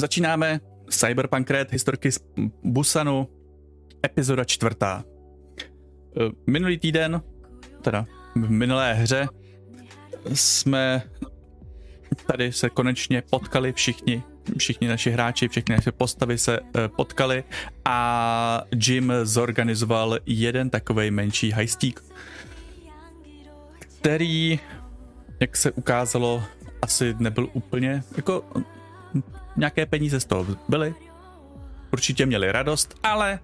Začínáme Cyberpunk Red, historky z Busanu, epizoda čtvrtá. Eh, minulý týden, teda v minulé hře, jsme tady se konečně potkali všichni, všichni naši hráči, všechny naše postavy se eh, potkali a Jim zorganizoval jeden takový menší hajstík, který, jak se ukázalo, asi nebyl úplně, jako nějaké peníze z toho byly, určitě měli radost, ale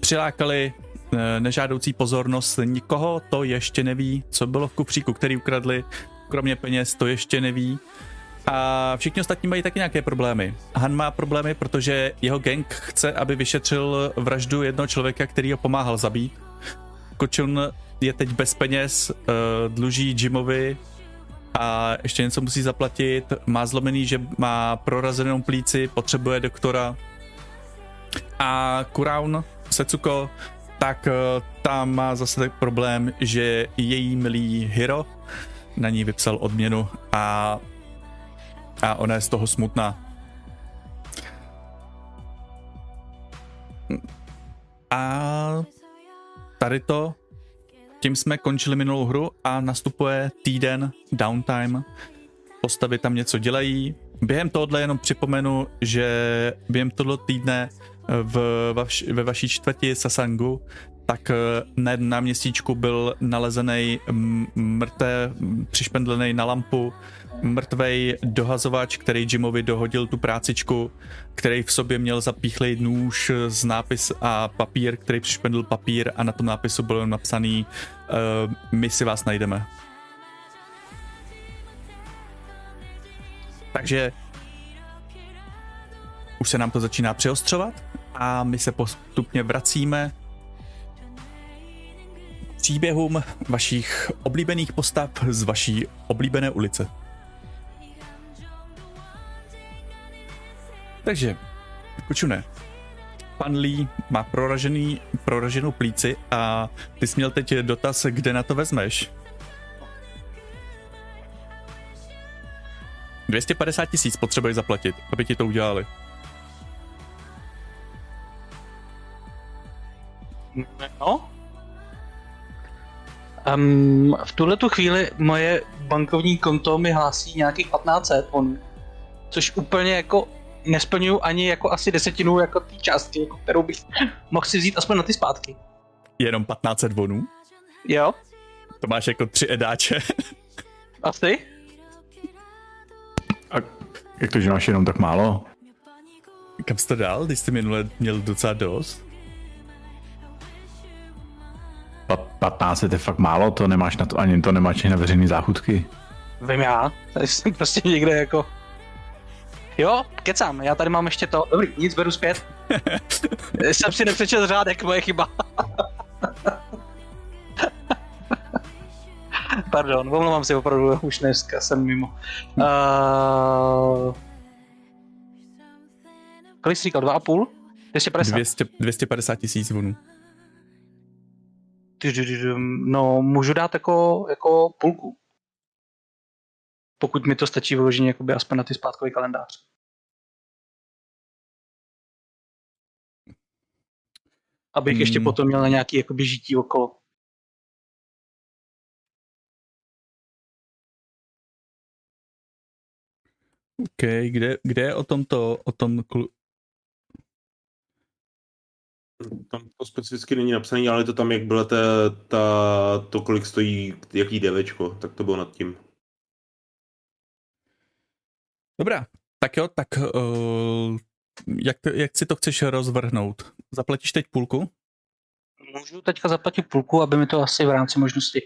přilákali eh, nežádoucí pozornost nikoho, to ještě neví, co bylo v kufříku, který ukradli, kromě peněz, to ještě neví. A všichni ostatní mají taky nějaké problémy. Han má problémy, protože jeho gang chce, aby vyšetřil vraždu jednoho člověka, který ho pomáhal zabít. Kočun je teď bez peněz, eh, dluží Jimovi a ještě něco musí zaplatit, má zlomený, že má prorazenou plíci, potřebuje doktora. A Kuraun, Setsuko, tak eh, tam má zase tak problém, že její milý Hiro na ní vypsal odměnu a, a ona je z toho smutná. A tady to tím jsme končili minulou hru a nastupuje týden downtime. Postavy tam něco dělají. Během tohohle jenom připomenu, že během tohoto týdne v, vaš, ve vaší čtvrti Sasangu tak na, na měsíčku byl nalezený mrté, přišpendlený na lampu mrtvej dohazovač, který Jimovi dohodil tu prácičku, který v sobě měl zapíchlej nůž z nápis a papír, který přišpendl papír a na tom nápisu bylo napsaný uh, my si vás najdeme. Takže už se nám to začíná přeostřovat a my se postupně vracíme příběhům vašich oblíbených postav z vaší oblíbené ulice. Takže, Kučune, pan Lee má proražený, proraženou plíci a ty jsi měl teď dotaz, kde na to vezmeš. 250 tisíc potřebuješ zaplatit, aby ti to udělali. No. Um, v tuhle tu chvíli moje bankovní konto mi hlásí nějakých 1500 on, což úplně jako nesplňuju ani jako asi desetinu jako té částky, jako kterou bych mohl si vzít aspoň na ty zpátky. Jenom 1500 vonů? Jo. To máš jako tři edáče. Asi. A jak to, že máš jenom tak málo? Kam jsi to dal, když jsi minule měl docela dost? Pa, 15 je fakt málo, to nemáš na to, ani to nemáš na veřejné záchutky. Vím já, tady jsem prostě někde jako Jo, kecám, já tady mám ještě to. Dobrý, nic beru zpět. jsem si nepřečel řádek, moje chyba. Pardon, omlouvám si opravdu, už dneska jsem mimo. Uh... Kolik jsi říkal, 2,5? 250? 200, 250 tisíc vunů. No, můžu dát jako, jako půlku. Pokud mi to stačí vyloženě jakoby aspoň na ty zpátkový kalendář. Abych hmm. ještě potom měl na nějaký jakoby žití okolo. OK, kde, kde je o tomto, o tom klu... Tam to specificky není napsané, ale to tam, jak bylo ta, ta, to, kolik stojí, jaký DVčko, tak to bylo nad tím. Dobrá, tak jo, tak uh, jak, jak si to chceš rozvrhnout? Zaplatíš teď půlku? Můžu teďka zaplatit půlku, aby mi to asi v rámci možnosti,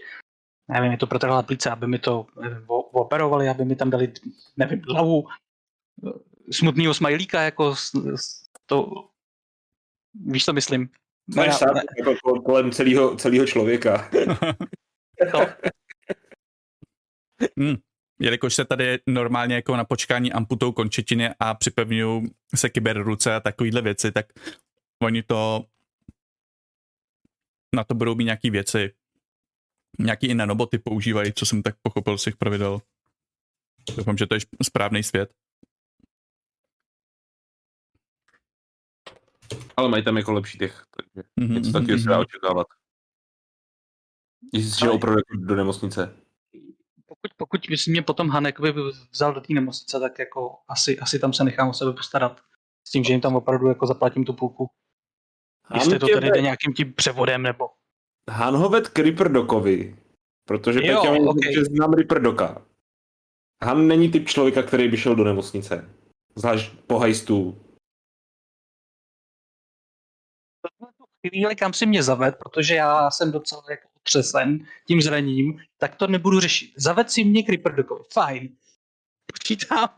nevím, je to protrhlá plíce, aby mi to nevím, operovali, aby mi tam dali, nevím, hlavu smutného smajlíka, jako to, víš, co myslím? Máš no, sám, jako kolem celého, celého člověka. hmm jelikož se tady normálně jako na počkání amputou končetiny a připevňují se kyberruce a takovýhle věci, tak oni to na to budou mít nějaký věci. Nějaký i nanoboty používají, co jsem tak pochopil z těch pravidel. Doufám, že to je správný svět. Ale mají tam jako lepší těch, takže mm-hmm, něco mhm, takového mm-hmm. se dá mhm. očekávat. Jestli že opravdu jako do nemocnice. Pokud, pokud si mě potom Hanek by vzal do té nemocnice, tak jako asi, asi tam se nechám o sebe postarat. S tím, že jim tam opravdu jako zaplatím tu půlku. Jestli to tady jde nějakým tím převodem nebo... Han ho ved k Ripperdokovi, protože Jo, Peťa řekl, že znám Ripperdoka. Han není typ člověka, který by šel do nemocnice. Zvlášť po hajstu. Chvíli, kam si mě zaved, protože já jsem docela jako otřesen tím zraněním, tak to nebudu řešit. Zaved si mě k Ripperdokovi. Fajn. Počítám,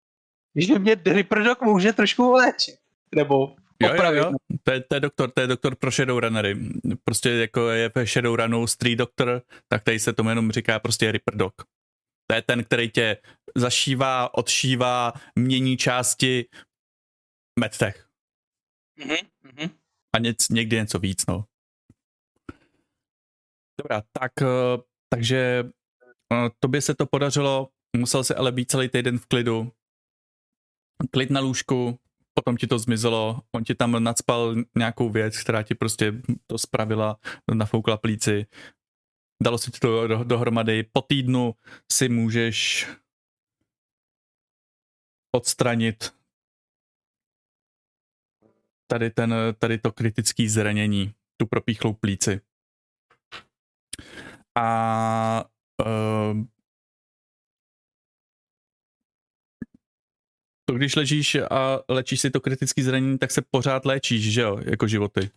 že mě Ripperdok může trošku léčit. Nebo Jo, jo, opravit. jo. To je, to je doktor, to je doktor pro Shadowrunnery. Prostě jako je ve Shadowrunu Street Doctor, tak tady se tomu jenom říká prostě Ripper Dog. To je ten, který tě zašívá, odšívá, mění části medtech. Mhm, mhm. A nic, někdy něco víc, no. Dobrá, tak, eh, takže eh, tobě se to podařilo, musel se ale být celý týden v klidu. Klid na lůžku, potom ti to zmizelo, on ti tam nadspal nějakou věc, která ti prostě to spravila, nafoukla plíci, dalo se ti to do, dohromady, po týdnu si můžeš odstranit tady, ten, tady to kritické zranění, tu propíchlou plíci. A uh, to když ležíš a léčíš si to kritické zranění, tak se pořád léčíš, že jo, jako životy.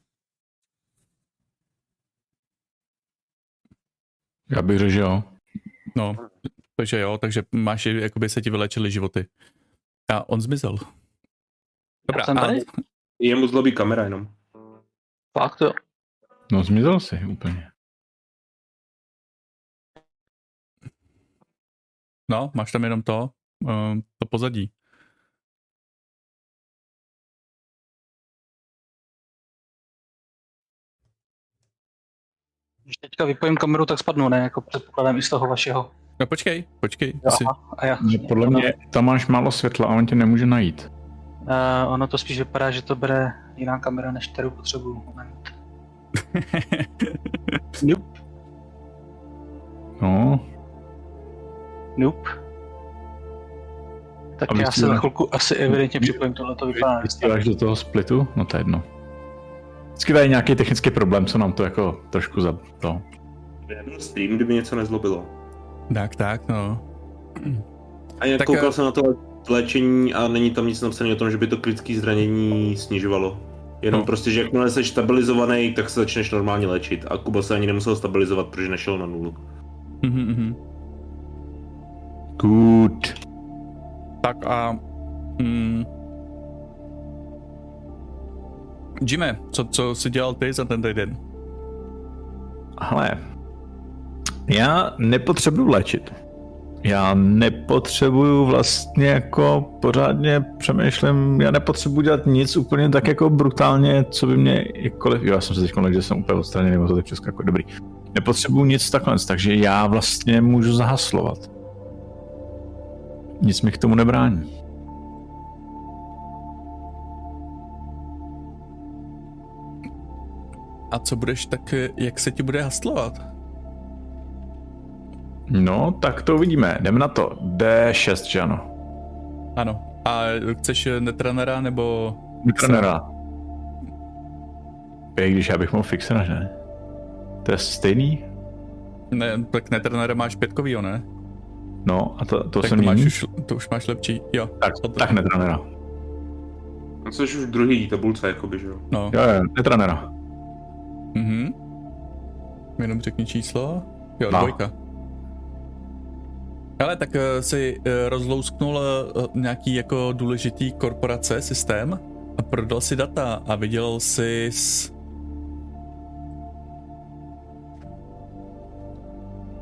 Já bych řekl, že jo. No, takže jo, takže máš, jakoby se ti vylečily životy. A on zmizel. Dobrá, jsem a, tady? Je mu zlobí kamera jenom. Fakt jo. No zmizel si úplně. No, máš tam jenom to, um, to pozadí. Když teďka vypojím kameru, tak spadnu, ne? Jako předpokládám i z toho vašeho. No počkej, počkej. Jo, Si, a já. Podle mě tam máš málo světla a on tě nemůže najít. Uh, ono to spíš vypadá, že to bere jiná kamera, než kterou potřebuju. Moment. Nope. No, Nope. Tak A já se vysílá- chvilku asi evidentně připojím, tohle to vypadá. vysíláš do toho splitu? No to je jedno. Vždycky tady nějaký technický problém, co nám to jako trošku za to. Stream, kdyby něco nezlobilo. tak, tak, no. A jak Tak, koukal eh, jsem na to léčení a není tam nic napsané o tom, že by to kritické zranění snižovalo. Jenom No. prostě, že jakmile jsi stabilizovaný, tak se začneš normálně léčit. A Kuba se ani nemusel stabilizovat, protože nešel na nulu. Mhm, Good. Tak a... Mm, Jimmy, co, co jsi dělal ty za ten týden? Hele, já nepotřebuju léčit. Já nepotřebuju vlastně jako pořádně přemýšlím, já nepotřebuji dělat nic úplně tak jako brutálně, co by mě jakkoliv, jo, já jsem se teď že jsem úplně odstraněný, nebo to tak všechno jako dobrý. Nepotřebuju nic takhle, takže já vlastně můžu zahaslovat. Nic mi k tomu nebrání. A co budeš tak, eh, jak se ti bude haslovat? No, tak to uvidíme. Jdeme na to. D6, že ano. Ano. A chceš eh, netrenera nebo... Trenera. I když já bych mohl fixera, že? To je stejný? Ne, tak netrenera máš pětkovýho, ne? No, a to, to tak jsem to, máš jiný. už, to už máš lepší. Jo, Tak, to- tak netrenera. A jsi už v druhý tabulce, jakoby, že jo. no. Jo, jo, netrenera. Mhm. Jenom řekni číslo. Jo, No. dvojka. Ale tak uh, si uh, rozlousknul uh, nějaký jako důležitý korporace, systém a prodal si data a vydělal si s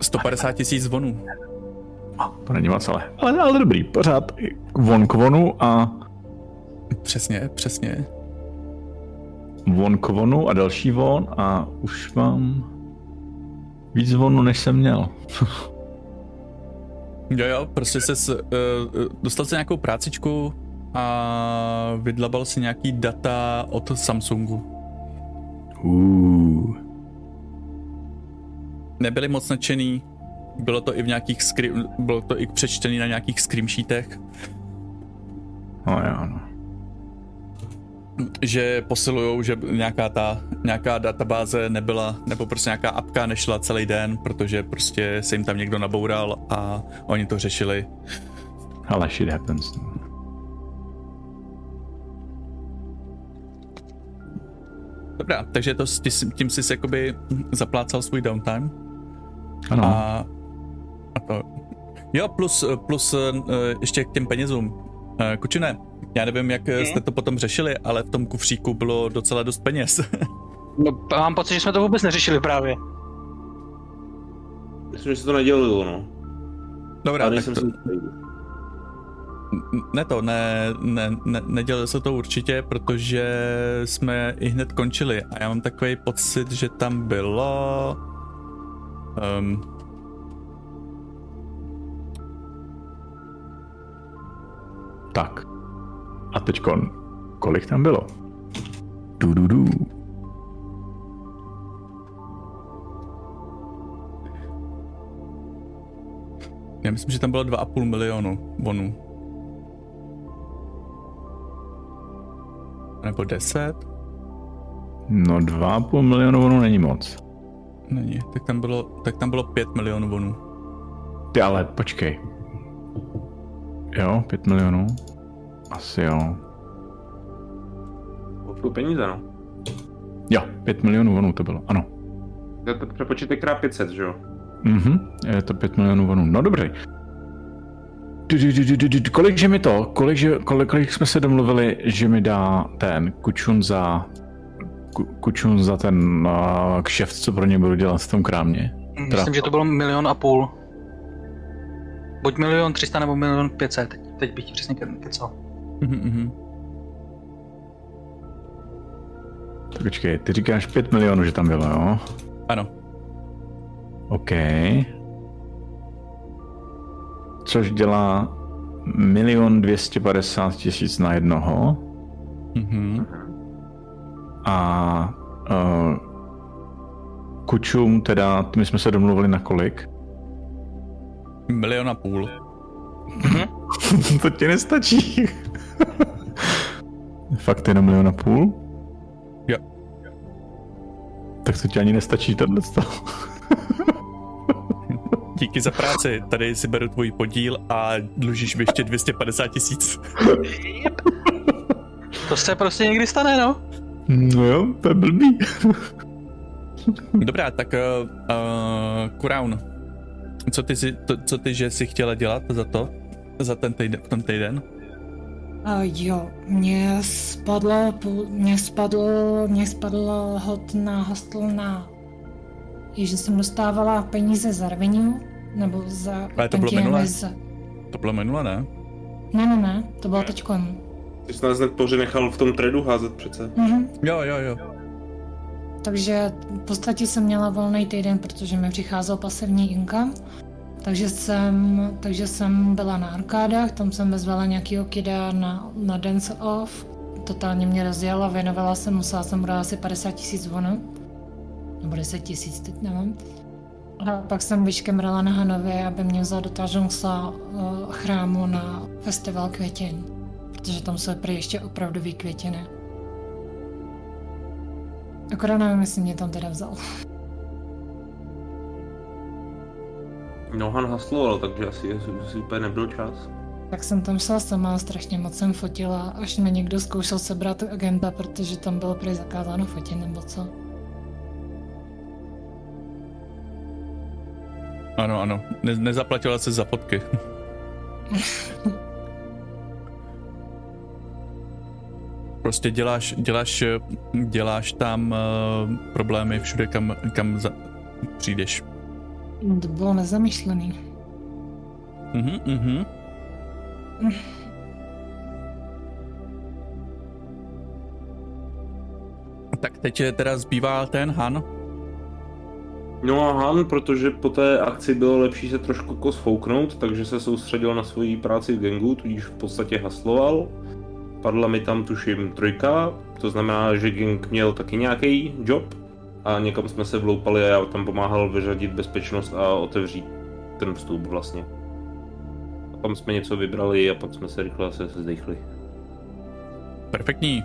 150 tisíc zvonů. To není moc ale. Ale, ale dobrý, pořád von k vonu a Přesně, přesně. von k vonu a další von a už mám víc vonu, než jsem měl. Jo, jo, prostě se uh, dostal se nějakou prácičku a vydlabal si nějaký data od Samsungu. Uh. Nebyli moc nadšený, bylo to i v nějakých skri- bylo to i přečtený na nějakých screensheetech, No jo, no. že posilujou, že nějaká ta, nějaká databáze nebyla, nebo prostě nějaká apka nešla celý den, protože prostě se jim tam někdo naboural a oni to řešili. Ale shit happens. Dobrá, takže to, tím, jsi jakoby zaplácal svůj downtime Ano. a to. Jo, plus, plus eh, ještě k těm penězům. Eh, Kučine, já nevím, jak Mhm. jste to potom řešili, ale v tom kufříku bylo docela dost peněz. No, mám pocit, že jsme to vůbec neřešili právě. Myslím, že se to nedělilo, no. Dobrá, Ale tak to, ne to, ne, ne, ne, nedělali se to určitě, protože jsme i hned končili a já mám takový pocit, že tam bylo... Um, Tak. A teďkon, kolik tam bylo? Du, du, du. já myslím, že tam bylo 2,5 milionu bonů. Nebo 10? No 2,5 milionu vonů není moc. Není, tak tam bylo, tak tam bylo 5 milionů bonů. Ty ale počkej. Jo, 5 milionů? Asi jo. Odkud peníze, no. Jo, 5 milionů vonů to bylo, ano. To, to přepočítek krát 500, že jo? Mhm, je to 5 milionů vonů. No dobře. Kolik že mi to, kolik, že, kolik, kolik jsme se domluvili, že mi dá ten kučun za ku, kučun za ten uh, kšeft, co pro ně budu dělat v tom krámě. Myslím, že to bylo milion a půl. Buď milion 300 nebo milion 500. Teď, teď bych ti přesně ke- kecal. Mhm, mhm. Tak počkej, ty říkáš 5 milionů, že tam bylo, jo? Ano, OK. Což dělá milion 250 tisíc na jednoho. mhm. A uh, kučům teda, my jsme se domluvili na kolik? Milion a půl. to ti nestačí. Fakt jenom milion a půl? Jo. Tak to ti ani nestačí tohle Díky za práci, tady si beru tvůj podíl a dlužíš mi ještě 250 tisíc. To se prostě někdy stane, no. No jo, to je blbý. Dobrá, tak uh, uh, Kuraun, co ty, si, to, co ty, že jsi chtěla dělat za to? Za ten týden, v ten týden? A jo, mě spadlo, půl- mě spadl, mě spadl hod na hostel na, že jsem dostávala peníze za revenue, nebo za... Ale to bylo minule? Za... To bylo minule, ne? Ne, ne, ne, to bylo teďkon. Ty jsi nás hned pořenechal v tom tradu házet přece. Mhm. Jo, jo, jo. Takže v podstatě jsem měla volný týden, protože mi přicházel pasivní income. Takže jsem, takže jsem byla na arkádách, tam jsem vezvala nějakýho kida na, na dance off. Totálně mě rozjela, věnovala jsem, musela jsem brát asi 50 tisíc vonu. Nebo 10 tisíc, teď nevím. A pak jsem vyškemrala na Hanově, aby mě vzal do Tajongsa uh, chrámu na festival květin. Protože tam jsou prý ještě opravdový květiny. Akorát nevím, jestli mě tam teda vzal. No, Han hasloval, takže asi, asi, asi úplně nebyl čas. Tak jsem tam šla sama, strašně moc jsem fotila, až mě někdo zkoušel sebrat agenta, protože tam bylo prý zakázáno fotit nebo co. Ano, ano. Ne, nezaplatila se za fotky. prostě děláš, děláš, děláš tam uh, problémy všude, kam, kam za, přijdeš. To bylo nezamýšlený. Mhm, mhm. Tak teď teda zbývá ten Han. No a Han, protože po té akci bylo lepší se trošku jako sfouknout, takže se soustředil na svoji práci v gangu, tudíž v podstatě hasloval. Padla mi tam tuším trojka, to znamená, že gang měl taky nějaký job a někam jsme se vloupali a já tam pomáhal vyřadit bezpečnost a otevřít ten vstup vlastně. A tam jsme něco vybrali a pak jsme se rychle se zdechli. Perfektní.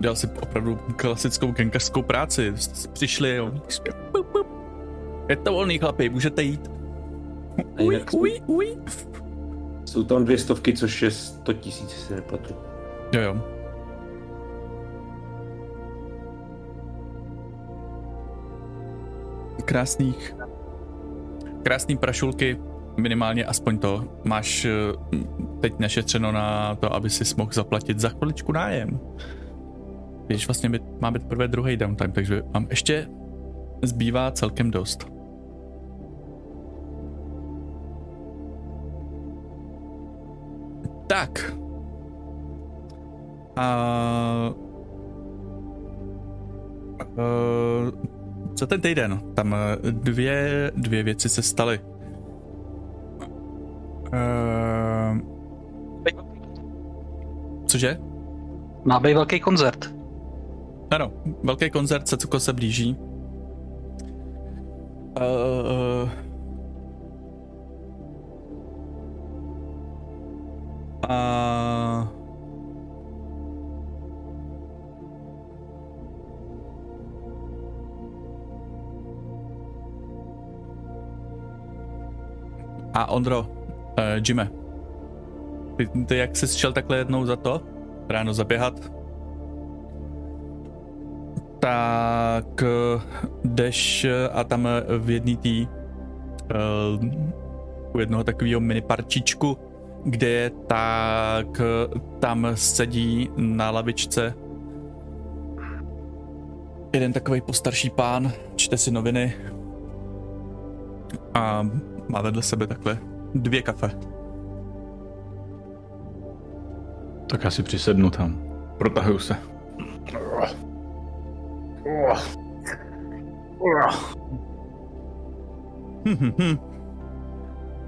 Dělal si opravdu klasickou genkařskou práci. Přišli, jo. Je to volný chlapi, můžete jít. Uj, uj, uj. Jsou tam dvě stovky, což je 100 tisíc, si nepletu. Jo, jo. Krásných. Krásný prašulky, minimálně aspoň to. Máš eh, teď našetřeno na to, aby si mohl zaplatit za chviličku nájem. Když vlastně my máme teprve druhý downtime, takže vám ještě zbývá celkem dost. Tak, a... Uh, co ten týden? Tam eh, dvě, dvě věci se staly. Uh, cože? Má být velký koncert. Ano, velký koncert se se blíží. Uh, a A Ondro, uh, Jime, ty, ty jak jsi šel takhle jednou za to, ráno zaběhat, tak eh, jdeš eh, a tam v jedný tý uh, u jednoho takového mini parčičku, kde je, tak tam sedí na lavičce jeden takový postarší pán, čte si noviny. A má vedle sebe takhle dvě kafe. Tak já si přisednu tam. Protahuju se. Hm, hm, hm.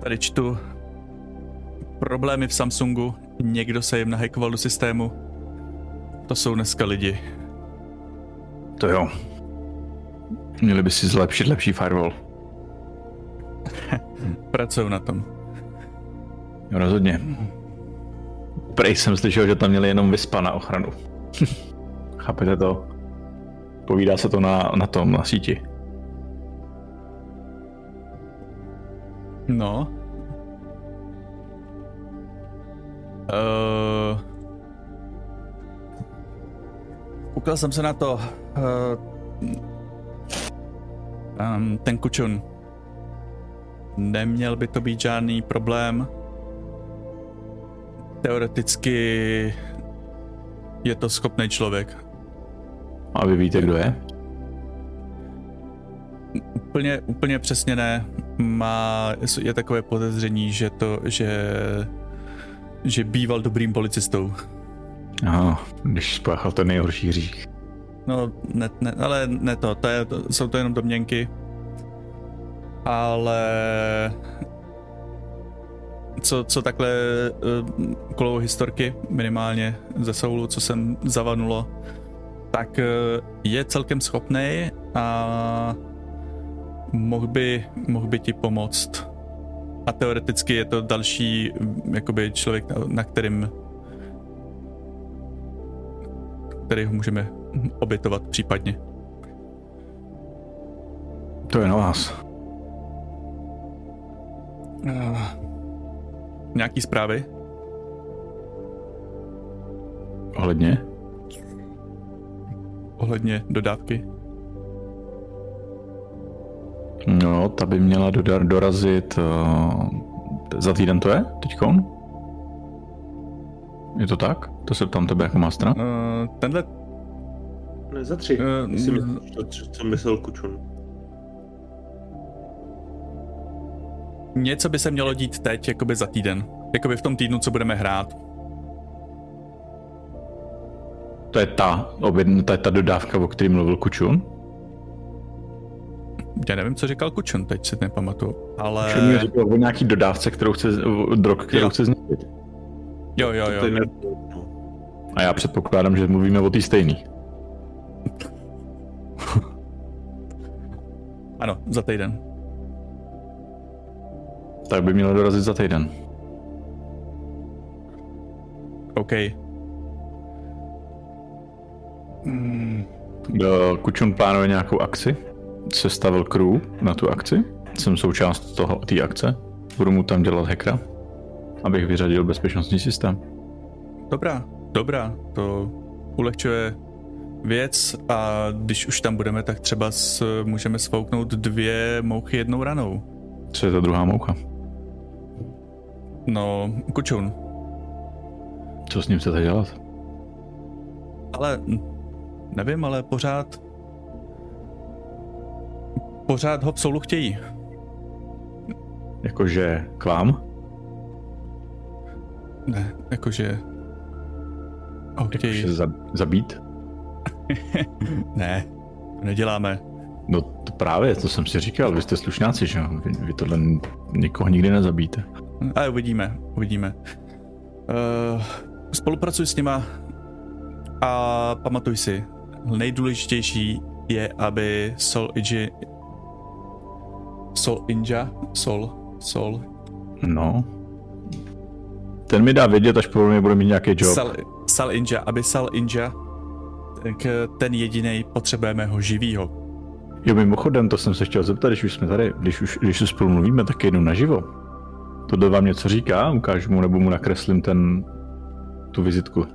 Tady čtu problémy v Samsungu, někdo se jim nahackoval do systému. To jsou dneska lidi. To jo. Měli by si zlepšit lepší firewall. Pracují na tom. Rozhodně. Prej jsem slyšel, že tam měli jenom vyspa na ochranu. Chápete to? Povídá se to na, na tom, na síti. No. Uh, koukal jsem se na to. Uh, um, ten kučun. Neměl by to být žádný problém. Teoreticky je to schopný člověk. A vy víte, kdo je? Úplně, úplně přesně ne. Má, je takové podezření, že to, že, že býval dobrým policistou. Aha, když spáchal ten nejhorší hřích. No, ne, ne, ale ne to, to, je, to, jsou to jenom domněnky. Ale co, co takhle uh, kolou historky, minimálně ze Soulu, co jsem zavanulo, tak uh, je celkem schopný a mohl by, mohl by ti pomoct. A teoreticky je to další mm, jakoby člověk, na, na kterým který ho můžeme obětovat případně. To je na vás. Uh, nějaký zprávy? Ohledně? Ohledně dodávky? No, ta by měla dodar, dorazit... Uh, za týden to je? Teďkon? Je to tak? To se ptám tebe jako mástra? Uh, tenhle, Ne, za tři. Eh, mm. myslíš to, co- co myslel Kučun. Něco by se mělo dít teď, jakoby za týden. Jakoby v tom týdnu, co budeme hrát. To je ta, objedn, to je ta dodávka, o který mluvil Kučun? já nevím, co říkal Kučon, teď si nepamatuju, ale... Všem mi říkal o nějaký dodávce, kterou chce, drog, kterou Jo. chce zničit. Jo, jo, jo. ne... A já předpokládám, že mluvíme o té stejný. Ano, za týden. Tak by mělo dorazit za týden. OK. Mm, Do Kučun plánuje nějakou akci. Sestavil crew na tu akci. Jsem součást toho té akce. Budu mu tam dělat hackera, abych vyřadil bezpečnostní systém. Dobrá, dobrá, to ulehčuje věc a když už tam budeme, tak třeba s, můžeme sfouknout dvě mouchy jednou ranou. Co je ta druhá moucha? No, kučun. Co s ním chcete dělat? Ale nevím, ale pořád pořád ho v soulu chtějí. Jakože k vám? Ne, jakože ho chtějí. Jakože za, zabít? Ne, to neděláme. No to právě, to jsem si říkal, vy jste slušňáci, že jo? Vy, vy tohle nikoho nikdy nezabíte. Ale uvidíme, uvidíme. Uh, spolupracuj s nima a pamatuj si, nejdůležitější je, aby Sol Iji Sol Inja, Sol, Sol, No. Ten mi dá vědět, až mě bude mít nějaký job. Sal, Sal Inja, aby Sal Inja, tak eh, ten jediný potřebujeme ho živýho. Jo, mimochodem, to jsem se chtěl zeptat, když už jsme tady, když už když se spolu mluvíme, tak jednou naživo. Tohle vám něco říká? Ukážu mu nebo mu nakreslím ten, tu vizitku.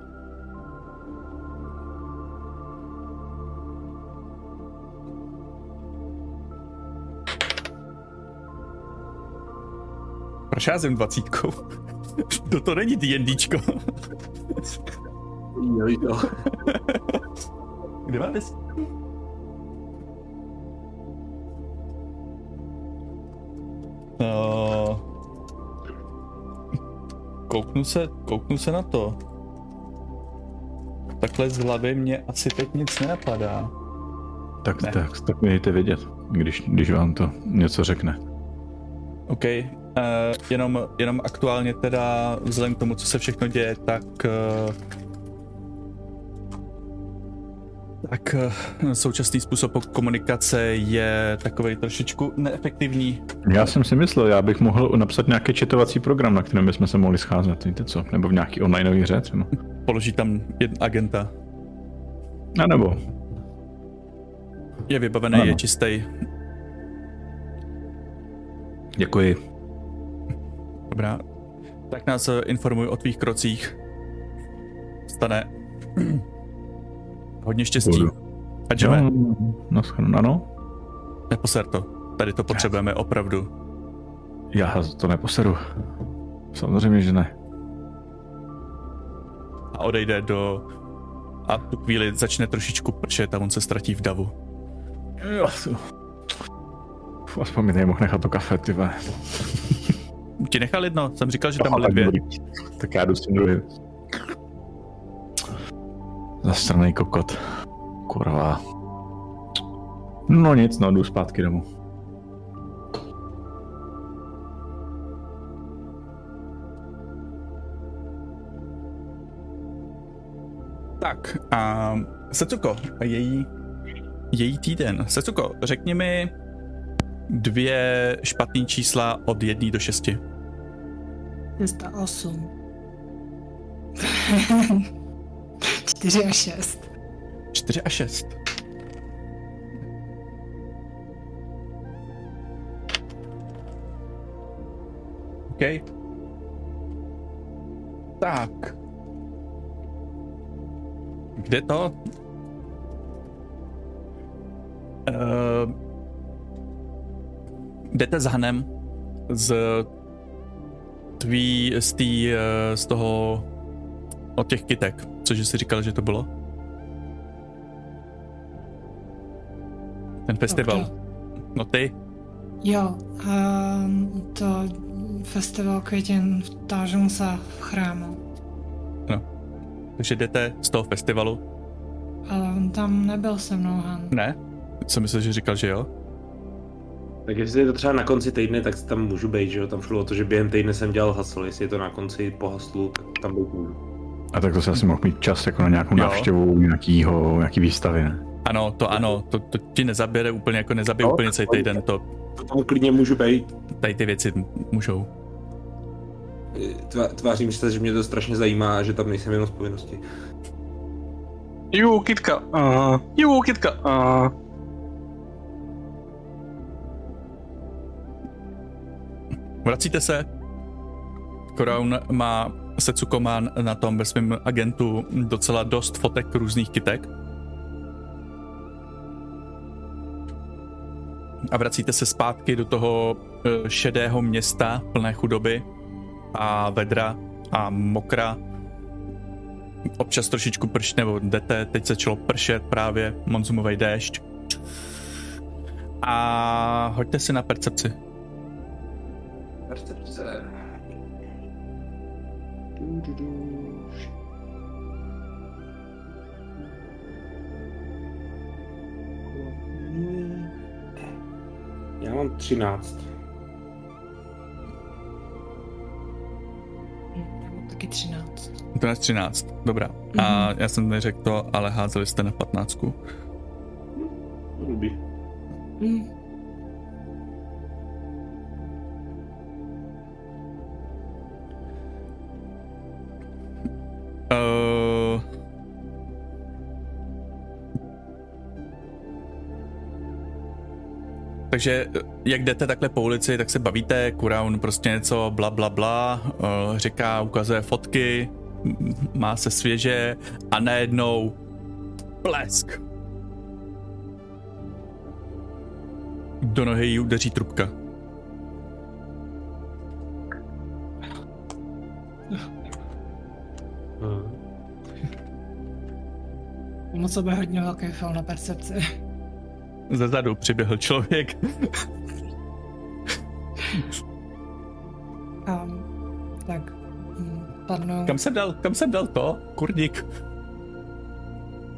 Prošázím dvacítkou. to to není D&Dčko. Jo, jo. Kde máte No... Kouknu se, kouknu se na to. Takhle z hlavy mě asi teď nic nenapadá. Tak, Ne. tak, tak mi dejte vědět, když, když vám to něco řekne. OK, uh, jenom, jenom aktuálně teda vzhledem k tomu, co se všechno děje, tak uh, tak uh, současný způsob komunikace je takový trošičku neefektivní. Já jsem si myslel, já bych mohl napsat nějaký četovací program, na kterém bychom se mohli scházet, víte co? Nebo v nějaký online hře třeba. Položí tam jeden agenta. A nebo Je vybavený, Ano. je čistý. Děkuji. Dobrá. Tak nás eh, informuj o tvých krocích. Stane. Hodně štěstí. A jdeme. Jo, no, shledanou. ano. Neposer to. Tady to potřebujeme opravdu. Já to neposeru. Samozřejmě, že ne. A odejde do... A v tu chvíli začne trošičku pršet a on se ztratí v davu. Jo, Aspoň mi tady mohl nechat to kafe, ty. Ti nechal jedno? Jsem říkal, že tam byly tak dvě. Tak já jdu s tím druhým. Zastranej kokot. Kurva. No nic, no, jdu zpátky domů. Tak a Setsuko, a její, její týden. Setsuko, řekni mi dvě špatný čísla od jedné do šesti. 308. 4 a 6. 4 a 6. OK. Tak. Kde to? Uh, jdete s Hanem z tvý, z, tý, eh, z toho od těch kytek, cože jsi říkal, že to bylo? Ten festival. Ok. No ty, Jo, um, to festival květin v Tážunsa v chrámu. takže jdete z toho festivalu? Ale on tam nebyl se mnou, Han. Ne? Co myslíš, že říkal, že jo? Tak jestli je to třeba na konci týdne, tak tam můžu být, že jo? Tam šlo o to, že během týdne jsem dělal hasl, jestli je to na konci po haslu, tak tam být můžu. A tak to se asi mohl mít čas jako na nějakou Jo. návštěvu nějakýho, nějaký výstavy, ne? Ano, to ano, to, to ti nezabere úplně, jako nezabije No, úplně celý týden, to To tam klidně můžu být. tady ty věci můžou. Tvá, tvářím se, že mě to strašně zajímá a že tam nejsem jenom z povinnosti. Ju, kitka. Uh, ju, kitka. Uh. Vracíte se. Koraun má Setsuko má na tom ve svém agentu docela dost fotek různých kytek. A vracíte se zpátky do toho eh, šedého města plné chudoby a vedra a mokra. Občas trošičku pršne, nebo jdete, teď začalo pršet právě, monzumový déšť. A hoďte si na percepci. Percepce. Já mám 13. Já mám taky 13. To je 13, dobrá. A já jsem neřekl to, ale házeli jste na 15. Blbý. Hmm. Uh... Takže eh, jak jdete takhle po ulici, tak se bavíte, Kuraun prostě něco bla bla bla, uh, říká, ukazuje fotky, má se svěže a najednou blesk. Do nohy jí udeří trubka. Moc bude hodně velký fail na percepci. Ze zadu přiběhl člověk. Um, tak, hm, padnu. Kam jsem dal, kam jsem dal to? Kurník.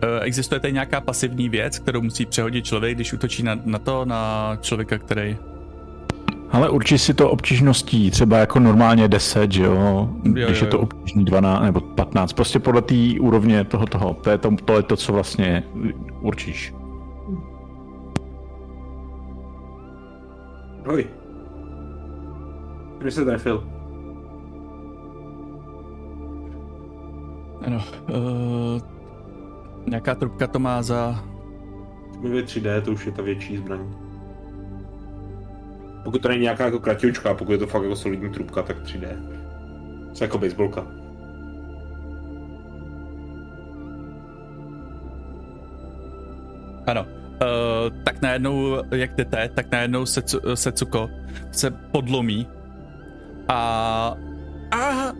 Eh, Existuje tady nějaká pasivní věc, kterou musí přehodit člověk, když útočí na, na to, na člověka, který... Ale určitě si to obtížností, třeba jako normálně 10, že jo? Když jo, je to jo. obtížný 12 nebo 15, prostě podle té úrovně toho toho. To je to, to je to, co vlastně určíš. Hoj. Kdy se trefil? Ano. Uh, nějaká trubka to má za... My ve 3D, to už je ta větší zbraň. Pokud to není nějaká jako kratěvčka, pokud je to fakt jako solidní trubka, tak 3D. Co jako baseballka. Ano. Uh, tak najednou, jak jdete, tak najednou Setsu, Setsuko se podlomí a... a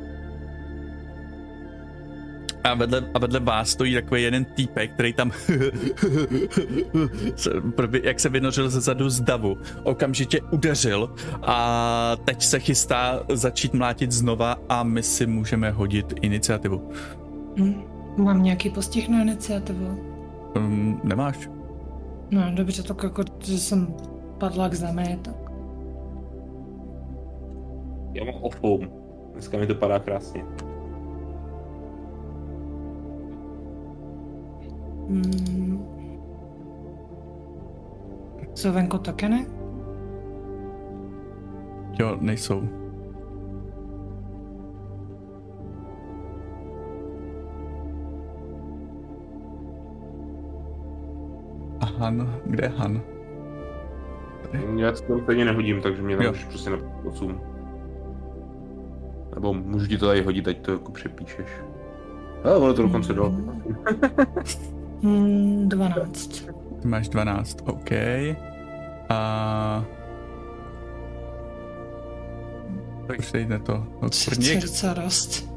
a vedle, a vedle vás stojí takový jeden týpek, který tam se- prvě- jak se vynořil ze zadu z davu, okamžitě udeřil a teď se chystá začít mlátit znova a my si můžeme hodit iniciativu. Hm, mám nějaký postih na iniciativu? Um, nemáš? No dobře, tak jako, že jsem padla k zemi, tak Já mám off-home. Dneska mi to padá krásně. Hmm. Jsou venku tokeny? Jo, nejsou. A Han, kde je Han? Já to tam stejně nehodím, takže mě tam Jo. už prostě na 8. Nebo můžu ti to tady hodit, ať to jako přepíšeš. Ale ono to dokonce dalo. Hmm, 12. Ty máš 12, OK. A... Už jde to. Docela dost.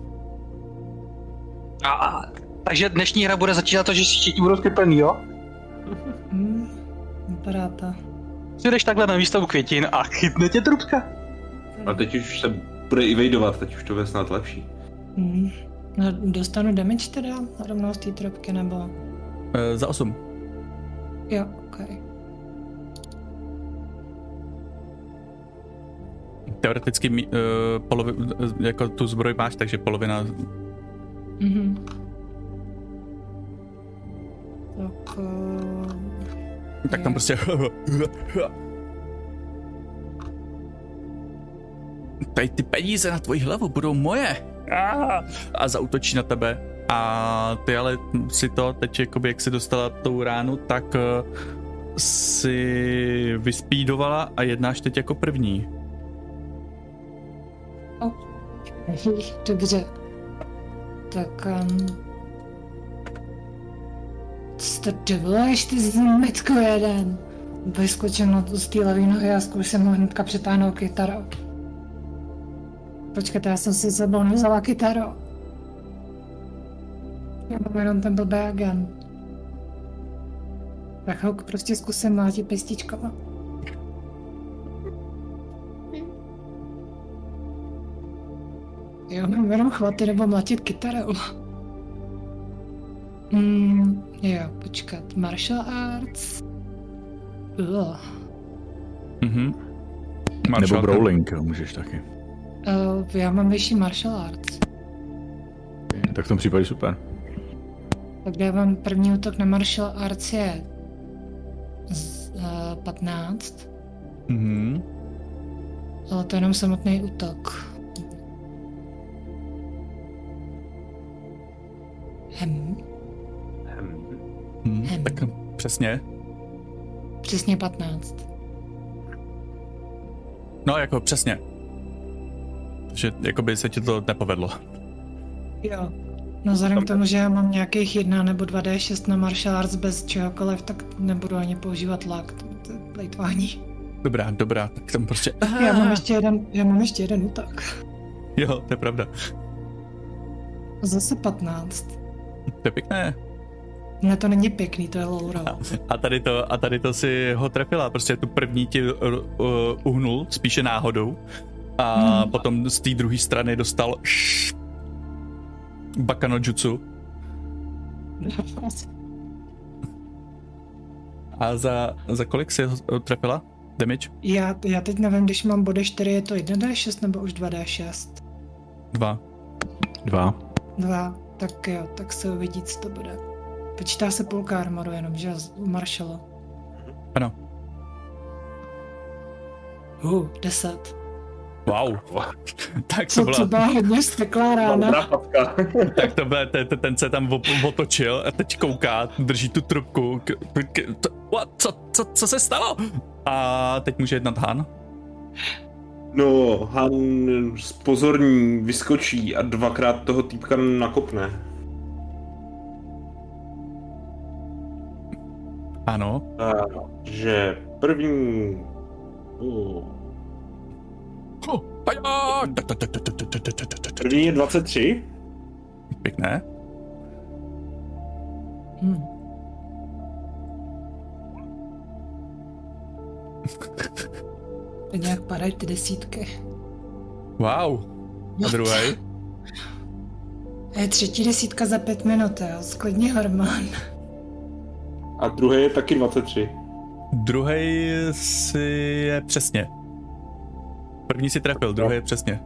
A, a, takže dnešní hra bude začínat to, že si všichni budou skryplný, jo? Hmm, vypadá to. Přijdeš takhle na výstavu květin a chytne tě trubka. A teď už se bude i vejdovat, teď už to bude snad lepší. Hmm. No, dostanu damage teda rovnou z té trubky, nebo... E, za 8. Jo, ok. teoreticky uh, polovi, jako tu zbroj máš, takže polovina... Mhm. Tak... Uh, tak tam je. prostě... Tady ty peníze na tvoji hlavu budou moje. A, a zautočí na tebe. A ty ale si to teď, jakoby, jak si dostala tou ránu, tak uh, si vyspídovala a jednáš teď jako první. Dobře. Tak... Um, co to dovoluješ, ty zmetku jeden? Vyskočím na tu z té levý nohy a zkusím mu hnedka přetáhnout kytaru. Počkejte, já jsem si sebou nevzala kytaru. Já mám jenom ten blbý agent. Tak prostě zkusím mlátit pěstičkama. Jo, mám jenom chvaty nebo mlátit kytarou. Mm, jo, počkat, martial arts. Ugh. Mhm. Nebo Marshall, brawling, jo, můžeš taky. Uh, já mám vyšší martial arts. Tak v tom případě super. Tak já mám první útok na martial arts je z, uh, 15, Mhm. ale to je jenom samotný útok. Hm, Hm. Mhm. Hm. Tak přesně. přesně 15. No, jako přesně. Že jakoby se ti to nepovedlo. Jo. No vzhledem k tomu, že já mám nějakých 1 nebo 2D6 na martial arts bez čehokoliv, tak nebudu ani používat lak. To, je plejtvání. Dobrá, dobrá, tak tam prostě... Já mám ještě jeden, já mám ještě jeden útok. Jo, to je pravda. Zase 15. To je pěkné. Ne, to není pěkný, to je low roll. A tady to, a tady to si ho trefila, prostě tu první ti uh, uh, uhnul, spíše náhodou. A Hmm. potom z té druhé strany dostal šš, Bakano Jutsu. A za, za kolik si ho uh, trefila? Damage? Já, já teď nevím, když mám body 4, je to 1D6 nebo už 2D6? Dva. Dva. 2. Tak jo, tak se uvidí, co to bude. Počítá se půlka armoru jenom, že u Marshallu. Ano. Uh, 10. Wow. tak to Co, byla, to byla hodně steklá rána. tak to byl, ten, ten se tam otočil a teď kouká, drží tu trubku. K, k, to, what, co, co, co se stalo? A teď může jednat Han. No, Han spozorní, vyskočí a dvakrát toho týpka nakopne. Ano. Takže první... Uh, první je 23. Pěkné. Hmm. Teď nějak padají ty desítky. Wow. A druhý. Je třetí desítka za pět minut, jo. Sklidně hormon. A druhý je taky 23. Druhý si je přesně. První si trefil, druhý je přesně.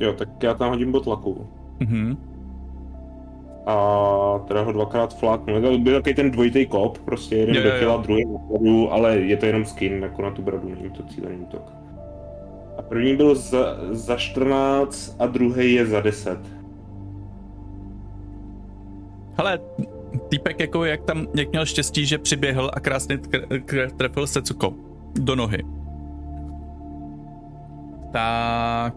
Jo, tak já tam hodím botlaku. Mhm. A teda ho dvakrát fláknu. To Byl takový ten dvojitý kop, prostě jeden Jo, do jo, jo. těla, druhý na bradu, ale je to jenom skin, jako na tu bradu, není to cílený útok. A první byl za, za 14 a druhý je za 10. Hele, týpek jako jak tam, jak měl štěstí, že přiběhl a krásně trefil Setsuko do nohy. Tak...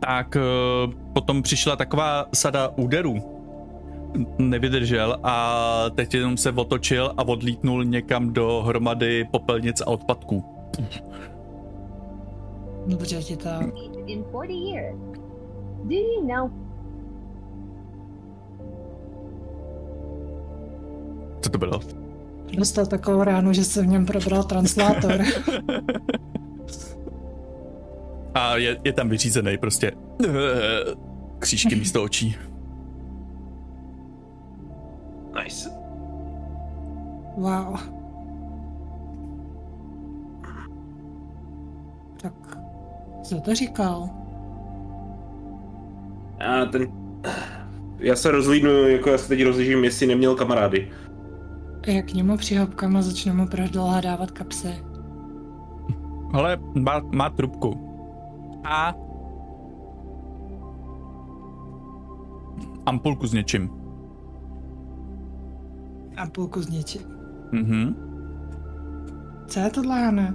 Tak eh, potom přišla taková sada úderů. Nevydržel a teď jenom se otočil a odlítnul někam do hromady popelnic a odpadků. Dobře ti to. in 40 years. Do you know Co to bylo? Dostal takovou ránu, že se v něm probral translátor. A je, je tam vyřízený prostě eh, křížky místo očí. Nice. Wow. Tak, co to říkal? A ten... Já se rozlídnu, jako já se teď rozlížím, jestli neměl kamarády. Já k němu přihopkám a začnu mu dávat kapsy. Ale má, má trubku. A ampulku s něčím. A půlku s něčím. Mhm. Co je tohle, Hane?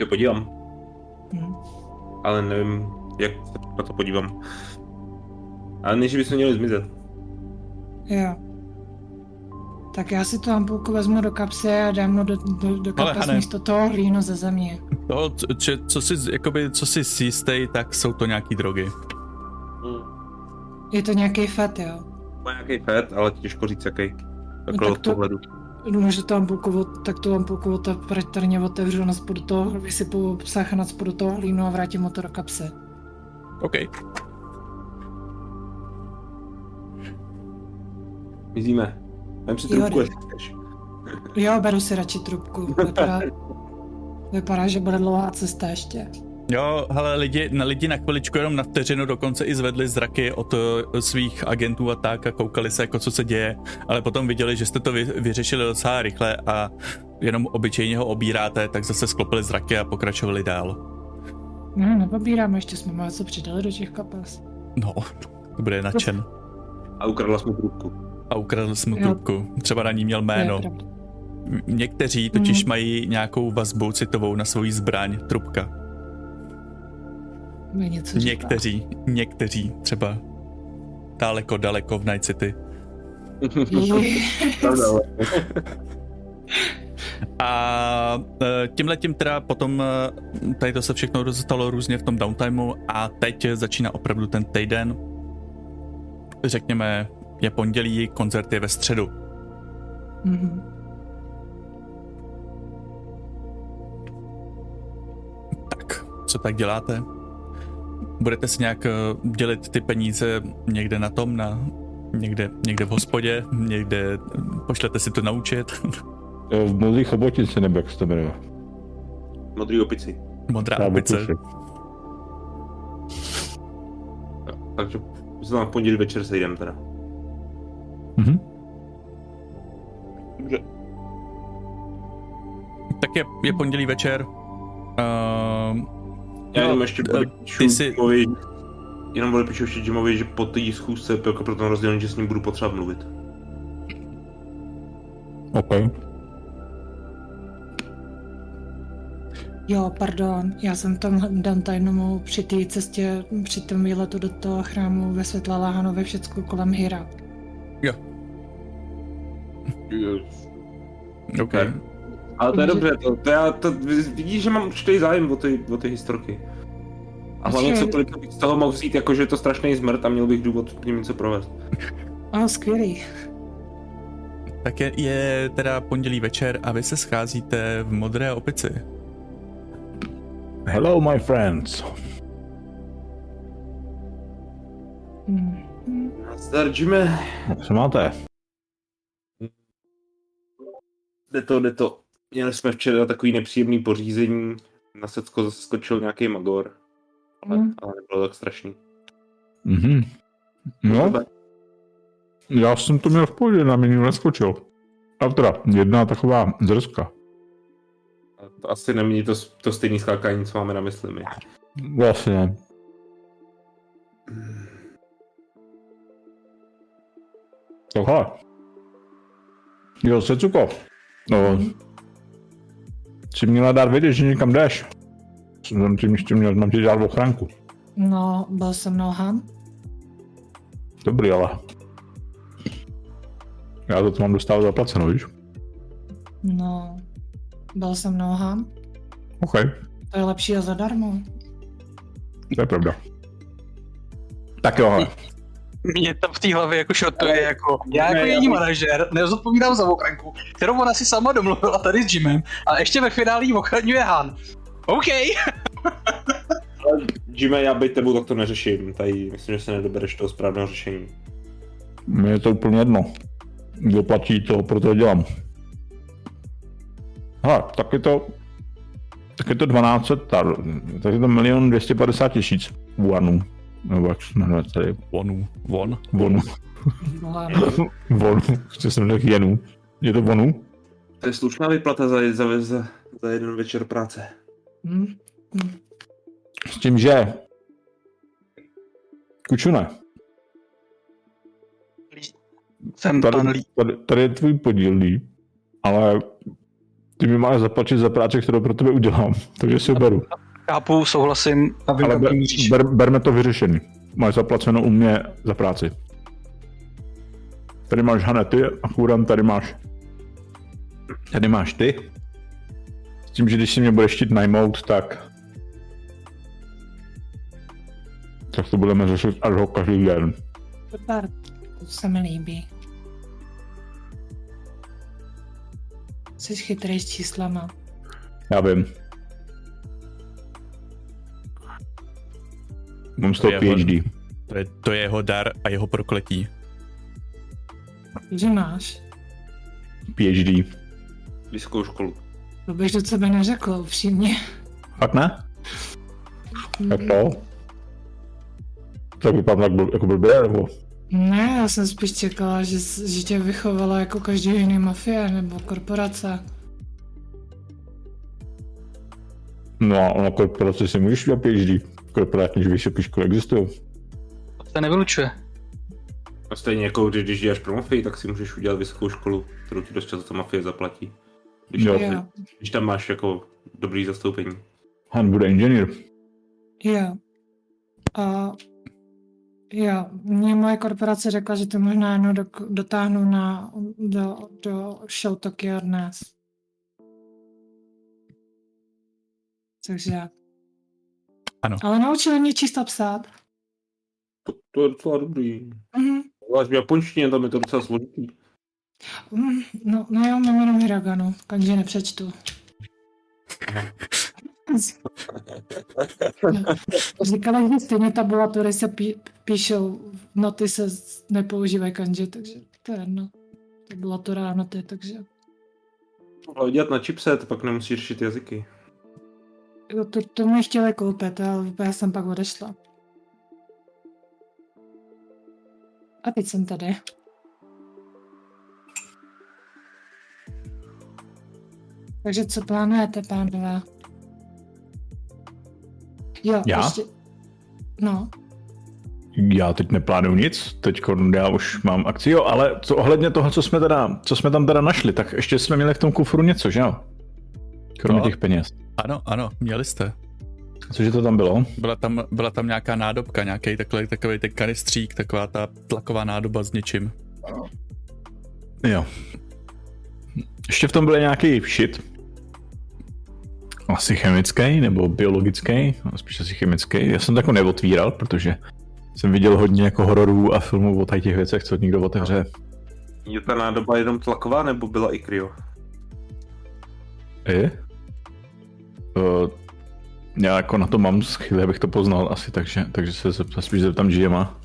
Jo, podívám. Hm. Ale nevím, jak se na to podívám. Ale než bychom měli zmizet. Jo. Tak já si tu ampulku vezmu do kapsy a dám ho do, do, do Ale, kapes Hane. místo toho hlínu ze země. To, co, če- co si, jakoby, co si si jistý, tak jsou to nějaký drogy. Hmm. Je to nějaký fet, jo? Má nějaký fet, ale těžko říct jaký. Takhle tak od to- pohledu. No, že to ampulku, tak tu ampulku opatrně otevřu na spodu toho, vysypu psacha na spodu toho hlínu a vrátím mu to do kapsy. OK. Mizíme. Vem si Jo, trubku, jde. jestli chceš. Jo, beru si radši trubku. Vypadá, vypadá že bude dlouhá cesta ještě. Jo, hele, lidi, na lidi na chviličku jenom na vteřinu dokonce i zvedli zraky od eh, svých agentů a tak a koukali se, jako co se děje, ale potom viděli, že jste to vy, vyřešili docela rychle a jenom obyčejně ho obíráte, tak zase sklopili zraky a pokračovali dál. Ne, nepobíráme, ještě jsme mu něco přidali do těch kapes. No, to bude nadšen. A ukradla jsme trubku. A ukradl jsem mu Jo. trubku. Třeba na ní měl jméno. Někteří totiž Mhm. mají nějakou vazbu citovou na svoji zbraň, trubka. Něco říká. Někteří, někteří třeba daleko, daleko v Night City. A tímhle tím teda potom eh, tady to se všechno dostalo různě v tom downtimeu a teď začíná opravdu ten týden. Řekněme, je pondělí, koncert je ve středu. Mhm. Tak, co tak děláte? Budete si nějak eh, dělit ty peníze někde na tom, na někde, někde v hospodě, někde eh, pošlete si to naučit. V modrých chobotice, nebo jak se to jmenuje. Modrý opici. Modrá Já opice. opice. Takže se tam v pondělí večer sejdem teda. Mhm. Dobře. Tak je, je pondělí večer. Uh, Já No, jenom ještě eh, ty jsi- Jimovi, jenom odepíšu ještě Jimovi, že po té schůzce, jako pro ten rozdělení, že s ním budu potřeba mluvit. OK. Jo, pardon, já jsem tam Dantajnomu při té cestě, při tom výletu do toho chrámu vysvětlila Hanovi všecko kolem Hira. jo, OK. Tak. Ale to je dobře, to, to já, to, vidíš, že mám určitý zájem o ty, o ty historky. A hlavně cokoliv bych z toho mohl vzít, jako že je to strašný zmrt a měl bych důvod tím něco provést. A skvělý. Tak je, je teda pondělí večer a vy se scházíte v modré opici. Hello, my friends. Mhm. Zdar, Jimmy. Se máte? Jde to, jde to. Měli jsme včera takový nepříjemný pořízení. Na secko zase skočil nějaký magor. Ale, Mhm. ale nebylo tak strašný. Mhm. No, já jsem to měl v pohodě, na mě nikdo neskočil. A teda, jedna taková drzka. To asi nemění to, to stejný skákání, co máme na mysli my. Vlastně. Tak hele. Jo, Secuko. No, jsi měla dát vědět, že někam jdeš. Jsem tím ještě měl, mám ti dát ochránku. No, byl se mnou Han. Dobrý, ale. Já to tu mám dostávat zaplaceno, víš? No, byl se mnou Han. OK, To je lepší a zadarmo. to je pravda. Tak jo, hele. Mě tam v té hlavě jako šotuje jako, já jako její já- manažer nezodpovídám za ochranku, kterou ona si sama domluvila tady s Jimem, a ještě ve finále jí ochraňuje Han. OK. Jimmy, já by tebou tak to neřeším. Tady myslím, že se nedobereš toho správného řešení. Mně je to úplně jedno. Kdo platí, to pro to dělám. Hele, tak je to... tak je to 1200, tar, tak je to milion 250 tisíc wanů. Nebo jak se jmenuje tady? Wonu. Won. Wonu. Wonu. Chci jsem řekl jenů. Je to wonu? To je slušná vyplata za, za, za, za jeden večer práce. Hm? Hm. S tím, že... Kučune, Jsem pan tady, Lee. tady, tady je tvůj podíl, Lee, ale ty mi máš zaplatit za práci, kterou pro tebe udělám, takže si ho beru. Chápu, souhlasím a vím, Ale ber, ber, berme to vyřešený. Máš zaplaceno u mě za práci. Tady máš Hane ty a Churan tady máš. Tady máš ty. S tím, že když si mě budeš chtít najmout, tak... Tak to budeme řešit ad hoc každý den. Super, to se mi líbí. Jsi chytrý s číslama. Já vím. Mám z toho To je PhD. To je, to je jeho dar a jeho prokletí. Že máš? PhD. Vysokou školu. To bych do sebe neřekl, upřímně. Fakt ne? Jak to? Tak vypadám tak bl- jako blbě, nebo? Ne, já jsem spíš čekala, že, že tě vychovala jako každý jiný mafie nebo korporace. No a na korporaci si můžeš udělat PhD. Korporátní vysoké školy existují. To se nevylučuje. A stejně jako když, když děláš pro mafii, tak si můžeš udělat vysokou školu, kterou ti dost často mafie zaplatí. Když, Jo. Jo, když tam máš jako dobrý zastoupení. Han bude inženýr. jo. A jo, mě moje korporace řekla, že to možná jednou do, dotáhnu na, do, do show Tokyo dnes. Takže... Ano. Ale naučili mě číst a psát. To, to je docela dobrý. Mhm. Ale v japonštině tam je to docela složitý. Mm, No, no já mám jenom hiraganu, kanji nepřečtu. Říkala, že stejně tabulatory se pí, píšou, noty se nepoužívají kanji, takže to je jedno. Tabulatora a noty, takže Ale dělat na chipset, pak nemusíš řešit jazyky. To, to mě chtěli koupit, ale já jsem pak odešla. A teď jsem tady. Takže co plánujete, pánové? Jo, Já? ještě... No, Já teď neplánuju nic, teď já už mám akci, jo, ale co ohledně toho, co jsme, teda, co jsme tam teda našli, tak ještě jsme měli v tom kufru něco, že jo? Kromě No. těch peněz. Ano, ano, měli jste. Cože to tam bylo? Byla tam, byla tam nějaká nádobka, nějaký takový, takový ten kanistřík, taková ta tlaková nádoba s něčím. Jo. Ještě v tom byl nějaký shit. Asi chemický nebo biologický, no, spíš asi chemický. Já jsem to jako neotvíral, protože jsem viděl hodně jako hororů a filmů o tady těch věcech, co někdo otevře. Je ta nádoba jenom tlaková, nebo byla i kryo? Je? Uh, já jako na to mám schyly, abych to poznal asi, takže, takže se zeptám, spíš zeptám GMA.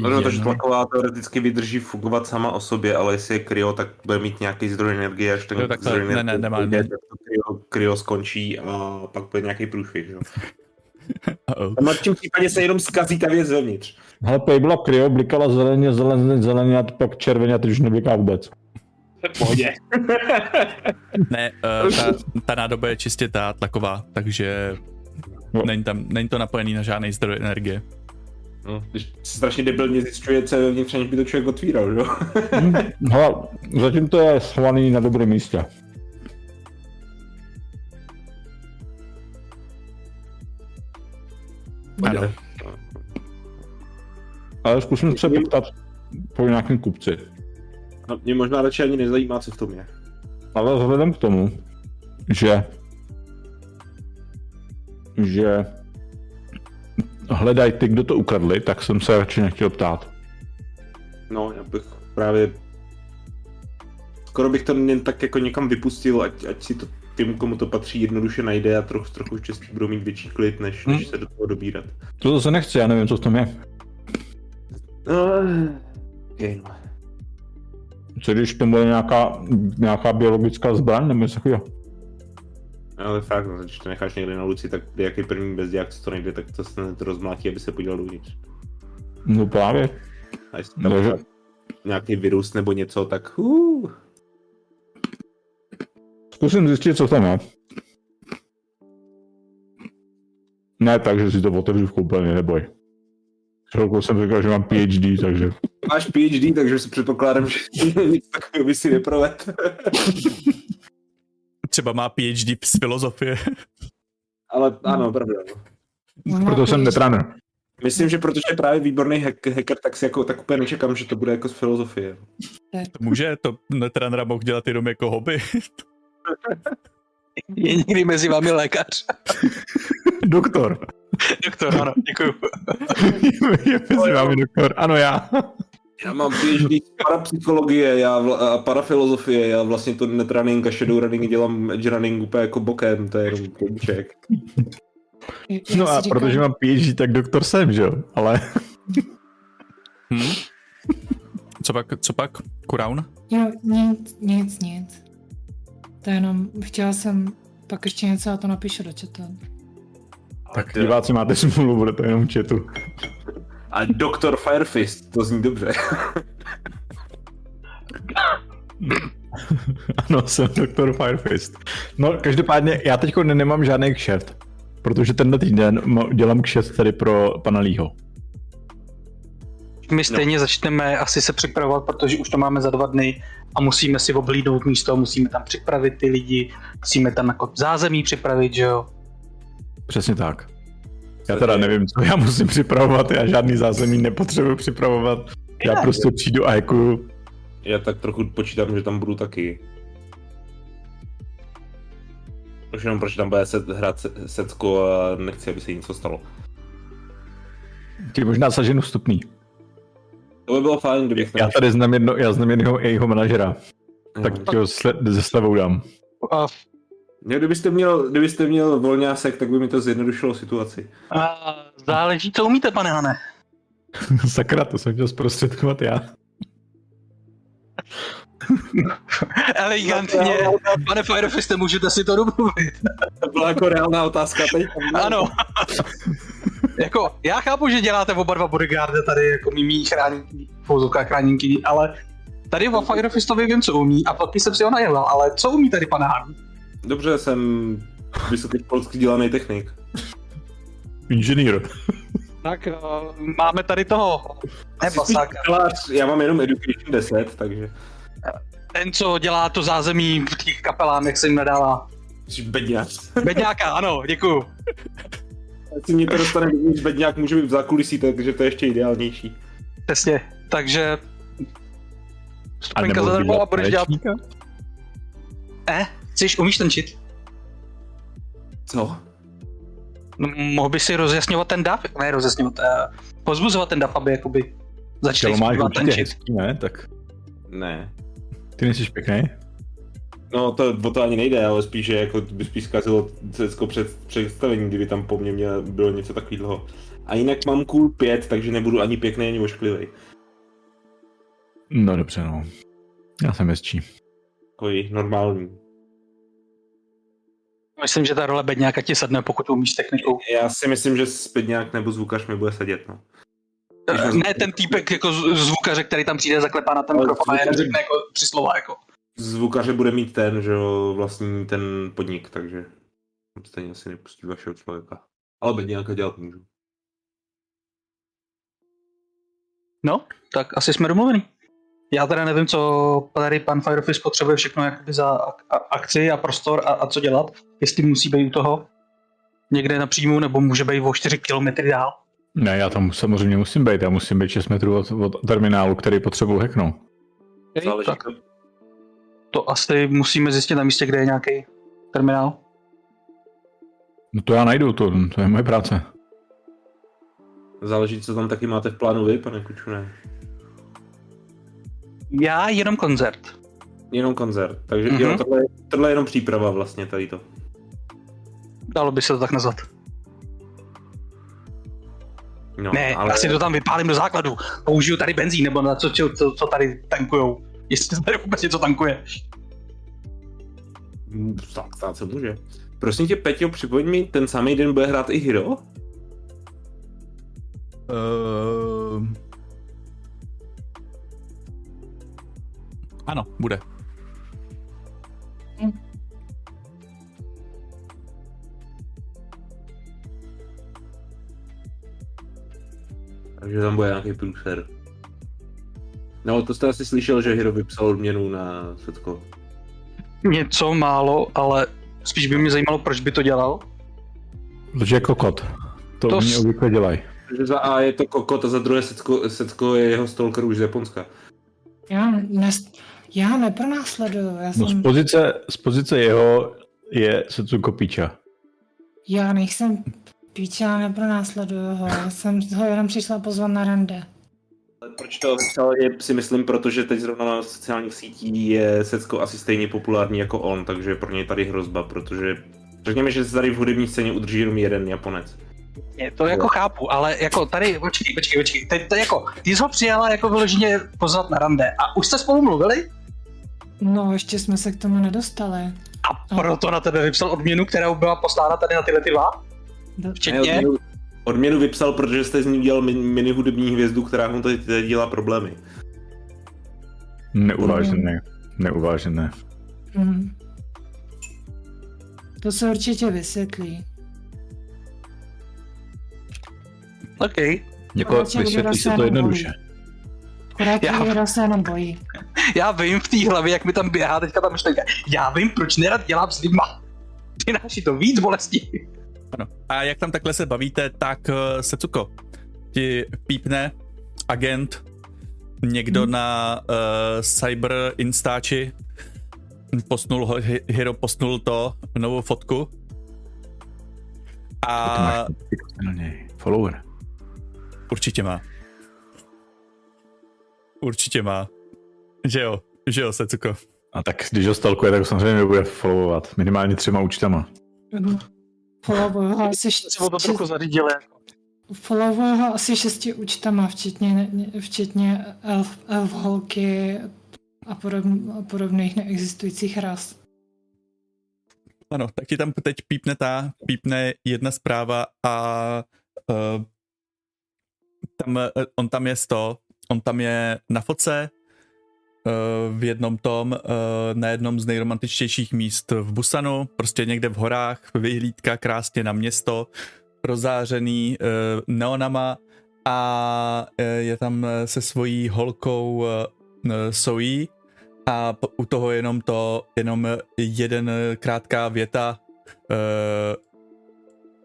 No, no, takže tlaková teoreticky vydrží fungovat sama o sobě, ale jestli je kryo, tak bude mít nějaký zdroj energie, až ten Jo, takhle, zdroj ne, energie ne, nemá- půjde, tak to kryo, kryo skončí a pak bude nějaký průšvih. že jo. Uh-oh. V mladším případě se jenom zkazí ta věc zevnitř. Hele, byla kryo, blikala zeleně, zeleně, zeleně a pak červeně a teď už nebliká vůbec. V pohodě. Ne, uh, ta, ta nádoba je čistě ta tlaková, takže Jo. není, tam, není to napojený na žádný zdroj energie. No, když se strašně debilně zjišťuje, co je vevnitř, aniž by to člověk otvíral, že jo? Hele, zatím to je schovaný na dobrém místě. Ano. Ale zkusím se poptat po nějakém kupci. A mě možná radši ani nezajímá, co v tom je. Ale vzhledem k tomu, že že hledají ty, kdo to ukradli, tak jsem se radši nechtěl ptát. No, já bych právě... Skoro bych to jen tak jako někam vypustil, ať, ať si to tím, komu to patří, jednoduše najde a trochu, trochu štěstí budou mít větší klid, než, než Hmm. se do toho dobírat. To zase nechci, já nevím, co v tom je. No, okay, no. Co když to bude nějaká, nějaká biologická zbraň nebo něco takového? Ale fakt, no, když to necháš někde na ulici, tak jaký první bezdělák, co to nejde, tak to se to rozmlátí, aby se podíval dovnitř. No právě. A jestli tam Takže- no, nějaký virus nebo něco, tak uh, Zkusím zjistit, co tam je. Ne tak, že si to otevřu v koupelně, neboj. Chvilku jsem říkal, že mám PhD, takže... máš PhD, takže si předpokládám, že nic takového by si neproved. Třeba má PhD z filozofie. Ale ano, pravda. no. Proto jsem PhD. netraner. Myslím, že protože je právě výborný hack, hacker, tak si jako tak úplně nečekám, že to bude jako z filozofie. To může, to netrenera mohl dělat jenom jako hobby. Je někdy mezi vámi lékař. Doktor. Doktor, ano, děkuju. je mezi vámi doktor. Ano, já. Já mám PhD z parapsychologie já vla, a parafilozofie, já vlastně to net running a shadow running dělám edge running úplně jako bokem, to je jenom No a říkám- protože mám PhD, tak doktor jsem, že jo? Ale Hm? Co pak, co pak? Kuraun? Jo, nic, nic, nic. To jenom, chtěla jsem pak ještě něco a to napíšu do chatu. tak diváci máte smůlu, bude to jenom chatu. A doktor Firefist, to zní dobře. Ano, jsem doktor Firefist. No, každopádně já teď nemám žádný kšeft, protože tenhle týden dělám kšeft tady pro pana Lího. My stejně začneme asi se připravovat, protože už to máme za dva dny a musíme si oblídnout místo, musíme tam připravit ty lidi, musíme tam jako zázemí připravit, že jo. Přesně tak. Já teda nevím, co já musím připravovat, já žádný zázemí nepotřebuji připravovat. Já prostě přijdu a hackuju. Já tak trochu počítám, že tam budu taky. Už jenom proč tam bude set, hrát se- secko a nechci, aby se něco stalo. Ti možná saženu vstupný. To by bylo fajn, kdybych Já tady znám, jedno, já znám jednoho jeho manažera, tak Jo. ti ho sle- ze slevou dám. A, Jo, kdybyste měl, kdybyste měl volňásek, tak by mi to zjednodušilo situaci. a záleží, co umíte, pane Hane. Sakra, to jsem chtěl zprostředkovat já. Elegantně. Pane Firefiste, můžete si to domluvit. To byla jako reálná otázka teď. Ano. jako, já chápu, že děláte oba dva bodyguardy tady jako mimí chráněnky, fouzovka chráněnky, ale tady o Firefistovi vím, co umí a taky jsem si ho najel, ale co umí tady pan Hán? Dobře, jsem vysokoškolský dělaný technik. Inženýr. Tak uh, máme tady toho, ne Jsi basáka, spíš kalář, Já mám jenom Education 10, takže... ten, co dělá to zázemí v těch kapelách, jak se jim nadává. Jsi bedňář. Bedňáka, ano, děkuju. Jestli mě to dostane dovnitř bedňák, může být v zákulisí, takže to je ještě ideálnější. Přesně, takže A stupenka nebo zadarmo a budeš dělat, eh, chceš, umíš tančit? Co? No, mohl by si rozjasňovat ten dav, ne rozjasňovat, uh, pozbuzovat ten dav, aby jakoby začali máš tančit. hezký, ne? Tak Ne. ty nejsi pěkný. No to, o to ani nejde, ale spíš, že jako by spíš zkazilo cecko před představení, kdyby tam po mně mělo, bylo něco takového. A jinak mám cool 5, takže nebudu ani pěkný, ani ošklivý. No dobře, no. Já jsem hezčí. Takový normální. Myslím, že ta role bedňáka ti sedne, pokud umíš s technikou. Já si myslím, že zpětňák nebo zvukař mi bude sedět, no. Ne ten týpek jako zvukaře, který tam přijde, zaklepá na ten mikrofon a řekne jako tři slova jako. Zvukaře bude mít ten, že jo, vlastní ten podnik, takže stejně asi nepustí vašeho člověka. Ale bedňáka dělat můžu. No, tak asi jsme domluveni. Já teda nevím, co tady pan Firefist potřebuje všechno jakoby za ak- a- akci a prostor a, a co dělat. Jestli musí být u toho někde na příjmu, nebo může být o 4 kilometry dál. Ne, já tam samozřejmě musím být, já musím být 6 metrů od, od terminálu, který potřebuji hacknout. Záleží tak. To asi musíme zjistit na místě, kde je nějaký terminál. No to já najdu, to, to je moje práce. Záleží, co tam taky máte v plánu vy, pane Kučune. Já jenom koncert. Jenom koncert. Takže Mhm. mm-hmm. jo, tohle, je- tohle je jenom příprava vlastně tady to. Dalo by se to tak nazvat. No, Ne, ale... asi to tam vypálím do základu. Použiju tady benzín, nebo na co, co, co, co tady tankujou. Jestli tady vůbec něco tankuje. Mm, Tak, stát se může. Prosím tě, Peťo, připoň mi, ten samý den bude hrát i Hero? Uh, ano, bude. Takže tam bude nějaký průser. No, to jste asi slyšel, že Hero vypsal odměnu na setko. Něco málo, ale spíš by mě zajímalo, proč by to dělal. Protože je kokot. To, To s- obvykle dělají. Takže za A je to kokot a za druhé setko, setko je jeho stalker už z Japonska. Já, ne, já nepronásleduju, já No z jsem, pozice, z pozice jeho je Setsuko Píča. já nejsem píče, já nepronásleduju ho, já jsem ho jenom přišla pozvat na rande. Proč to vypsal, je si myslím, protože teď zrovna na sociálních sítích je Secko asi stejně populární jako on, takže pro něj tady hrozba, protože řekněme, že se tady v hudební scéně udrží jenom jeden Japonec. Je, to jako chápu, ale jako tady, počkej, počkej, počkej, teď to jako, ty jsi ho přijala jako vyloženě pozvat na rande a už jste spolu mluvili? No, ještě jsme se k tomu nedostali. A proto na tebe vypsal odměnu, která byla poslána tady na tyhle ty dva? Včetně? Odměnu, vypsal, protože jste z ní udělal min- mini hudební hvězdu, která mu teď, dělá problémy. Neuvážené. Neuvážené. Mhm. To se určitě vysvětlí. OK. Jako vysvětlí se to jednoduše. Akorát Já- Já... se jenom bojí. Já vím v té hlavě, jak mi tam běhá teďka ta myšlenka. Já vím, proč nerad dělám s lidma. Přináší to víc bolesti. Ano. A jak tam takhle se bavíte, tak uh, Setsuko ti pípne agent, někdo Hmm. na uh, cyber instači, posnul ho, Hi- Hiro posnul to, novou fotku. A máš na něj. Follower. určitě má. Určitě má. Že jo, že jo, Setsuko. A tak když ho stalkuje, tak samozřejmě nebude followovat. Minimálně třema účtama. Followuju ho asi, Si o to trochu zařídili. followuju ho asi šesti účtama, včetně, včetně elf, elf holky a, podob, a podobných neexistujících ras. Ano, tak ti tam teď pípne ta, pípne jedna zpráva a uh, tam, eh, on tam je to, on tam je na foce v jednom tom, uh, na jednom z nejromantičtějších míst v Busanu, prostě někde v horách, vyhlídka krásně na město, prozářený uh, neonama a je tam eh, se svojí holkou Sojí a u toho jenom to, jenom jeden eh, krátká věta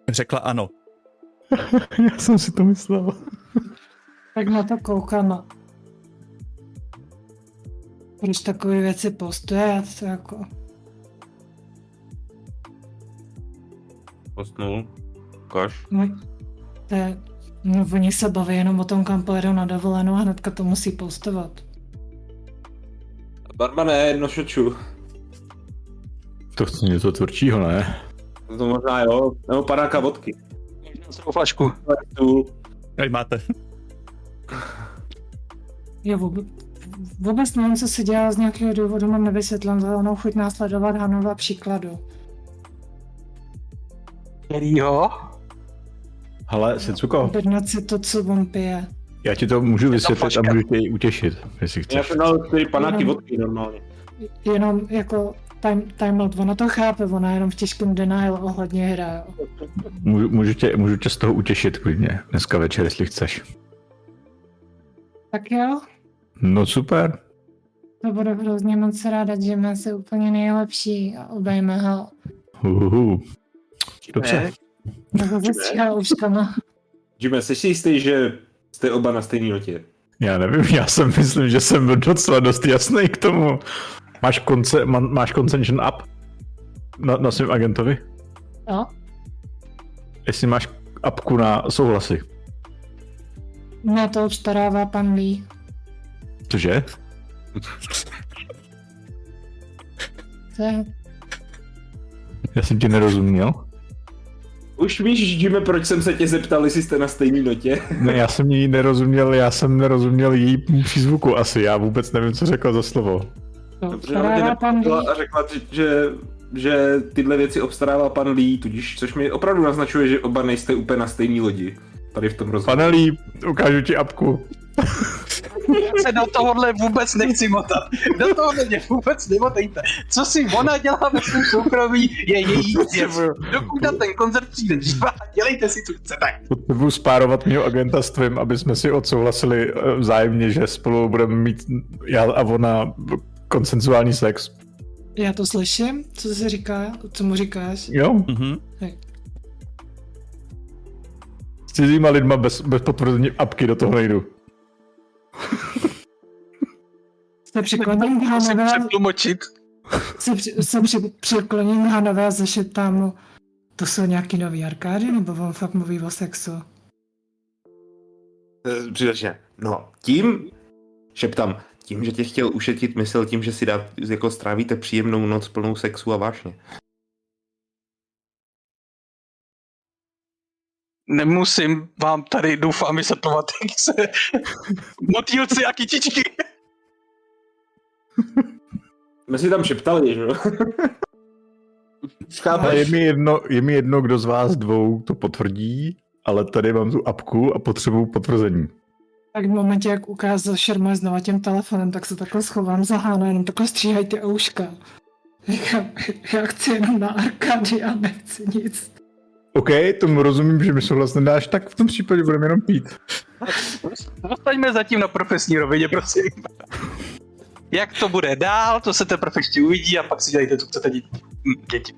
řekla ano. Já jsem si to myslel. Tak na to koukám proč takové věci postuje, to jako... Postnul. Ukaž. No, to je, no, oni se baví jenom o tom, kam pojedou na dovolenou a hnedka to musí postovat. Barmane, no šoču. To chci něco tvrdšího, ne? To možná jo, nebo padáka vodky. Svou flašku. Tady máte. Já vůbec, vůbec nevím, co se dělá z nějakého důvodu, mám nevysvětlám zelenou chuť následovat Hanova příkladu. Kterýho? Ale Setsuko, Objednat si to, co on pije. já ti to můžu vysvětlit a můžu tě i utěšit, jestli Já chceš. jsem dal čtyři panáky Jenom- vodky normálně. Jenom jako time, time out, ona to chápe, ona je jenom v těžkém denial ohledně hra. jo. Můžu, můžu, tě, můžu tě z toho utěšit klidně, dneska večer, jestli chceš. Tak jo, No super. to budu hrozně moc ráda, že má se úplně nejlepší a obejme ho. Uhuhu. Dobře. Nebo zastříhá uškama. Jimmy, jsi si jistý, že jste oba na stejné notě? Já nevím, já jsem myslím, že jsem byl docela dost jasný k tomu. Máš, konce, má, máš consension up na, na svém agentovi? Jo, Jestli máš apku na souhlasy. na to obstarává pan Lee. Cože? Já jsem ti nerozuměl. Už víš, Jimmy, proč jsem se tě zeptal, jestli jste na stejné notě? Ne, já jsem jí nerozuměl, já jsem nerozuměl její přízvuku asi, já vůbec nevím, co řekla za slovo. Dobře, ale tě a řekla, že, že, že tyhle věci obstarává pan Lee, tudíž, což mi opravdu naznačuje, že oba nejste úplně na stejné lodi. Tady v tom rozhovoru. Panelí, ukážu ti apku. Já se do tohohle vůbec nechci motat. Do tohohle mě vůbec nemotejte. Co si ona dělá ve svém soukromí, je její věc. Dokud na ten koncert přijde dříva, dělejte si, co chcete. Potřebuji spárovat mého agenta s tvým, aby jsme si odsouhlasili eh, vzájemně, že spolu budeme mít já a ona konsenzuální sex. Já to slyším, co se říká, co mu říkáš. Jo? Mhm. S cizíma lidma bez, bez potvrzení apky do toho nejdu. Se přikloním k Hanové, Přetlumočit. se, při, se při, přikloním k Hanové a zašeptám mu, to jsou nějaký nový arkády, nebo on fakt mluví o sexu? Eh, Přidačně. No, tím, šeptám, tím, že tě chtěl ušetit mysl tím, že si dá, jako strávíte příjemnou noc plnou sexu a vášně. Nemusím vám tady, doufám, vysvětlovat, jak se motýlci a kytičky. My si tam šeptali, že jo? Ale je mi, jedno, je mi jedno, kdo z vás dvou to potvrdí, ale tady mám tu apku a potřebuju potvrzení. Tak v momentě, jak ukázal Šerma znova tím telefonem, tak se takhle schovám za Hánu, jenom takhle stříhají ty ouška. Říkám, já chci jenom na arkády a nechci nic. OK, tomu rozumím, že mi souhlas nedáš, tak v tom případě budeme jenom pít. Zůstaňme zatím na profesní rovině, prosím. Jak to bude dál, to se teprve ještě uvidí a pak si dělejte, co chcete děti. Hm, děti.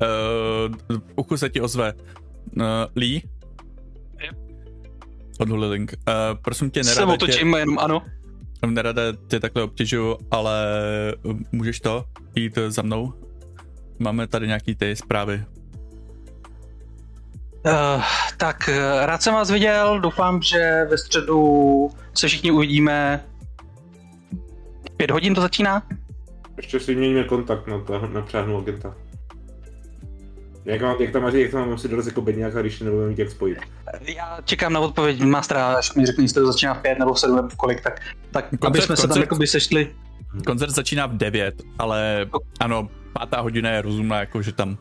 Uh, uchu se ti ozve. Uh, Lee? Od Hulilink. Uh, prosím tě, Se nerada tě, otočím jenom, ano. Nerada tě takhle obtěžuju, ale můžeš to jít za mnou? Máme tady nějaký ty zprávy. Uh, tak eh, rád jsem vás viděl, doufám, že ve středu se všichni uvidíme. Pět hodin to začíná? Ještě si měníme kontakt na, to, na přáhnu agenta. Jak, mám, jak tam máš, jak tam mám si dorazit jako bedňáka, když nebudeme mít jak spojit. Já čekám na odpověď Mastera, až mi řekne, jestli to začíná v pět nebo v sedm nebo v kolik, tak, tak Koncert- aby jsme se tam koncert- jakoby sešli. Koncert začíná v 9, ale ano, pátá hodina je rozumná, jako že tam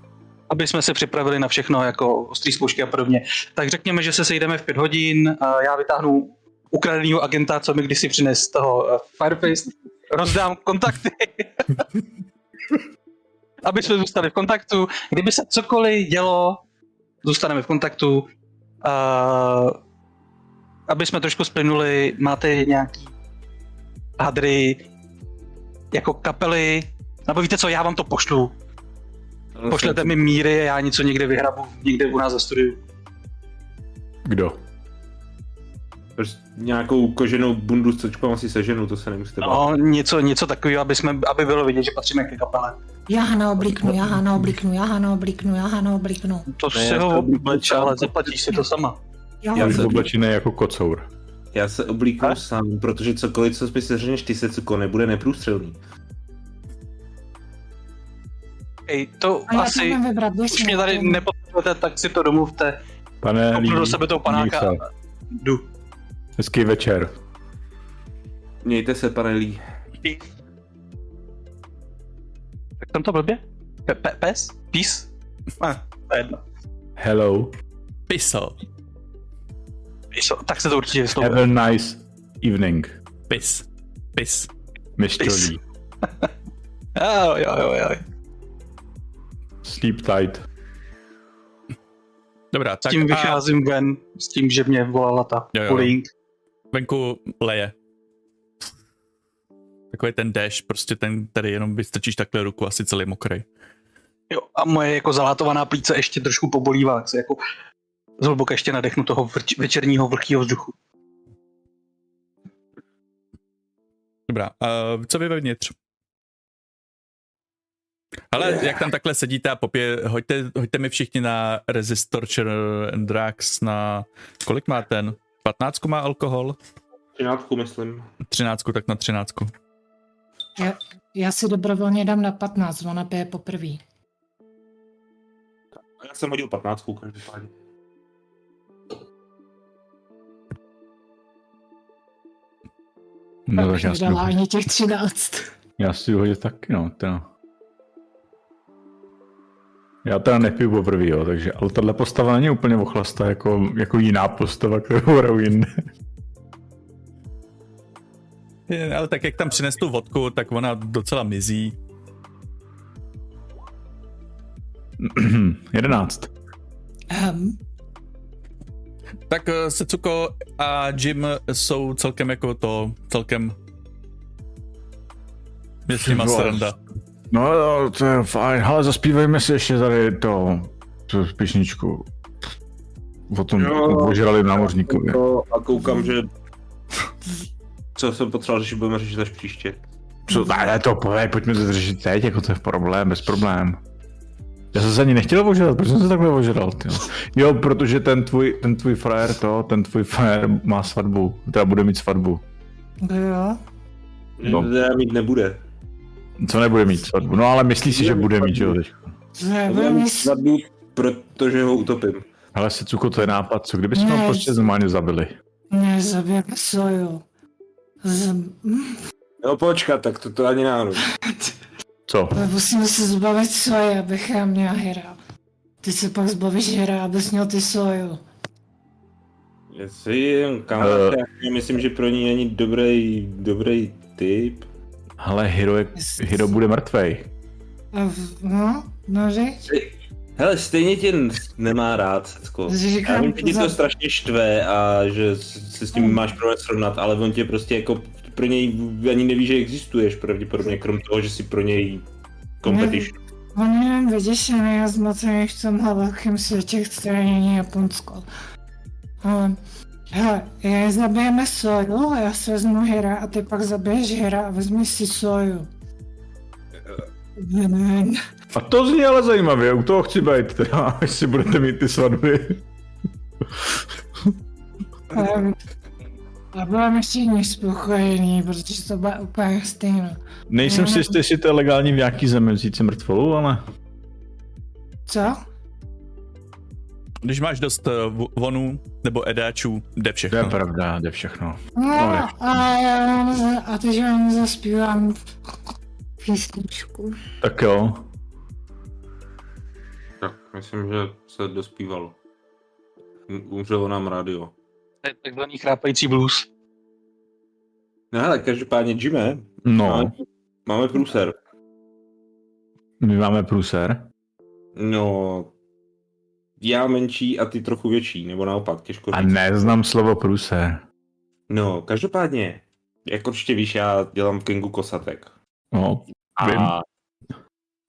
aby jsme se připravili na všechno, jako ostrý zkoušky a podobně. Tak řekněme, že se sejdeme v pět hodin, a já vytáhnu ukradeného agenta, co mi kdysi přines z toho eh, Fireface, rozdám kontakty, aby jsme zůstali v kontaktu. Kdyby se cokoliv dělo, zůstaneme v kontaktu. Uh, aby jsme trošku splynuli, máte nějaký hadry jako kapely, nebo víte co, já vám to pošlu, Pošlete mi míry a já něco někde vyhrabu, někde u nás za studiu. Kdo? Prostě nějakou koženou bundu s cočkou asi seženu, to se nemusíte bát. No, něco, něco takového, aby, jsme, aby bylo vidět, že patříme ke kapele. Já Hana oblíknu, já Hana oblíknu, já Hana oblíknu, já Hana oblíknu. To Ne, si já ho to- obleč, ale zaplatíš si to sama. Já Já ho se- oblečený jako kocour. Já se oblíknu sám, protože cokoliv, co mi seřeneš ty se cuko, nebude neprůstřelný. Ej, to A asi, vybrat, už mě tady nepotřebujete, tak si to domluvte. Pane Kopnu do sebe toho panáka se. jdu. Hezký večer. Mějte se, pane Lee. Tam to blbě? Pe- pe- pes? Pís? Ah, to je jedno. Hello. piso, Píso, Tak se to určitě vyslovuje. Have a nice evening, pis, pis. Lee. Jo, jo, jo, jo. Sleep tight. Dobrá, S tak tím a vycházím ven, s tím, že mě volala ta Jo, jo. bullying. venku leje. Takový ten dash, prostě ten, který jenom vystrčíš takhle ruku, asi celý mokrý. Jo, a moje jako zalátovaná plíce ještě trošku pobolívá, tak se jako zhluboka ještě nadechnu toho vrč- večerního vlhkého vzduchu. Dobrá, a co vy vevnitř? Ale jak tam takhle sedíte a popě, hoďte, hoďte mi všichni na Resist Torture and Drugs na, kolik má ten? 15 má alkohol? Třináctku, myslím. 13, tak na 13. Já si dobrovolně dám na 15, ona pije poprvé. Já jsem hodil 15 každopádně. No, tak já si, nedala ho- ani těch 13. já si ho hodil taky, no. Teda. Já teda nepiju poprvé, jo, takže, ale tahle postava není úplně ochlasta jako, jako jiná postava, kterou hraju jinde. Je, Ale tak jak tam přines tu vodku, tak ona docela mizí. 11. Um, Tak eh, Setsuko a Jim jsou celkem jako to, celkem je s nima sranda. No, jo, to je fajn. Ale zaspívejme si ještě tady to, tu písničku. O tom ožrali námořníkovi. No, a koukám, že co jsem potřeboval řešit, budeme řešit až příště. Co, ne, to povej, pojďme to řešit teď, jako to je problém, bez problém. Já jsem se ani nechtěl ožrat, proč jsem se takhle ožral, ty? Jo, protože ten tvůj, ten tvůj frajer to, ten tvůj frajer má svatbu, teda bude mít svatbu. jo. No. No. To mít nebude. Co nebude mít svatbu? No ale myslí si, že bude mít, že jo, teď. Ne, Bude bude mít svatbu, protože ho utopím. Hele, se cuko, to je nápad, co kdyby jsme Ne. ho prostě normálně zabili? Ne, zabijeme soju. Z... No počkat, tak to, to ani náhodou. Co? Ale musíme se zbavit soje, abych já měla hera. Ty se pak zbavíš hera, abys měl ty soju. Jestli jen kamarád, Eh. já myslím, že pro ní není dobrý, dobrý typ. Hele, Hiro, je, Hiro bude mrtvej. No, no řeč. Hele, stejně tě nemá rád, Secko. Říkám, Já vím, že tě to strašně štve a že se s tím máš problém srovnat, ale on tě prostě jako pro něj ani neví, že existuješ pravděpodobně, krom toho, že si pro něj competition. On je jen vyděšený a zmatený v tomhle velkém světě, který není Japonsko. Hele, já zabijeme soju, já si vezmu hera a ty pak zabiješ hera a vezmeš si soju. Win-win. A to zní ale zajímavě, u toho chci být teda, až si budete mít ty svatby. Ale- A budeme všichni spokojení, protože to bude úplně stejné. Nejsem si jistý, jestli to je legální v nějaký zemi vzít si mrtvolu, ale... Co? Když máš dost v- vonů nebo edáčů, jde To je všechno. pravda, jde všechno. No, ne. a já za, a teď vám zaspívám písničku. Tak jo. Myslím, že se dospíval. Umřelo nám rádio. To je takzvaný chrápající blues. No hele, každopádně Jimé, No, máme, máme průser. my máme průser. No, já menší a ty trochu větší, nebo naopak, těžko A říct. neznám slovo průser. No, každopádně, jak určitě víš, já dělám v Kengu kosatek. No, vím.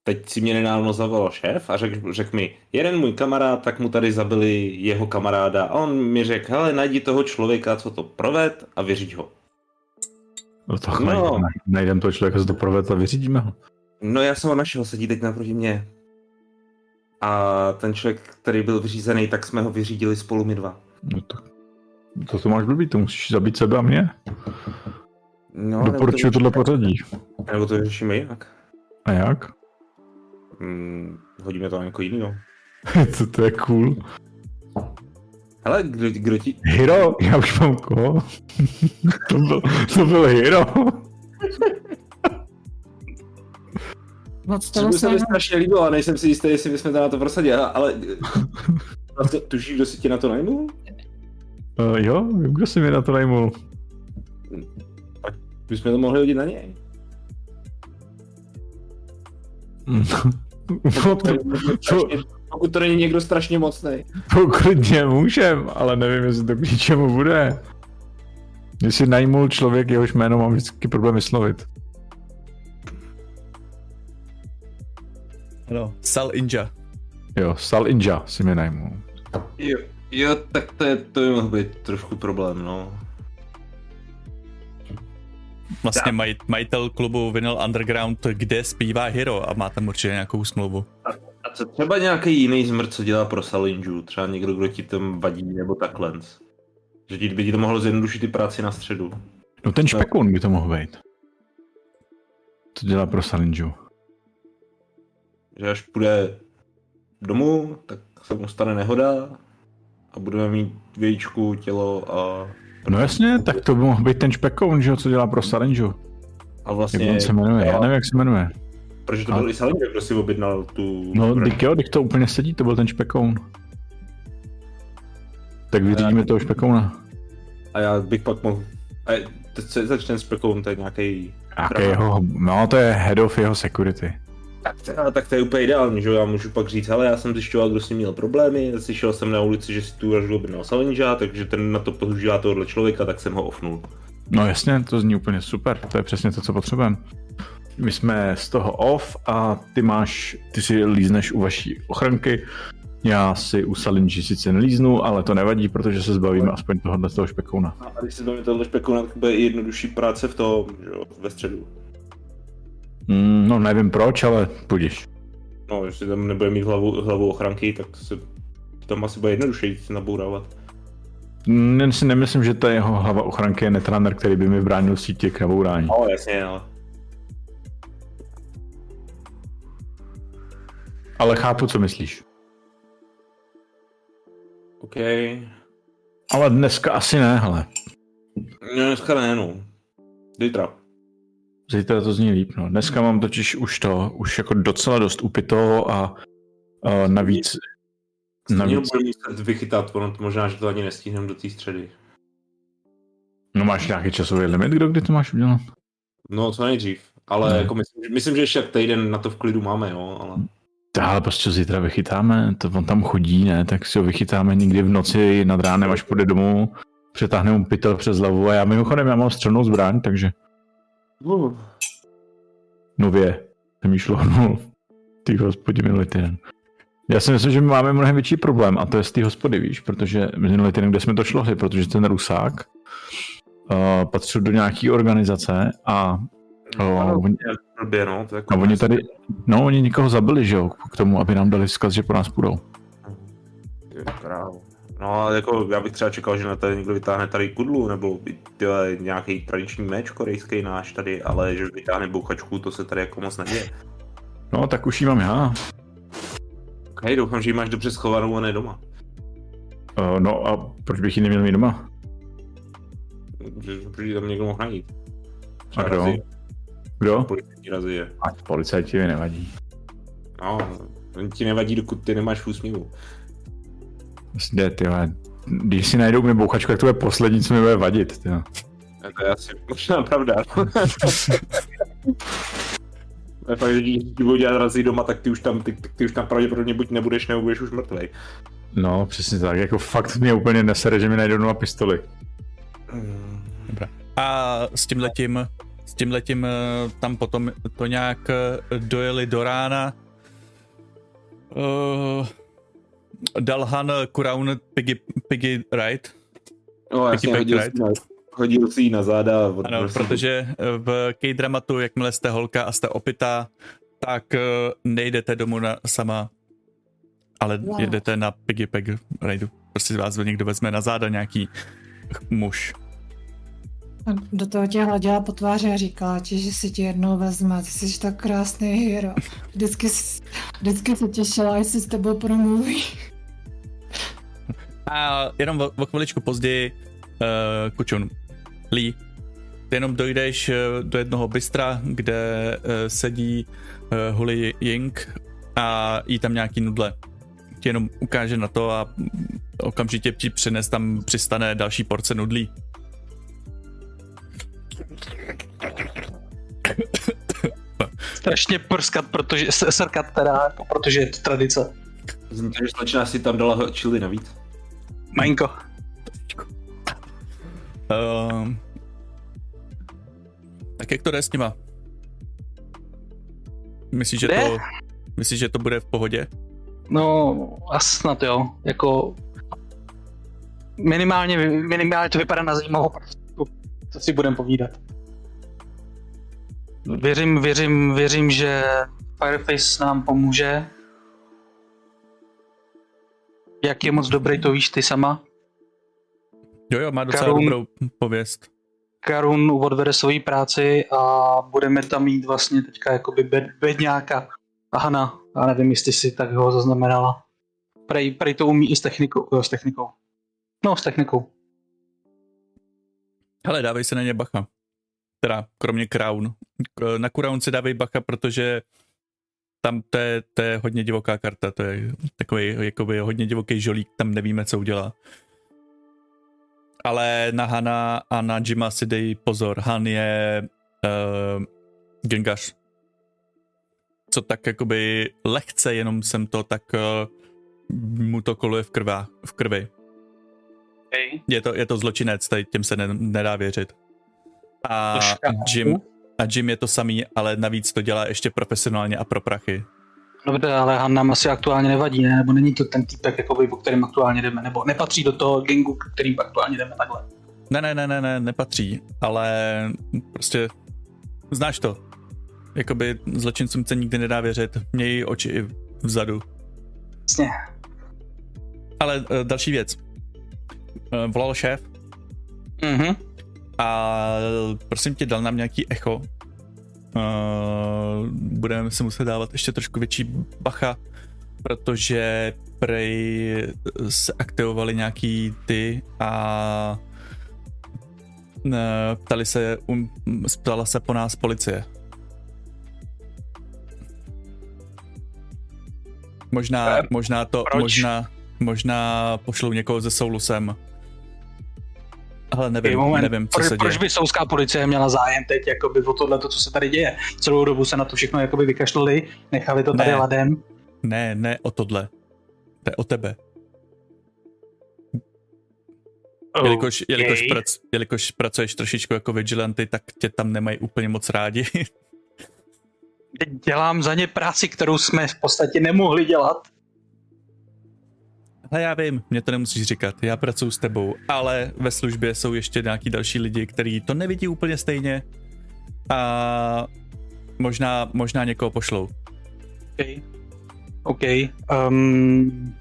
Teď si mě nedávno zavolal šéf a řekl řek mi, jeden můj kamarád, tak mu tady zabili jeho kamaráda a on mi řekl, hele, najdi toho člověka, co to proved a vyřiď ho. No, tak No. najdem, najdem toho člověka, co to provedl a vyřídíme ho. No já jsem ho našel, sedí teď naproti mě. A ten člověk, který byl vyřízený, tak jsme ho vyřídili spolu my dva. No to, to, to máš blbý, to musíš zabít sebe a mě. No, Doporučuji to, tohle pořadí. nebo to vyřešíme jinak. A jak? Hmm, hodíme to na někoho jiného. to, to je cool. Hele, kdo, kdo ti... Hero, já už mám koho. to, byl, to byl Hero. Moc To toho by se mi strašně líbilo a nejsem si jistý, jestli bychom to na to prosadili, ale- ale... Tušíš, kdo si tě na to najmul? Uh, jo, vím, kdo si mě na to najmul. Bychom to mohli hodit na něj. Strašně, pokud to není někdo strašně mocný. to klidně můžem, ale nevím, jestli to k ničemu bude. Jestli najmul člověk, jehož jméno mám vždycky problém vyslovit. Ano, Sal Inja. Jo, Sal Inja si mě najmul. Jo, jo tak to, je, to by mohl být trošku problém, no. Vlastně maj, majitel klubu Vinyl Underground, kde zpívá Hero a má tam určitě nějakou smlouvu. A co třeba nějaký jiný zmrt, co dělá pro Salinju? Třeba někdo, kdo ti tam vadí, nebo takhle. Že ti by ti to mohlo zjednodušit ty práci na středu. No ten špekun by to mohl být. Co dělá pro Salinju? Že až půjde domů, tak se mu stane nehoda a budeme mít vějíčku, tělo a... No jasně, tak to by mohl být ten špekoun, že co dělá pro Salinju. A Jak vlastně... on se jmenuje? Já nevím, jak se jmenuje. Protože to A- byl i Salinger, kdo si objednal tu... No, teď jo, teď to úplně sedí, to byl ten špekoun. Tak vyřídíme toho špekouna. A já bych pak mohl... A teď se začne s Pekou, to je nějaký... Jaký jeho, no to je head of jeho security. Tak to, tak to je úplně ideální, že jo? Já můžu pak říct, ale já jsem zjišťoval, kdo s ním měl problémy, slyšel jsem na ulici, že si tu vraždu objednal Salinja, takže ten na to používá tohohle člověka, tak jsem ho offnul. No jasně, to zní úplně super, to je přesně to, co potřebujeme. My jsme z toho off a ty máš, ty si lízneš u vaší ochranky, já si u Salinji sice nelíznu, ale to nevadí, protože se zbavíme aspoň tohohle toho špekouna. A když si zbavím tohle špekouna, tak bude i jednodušší práce v tom, že jo, ve středu. Mm, no nevím proč, ale půjdeš. No, jestli tam nebude mít hlavu, hlavu ochranky, tak se tam asi bude jednodušší se nabourávat. Jen si nemyslím, že ta jeho hlava ochranky je netraner, který by mi bránil sítě k nabourání. No, jasně, ale... Ale chápu, co myslíš. OK. Ale dneska asi ne, hele. No, dneska ne, no. Zítra. Zítra to zní líp, no. Dneska mám totiž už to, už jako docela dost upito a, a navíc, navíc, muset vychytat, ono to možná, že to ani nestihneme do té středy. no máš nějaký časový limit, kdo kdy to máš udělat? No, co nejdřív. Ale Ne. jako myslím, že- myslím, že ještě týden na to v klidu máme, jo, ale... Ale prostě zítra vychytáme, to on tam chodí, ne, tak si ho vychytáme někdy v noci nad ránem, až půjde domů, přetáhne mu pytel přes hlavu a já mimochodem, já mám střelnou zbraň, takže Uh. nově jsem jí šlohnul ty hospodě minulý týden. Já si myslím, že my máme mnohem větší problém a to je z té hospody, víš, protože minulý týden, kde jsme to šlohli, protože ten Rusák uh, patřil do nějaký organizace a oni, Blbě, no, to jako a oni tady, no oni někoho zabili, že jo, k tomu, aby nám dali vzkaz, že po nás půjdou. Ty krávo. No, jako já bych třeba čekal, že na tady někdo vytáhne tady kudlu, nebo tyhle, nějaký tradiční meč korejský náš tady, ale že vytáhne bouchačku, to se tady jako moc neděje. No, tak už jí mám já. Hej, doufám, že ji máš dobře schovanou a ne doma. Uh, no a proč bych ji neměl mít doma? Že, že ji tam někdo mohl najít. A kdo? razy, Kdo? Ať policajti mi nevadí. No, on ti nevadí, dokud ty nemáš v úsměvu. Prostě, ty vole, když si najdou mi bouchačku, tak to je poslední, co mi bude vadit. Ty. A to je asi možná pravda. To je fakt, že když ti budou dělat razy doma, tak ty už tam, ty, ty už tam pravděpodobně buď nebudeš, nebo budeš už mrtvej. No, přesně tak, jako fakt mě úplně nesere, že mi najdou nova pistoli. A s tím letím, s tím letím tam potom to nějak eh, dojeli do rána. Uh, Dalhan Kuraun Piggy, Piggy Ride. No, jasně, Piggy hodil, na, hodil si ji na záda. Od, Ano, prostě- protože eh, v K-dramatu, jakmile jste holka a jste opitá, tak eh, nejdete domů na, sama, ale Wow. jedete na Piggy Pig Rideu. Prostě vás někdo vezme na záda nějaký muž. Do toho tě hladila po tváři a říkala ti, že si tě jednou vezme. Ty jsi tak krásný hero. Vždycky, vždycky se těšila, jestli s tebou promluví. A jenom o, o chviličku později uh, Kučun, Lee, ty jenom dojdeš eh, do jednoho bystra, kde uh, sedí uh, Huli Ying a jí tam nějaký nudle. Ti jenom ukáže na to a okamžitě ti přines tam přistane další porce nudlí. Strašně prskat, protože, srkat teda, jako protože je to tradice. To, že slečna si tam dala chili navíc. Maňko. Uh, tak jak to jde s nima? Myslíš, že Jde? to, myslíš, že to bude v pohodě? No, a snad jo. Jako minimálně, minimálně to vypadá na zajímavou co si budeme povídat. Věřím, věřím, věřím, že Fireface nám pomůže. Jak je moc dobrý, to víš ty sama. Jo, jo, má docela Karun- dobrou pověst. Karun odvede svoji práci a budeme tam mít vlastně teďka jakoby bed, bedňáka Hana. Já nevím, jestli si tak ho zaznamenala. Prej, prej to umí i s technikou. Jo, s technikou. No, s technikou. Hele, dávej se na ně bacha. Teda, kromě Crown. Na Crown si dávej bacha, protože tam to je, to je hodně divoká karta, to je takový jakoby hodně divoký žolík, tam nevíme, co udělá. Ale na Hana a na Jima si dej pozor. Han je uh, gengař. Co tak jakoby lehce, jenom jsem to tak uh, mu to koluje v, krvá, v krvi. Okay. Je to, je to zločinec, tady těm se ne, nedá věřit. A. Jim, a Jim je to samý, ale navíc to dělá ještě profesionálně a pro prachy. Dobře, ale Han nám asi aktuálně nevadí, ne? Nebo není to ten týpek, jakoby, po kterým aktuálně jdeme, nebo nepatří do toho gangu, kterým aktuálně jdeme takhle. Ne, ne, ne, ne, ne, nepatří, ale prostě znáš to. Jakoby zločincům se nikdy nedá věřit, měj oči i vzadu. Jasně. Ale uh, další věc. Uh, volal šéf Mhm. a prosím tě, dal nám nějaký echo. Uh, budeme si muset dávat ještě trošku větší bacha, protože prej se aktivovali nějaký ty a ptali se, um, ptala se po nás policie. Možná, Eh, možná to, proč? možná, možná pošlou někoho ze soulu sem. Ale nevím, moment, nevím, co proč, se proč děje. by souská policie měla zájem teď jakoby o tohle, to, co se tady děje? Celou dobu se na to všechno jakoby vykašlali, nechali to tady Ne. ladem. Ne, ne o tohle. To je o tebe. Jelikož, jelikož, Okay. prac, jelikož pracuješ trošičku jako vigilanty, tak tě tam nemají úplně moc rádi. Dělám za ně práci, kterou jsme v podstatě nemohli dělat. Ale já vím, mě to nemusíš říkat, já pracuji s tebou, ale ve službě jsou ještě nějaký další lidi, kteří to nevidí úplně stejně a možná, možná někoho pošlou. OK. OK. Um,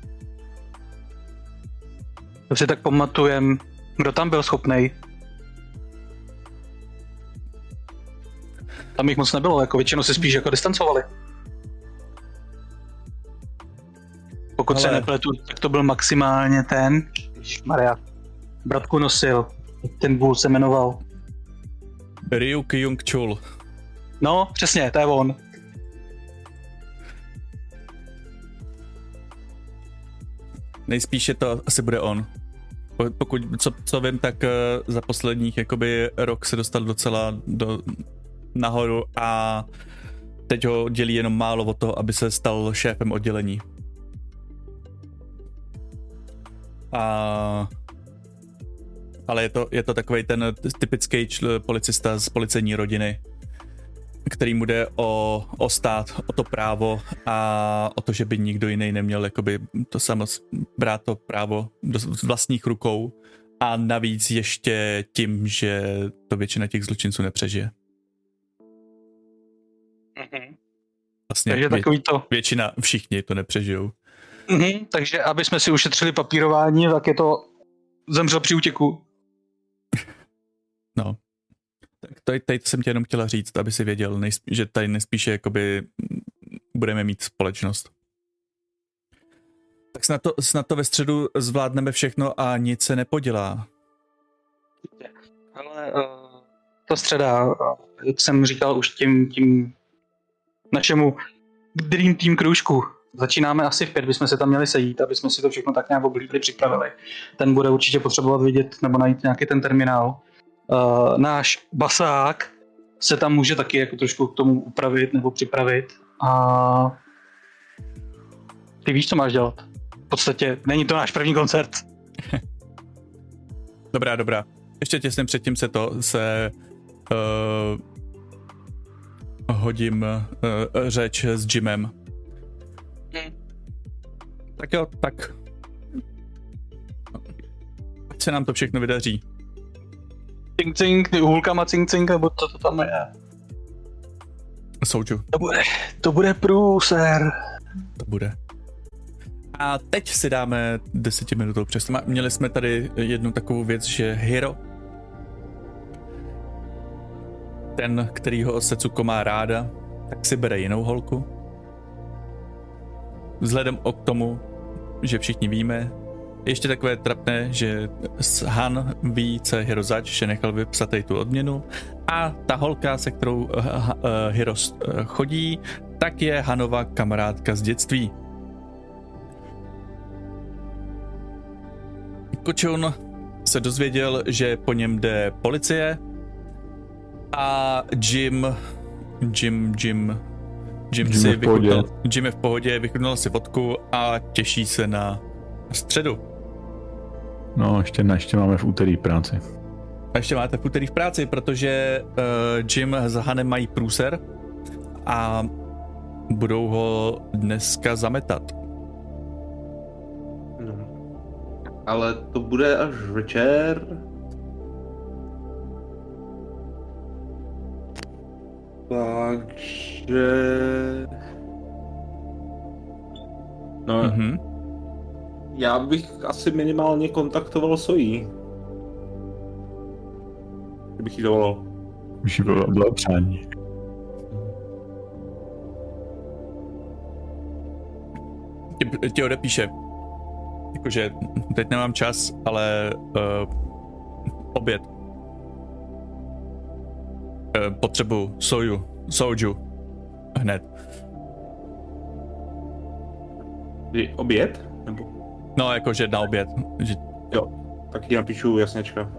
to si tak pamatujem, kdo tam byl schopnej. Tam jich moc nebylo, jako většinou se spíš jako distancovali. Pokud se Ale- nepletu, tak to byl maximálně ten, Maria, bratku nosil, ten bůl se jmenoval. Ryu Kyung Chul. No, přesně, to je on. Nejspíše to asi bude on. Po- Pokud, co, co vím, tak eh, za posledních jakoby rok se dostal docela do, nahoru a teď ho dělí jenom málo o to, aby se stal šéfem oddělení. A ale je to, je to takový ten typický čl, policista z policejní rodiny, který mu jde o, o stát, o to právo a o to, že by nikdo jiný neměl jakoby to samo brát to právo do z vlastních rukou a navíc ještě tím, že to většina těch zločinců nepřežije. Mhm. Vlastně Takže vě, takový to. většina, všichni to nepřežijou. Mhm, takže aby jsme si ušetřili papírování, tak je to zemřel při útěku. No. Tak tady, tady jsem tě jenom chtěla říct, aby si věděl, nejspí, že tady nejspíše jakoby budeme mít společnost. Tak snad to, snad to ve středu zvládneme všechno a nic se nepodělá. Ale uh, ta středa, uh, jak jsem říkal už tím, tím našemu Dream Team kroužku, začínáme asi v pět, bychom se tam měli sejít, aby jsme si to všechno tak nějak oblíbili, připravili. Ten bude určitě potřebovat vidět nebo najít nějaký ten terminál. Uh, náš basák se tam může taky jako trošku k tomu upravit nebo připravit. A ty víš, co máš dělat. V podstatě není to náš první koncert. Dobrá, dobrá. Ještě těsně předtím se to se uh, hodím uh, řeč s Jimem. Tak jo, tak. Ať se nám to všechno vydaří. Cink cink, hůlkama cink cink, nebo co to tam je. Souču, To bude, to bude průser. to bude. A teď si dáme desetiminutovou přestávku. Měli jsme tady jednu takovou věc, že Hiro ten, kterýho Secuko má ráda, tak si bere jinou holku. Vzhledem k tomu, že všichni víme, ještě takové trapné, že Han ví, co je Hiro zač, že nechal vypsat tu odměnu. A ta holka, se kterou uh, uh, Hiro uh, chodí, tak je Hanova kamarádka z dětství. Kočun se dozvěděl, že po něm jde policie. A Jim, Jim, Jim, Jim, Jim si je v pohodě. vychutnal, Jim je v pohodě, vychutnal si vodku a těší se na středu. No, ještě ne, ještě máme v úterý práci. A ještě máte v úterý v práci, protože uh, Jim s Hanem mají průser a budou ho dneska zametat. No. Ale to bude až večer. Takže... No, mm-hmm. Mhm. já bych asi minimálně kontaktoval Sojí. Kdybych jí dovolal. Už bylo, bylo přání. Ti, ti odepíše. Jakože teď nemám čas, ale uh, oběd. Uh, potřebuju soju, soju. Hned. Kdy oběd? Nebo... No, jakože na oběd. Že, Jo, tak ti napíšu jasněčka.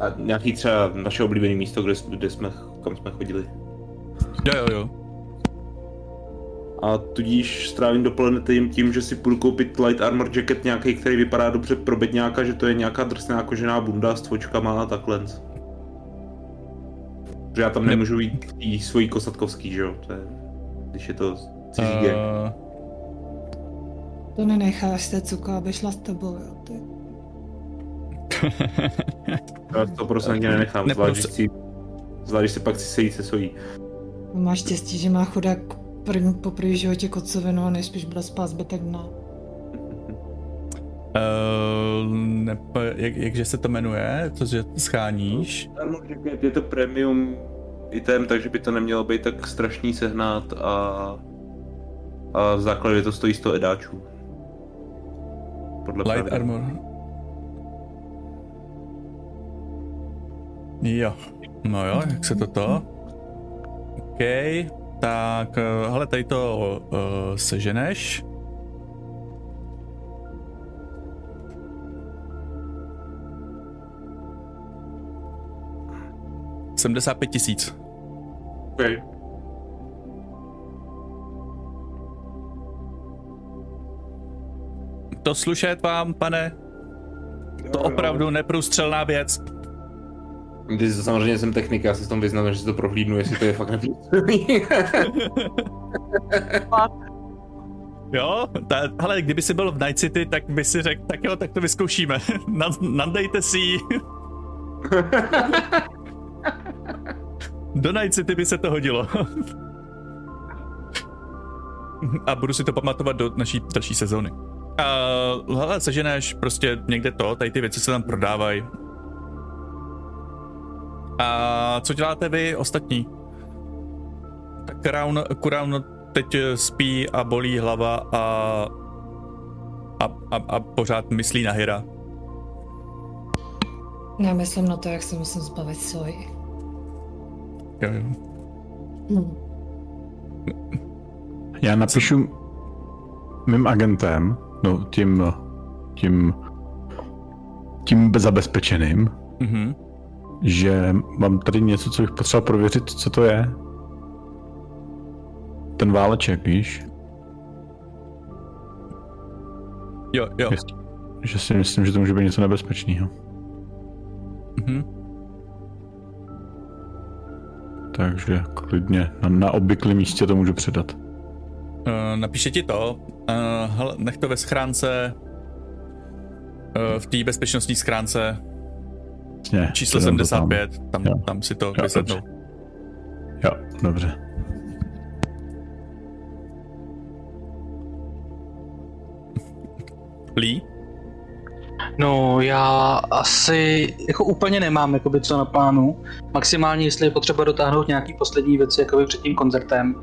A nějaký třeba naše oblíbené místo, kde, kde jsme, kam jsme chodili. jo, jo, jo. A tudíž strávím dopoledne tím, tím, že si půjdu koupit light armor jacket nějaký, který vypadá dobře pro bedňáka, že to je nějaká drsná kožená bunda s tvočkama a takhle. Že já tam Ne- nemůžu jít tý svojí kosatkovský, že jo? To je, když je to cizí uh... To nenecháš se cuko, aby šla s tebou, jo. Ty. Já to prostě ani nenechám, Ne, zvlášť, prostě- když si, zvlášť, když si pak si sejít se sojí. Máš štěstí, že má chudák první, po první životě kocovinu a nejspíš bude spát zbytek dna. Uh, ne, jak, jakže se to jmenuje? To, že scháníš? Je to premium item, takže by to nemělo být tak strašný sehnat a, a v základě to stojí 100 edáčů. Podle Light pravidel. armor. Jo. No jo, jak se to to? OK, tak eh, hele, tady to uh, seženeš. Sedmdesát pět tisíc. Okay. To slušet vám, pane? To opravdu neprůstřelná věc. Ty samozřejmě jsem technik, já si v tom vyznám, že si to prohlídnu, jestli to je fakt neprůstřelný. Jo, ta, hele, kdyby si byl v Night City, tak by si řekl, tak jo, tak to vyzkoušíme. Nad, nadejte si ji. Do Night City by se to hodilo. A budu si to pamatovat do naší další sezóny. Uh, hele, seženeš prostě někde to, tady ty věci se tam prodávají. A co děláte vy ostatní? Tak Kuraun, Kuraun teď spí a bolí hlava a, a, a, a pořád myslí na Hira. Já myslím na to, jak se musím zbavit soji. Jo, jo. Hm. Já napíšu mým agentem, no tím, tím, tím zabezpečeným, Mhm. že mám tady něco, co bych potřeboval prověřit, co to je. Ten váleček, víš? Jo, jo. Jest- Že si myslím, že to může být něco nebezpečného. Mhm. Takže klidně na, na obvyklém místě to můžu předat. Uh, napíše ti to. Uh, hele, nech to ve schránce. Uh, v té bezpečnostní schránce Jasně, číslo předám to tam. 75. Tam, Jo. tam si to vysednou. Jo, dobře. Lee? No, já asi jako úplně nemám jakoby co na plánu. Maximálně, jestli je potřeba dotáhnout nějaký poslední věci jakoby před tím koncertem, uh,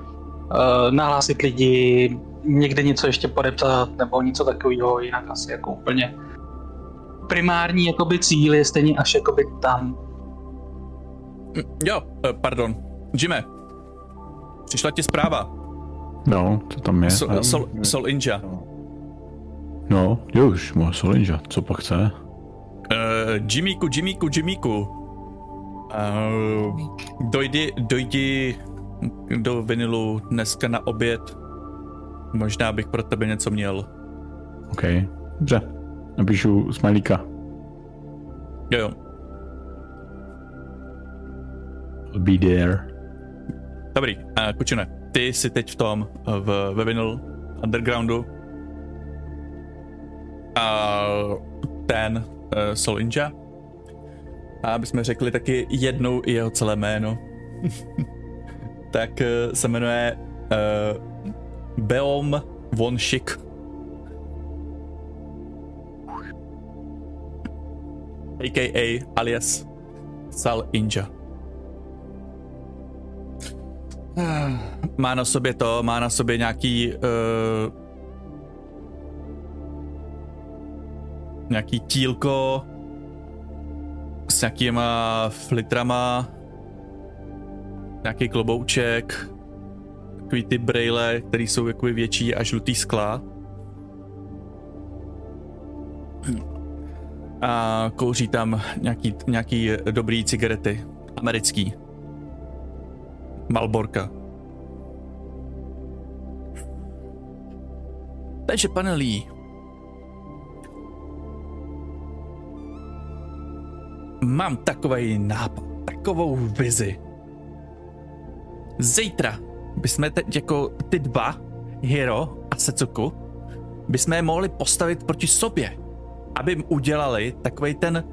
nahlásit lidi, někde něco ještě podepsat nebo něco takového, jinak asi jako úplně primární jakoby cíl je stejně až jakoby tam. Hm, Jo, eh, pardon. Jimmy, přišla ti zpráva. No, to tam je. Sol, Sol, Sol Inja. No, jo už, má Solinja, co pak chce? Uh, Jimmyku, Jimmyku, Jimmyku. Uh, dojdi, dojdi do vinilu dneska na oběd. Možná bych pro tebe něco měl. OK, dobře. Napíšu smajlíka. Jo, jo. I'll be there. Dobrý, uh, Kučine, ty jsi teď v tom, v, ve vinyl undergroundu. A ten uh, Sol Inja. A aby jsme řekli taky jednou i jeho celé jméno. tak uh, se jmenuje uh, Beom Von Schick. A.K.A. alias Sal Inja. Má na sobě to, má na sobě nějaký uh, nějaký tílko s nějakýma flitrama, nějaký klobouček, takový ty brejle, které jsou jakoby větší a žlutý skla. A kouří tam nějaký, nějaký dobrý cigarety, americký. Malborka. Takže pane Lee, mám takový nápad, takovou vizi. Zítra bychom teď jako ty dva, Hiro a Setsuku, bychom je mohli postavit proti sobě, aby jim udělali takový ten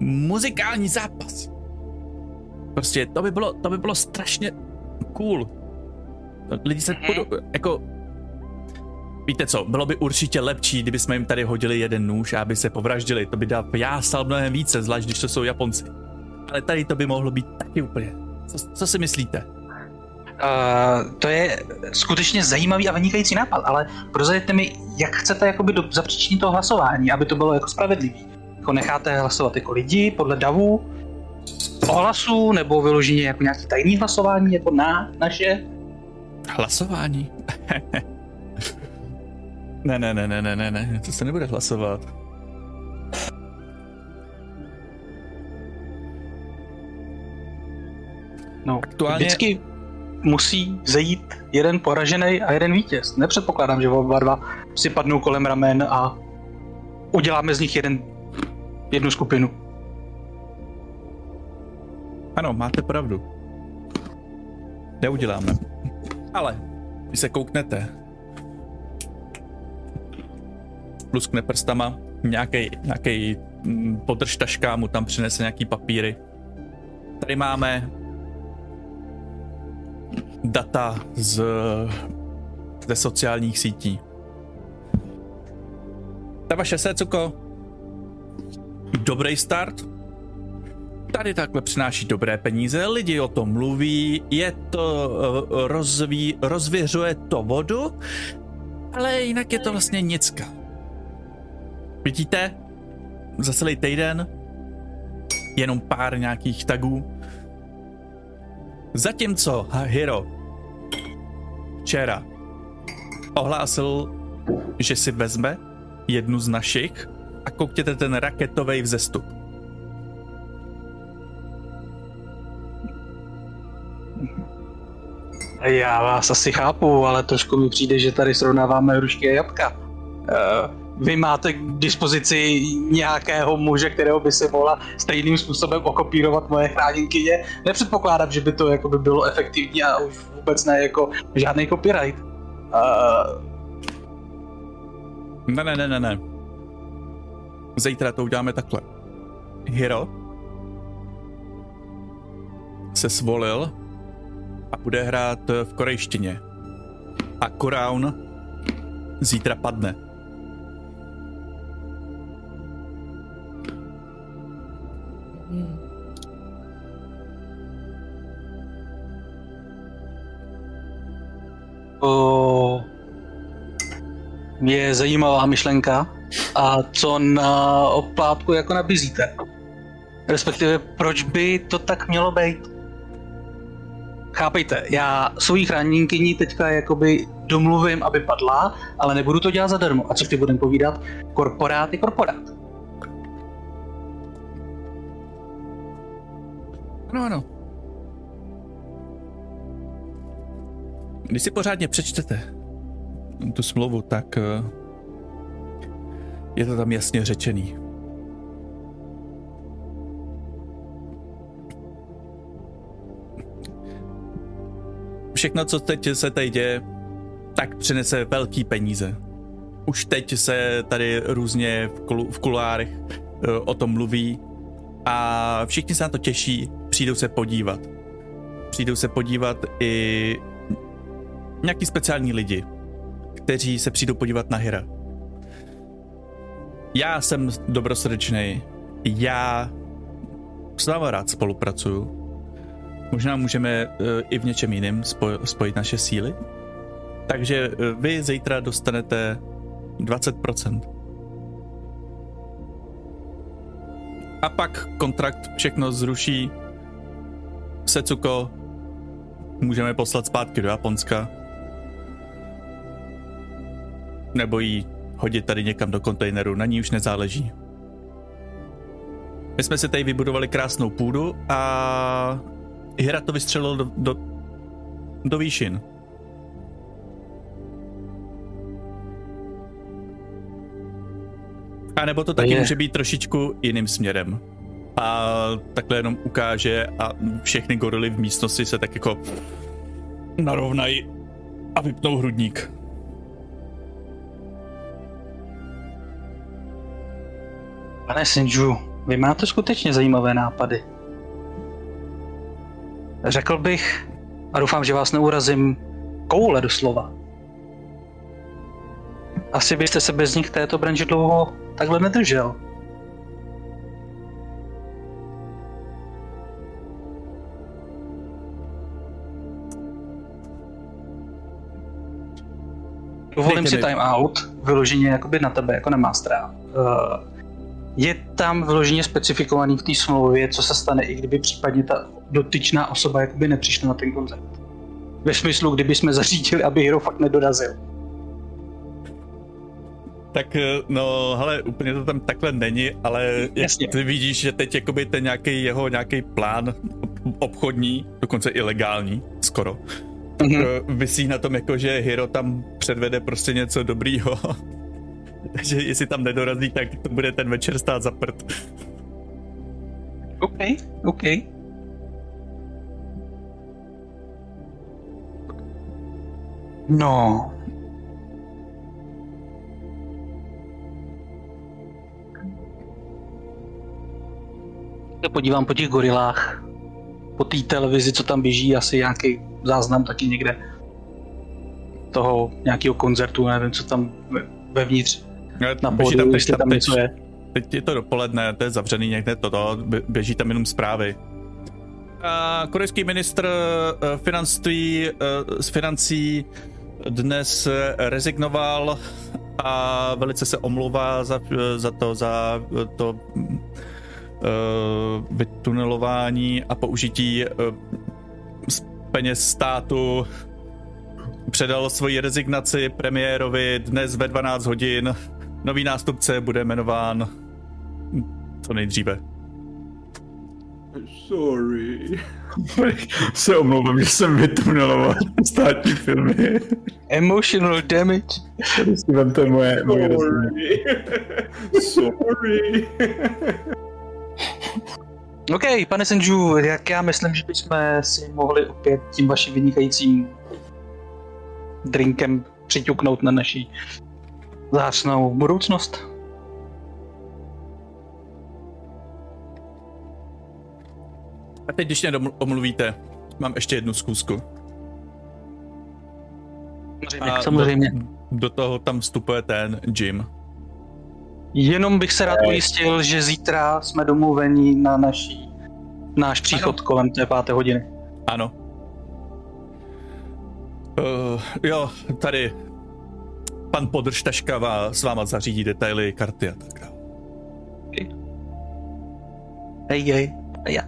muzikální zápas. Prostě to by bylo, to by bylo strašně cool. Lidi se budou, jako... Víte co, bylo by určitě lepší, kdyby jsme jim tady hodili jeden nůž a aby se povraždili. To by dal jásal mnohem více, zvlášť když to jsou Japonci. Ale tady to by mohlo být taky úplně. Co, co si myslíte? Uh, to je skutečně zajímavý a vynikající nápad, ale prozajete mi, jak chcete jakoby do, zapříčinit to hlasování, aby to bylo jako spravedlivý. Jako necháte hlasovat jako lidi podle davu, ohlasu, nebo vyloženě jako nějaký tajný hlasování, jako na naše? Hlasování? ne, ne, ne, ne, ne, ne, ne, to se nebude hlasovat. No, Aktuálně- vždycky musí zejít jeden poražený a jeden vítěz. Nepředpokládám, že oba dva si padnou kolem ramen a uděláme z nich jeden, jednu skupinu. Ano, máte pravdu. Neuděláme. Ale, když se kouknete, luskne prstama, nějaký, nějaký taška mu tam přinese nějaký papíry. Tady máme data z, ze sociálních sítí. Ta vaše Secuko, dobrý start, tady takhle přináší dobré peníze, lidi o tom mluví, je to eh, rozví, rozvěřuje to vodu, ale jinak je to vlastně nicka. Vidíte? Za celý týden jenom pár nějakých tagů. Zatímco Hiro včera ohlásil, že si vezme jednu z našich a koukněte ten raketový vzestup. Já vás asi chápu, ale trošku mi přijde, že tady srovnáváme hrušky a jabka. Uh, vy máte k dispozici nějakého muže, kterého by se mohla stejným způsobem okopírovat moje chráněnkyně. Nepředpokládám, že by to jako by bylo efektivní a už vůbec ne jako žádný copyright. Uh, Ne, ne, ne, ne, ne. Zítra to uděláme takhle. Hiro se svolil a bude hrát v korejštině. A Koraun zítra padne. To je zajímavá myšlenka. A co na oplátku jako nabízíte? Respektive, proč by to tak mělo být? Chápejte, já svojí chráněnkyni teďka jakoby domluvím, aby padla, ale nebudu to dělat zadarmo. A co ty budem povídat? Korporát je korporát. Ano, ano. Když si pořádně přečtete tu smlouvu, tak eh, je to tam jasně řečený. Všechno, co teď se tady děje, tak přinese velký peníze. Už teď se tady různě v, kul- v kulárech uh, o tom mluví a všichni se na to těší, přijdou se podívat. Přijdou se podívat i nějaký speciální lidi, kteří se přijdou podívat na Hira. Já jsem dobrosrdečný, já s vámi rád spolupracuju. Možná můžeme uh, i v něčem jiném spoj- spojit naše síly. Takže uh, vy zítra dostanete 20%. A pak kontrakt všechno zruší. Secuko můžeme poslat zpátky do Japonska. Nebo jí hodit tady někam do kontejneru, na ní už nezáleží. My jsme si tady vybudovali krásnou půdu a Hira to vystřelil do, do, do výšin. A nebo to taky může být trošičku jiným směrem. A takhle jenom ukáže a všechny gorily v místnosti se tak jako narovnají a vypnou hrudník. Pane Sinju, vy máte skutečně zajímavé nápady. Řekl bych, a doufám, že vás neurazím, koule doslova. Asi byste se bez nich této branži dlouho takhle nedržel. Dovolím si time out, vyloženě jakoby na tebe, jako na mastera. Uh, je tam vyloženě specifikovaný v té smlouvě, co se stane, i kdyby případně ta dotyčná osoba jakoby nepřišla na ten koncert. Ve smyslu, kdyby jsme zařídili, aby Hero fakt nedorazil. Tak eh, no, hele, úplně to tam takhle není, ale Jasně. ty vidíš, že teď jakoby ten nějaký jeho nějaký plán ob- obchodní, dokonce i legální, skoro, Mhm. mm-hmm. vysí na tom jako, že Hiro tam předvede prostě něco dobrýho. Takže jestli tam nedorazí, tak to bude ten večer stát za prd. OK, OK. No. Se podívám po těch gorilách, po té televizi, co tam běží, asi nějaký záznam taky někde toho nějakého koncertu, nevím, co tam ve- na Běží pódiu, tam teď, tam teď, je. teď je to dopoledne, to je zavřený někde toto, bě- běží tam jenom zprávy. A korejský ministr eh, financí, eh, z financí dnes eh, rezignoval a velice se omlouvá za, za to, za to eh, vytunelování a použití z peněz státu. Předal svoji rezignaci premiérovi dnes ve 12 hodin. Nový nástupce bude jmenován co nejdříve. Sorry. Se omlouvám, že jsem vytuneloval státní filmy. Emotional damage. Tady si vemte moje, moje Sorry. Sorry. OK, pane Senju, jak já myslím, že bychom si mohli opět tím vaším vynikajícím drinkem přiťuknout na naší zářnou budoucnost. A teď, když mě omluvíte, mám ještě jednu zkusku. Samozřejmě, A samozřejmě. Do, do toho tam vstupuje ten Jim. Jenom bych se rád ujistil, že zítra jsme domluveni na naší, náš příchod Ano. kolem té páté hodiny. Ano. Uh, jo, tady pan podržtaška vás, s váma zařídí detaily, karty a tak dále. Hej, hej. A já.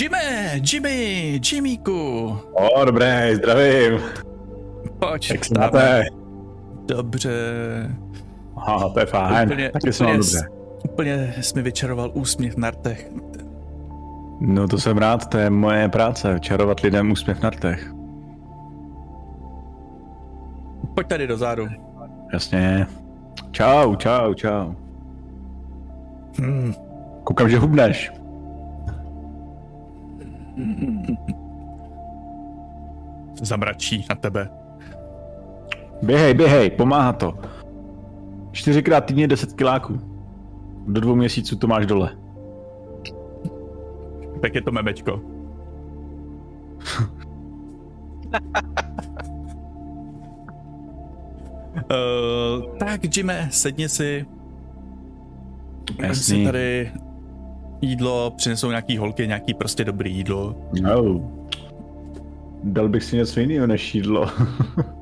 Jimmy, Jimmy, Jimmyku, O, dobré, zdravím. pojď, Jak máte? Dobře, Aha, to je fajn. Úplně- Taky úplně dobře. úplně jsi mi vyčaroval úsměv na rtech. No to jsem rád, to je moje práce, čarovat lidem úsměv na rtech. Pojď tady dozadu. Jasně. Čau, čau, čau. Hmm. Koukám, že hubneš. Zamračí na tebe. Běhej, běhej, pomáhá to. Čtyřikrát týdně 10 kiláků. Do dvou měsíců to máš dole. Tak je to memečko. Uh, tak, Jimmy, sedni si. Vem si Jasný. tady jídlo, přinesou nějaký holky, nějaký prostě dobrý jídlo. No. Dal bych si něco jiného než jídlo.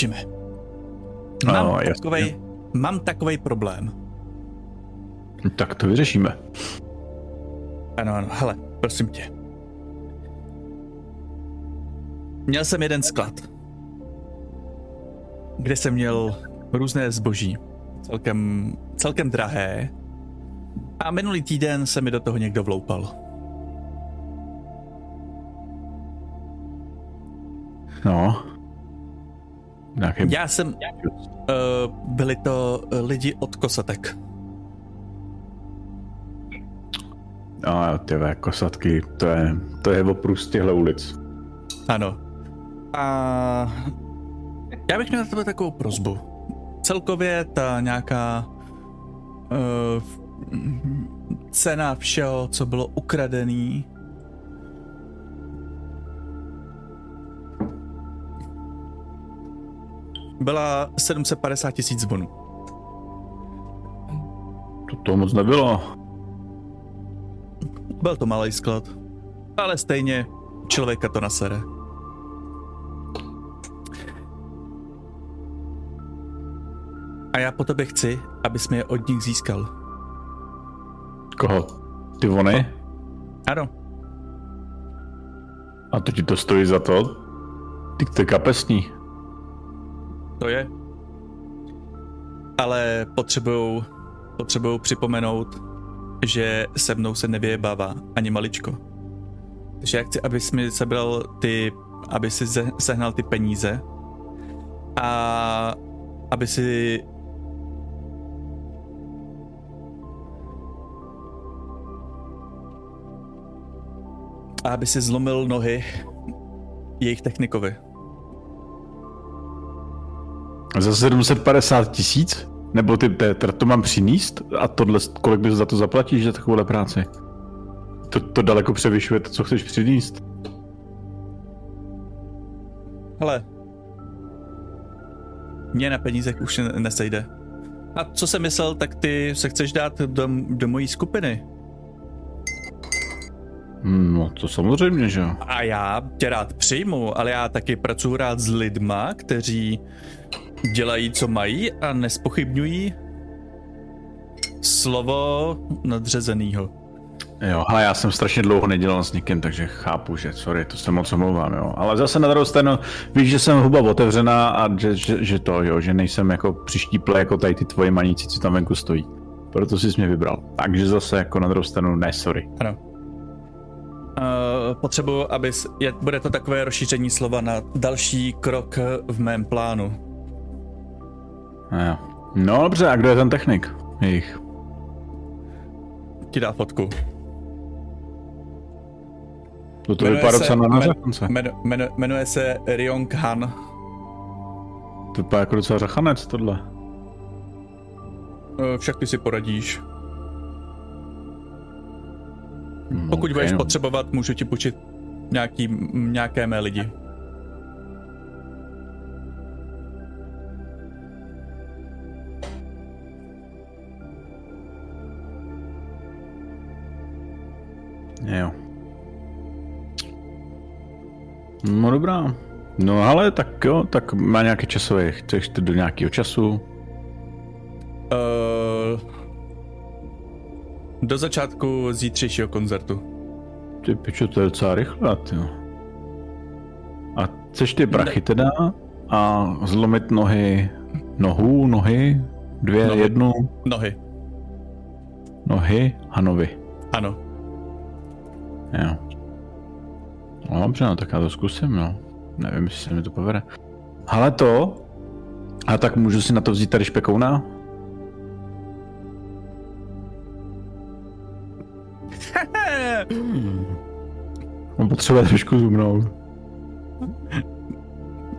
Jimmy. No, Mám, jasně. takovej, mám takovej problém. tak to vyřešíme. Ano, ano, hele, prosím tě. Měl jsem jeden sklad, kde jsem měl různé zboží, celkem, celkem drahé. A minulý týden se mi do toho někdo vloupal. No. Nějaký... Já jsem... Uh, byli to lidi od kosatek. No, jo, ty kosatky, to je, to je oprus těchto ulic. Ano. A já bych měl na tebe takovou prozbu. Celkově ta nějaká uh, cena všeho, co bylo ukradený, byla 750 tisíc bonů. To, to moc nebylo. Byl to malý sklad, ale stejně člověka to nasere. A já po tobě chci, abys mi je od nich získal. Koho? Ty vony? Ano, A to ti to stojí za to? Ty je kapesní. to je. Ale potřebuju, potřebuju připomenout, že se mnou se nevyjebává ani maličko. Takže já chci, abys mi sebral ty, aby si sehnal ty peníze a aby si a aby si zlomil nohy jejich technikovi. Za 750 tisíc? Nebo ty, te, to mám přinést? A tohle, kolik bys za to zaplatíš za takovouhle práci? To, to daleko převyšuje to, co chceš přinést. Hele, mě na penízech už ne- nesejde. A co jsem myslel, tak ty se chceš dát do, do mojí skupiny. No, to samozřejmě, že jo. A já tě rád přijmu, ale já taky pracuji rád s lidma, kteří dělají, co mají a nespochybňují slovo nadřezenýho. Jo, ale já jsem strašně dlouho nedělal s nikým, takže chápu, že sorry, to se moc omlouvám, jo. Ale zase na druhou stranu, víš, že jsem huba otevřená a že, že, že to, jo, že nejsem jako přištíple jako tady ty tvoje maníci, co tam venku stojí. Proto jsi mě vybral. Takže zase jako na druhou stranu, ne, sorry. Ano. Uh, potřebuji, abys... Je, bude to takové rozšíření slova na další krok v mém plánu. Jo. No dobře, a kdo je ten technik? Jejich. Ti dá fotku. To, to Jmenuje vypadá docela na. Men, men, jmenuje se Ryong Han. To vypadá jako docela řachanec, tohle. Uh, však ty si poradíš. Hmm, Pokud ok, budeš no. potřebovat, můžu ti půjčit nějaký, nějaké mé lidi. Jo. No dobrá. No ale tak jo, tak má nějaký časový, chceš to do nějakého času? Uh, do začátku zítřejšího koncertu. Ty pičo, to je docela rychle, ty. A chceš ty prachy teda? A zlomit nohy, nohu, nohy, dvě, Nohy. jednu, Nohy. nohy, Hanovi. Ano. Jo. No dobře, no tak já to zkusím, no. Nevím, jestli se mi to povede. Ale to... A tak můžu si na to vzít tady špekouna? On potřebuje trošku zubnout.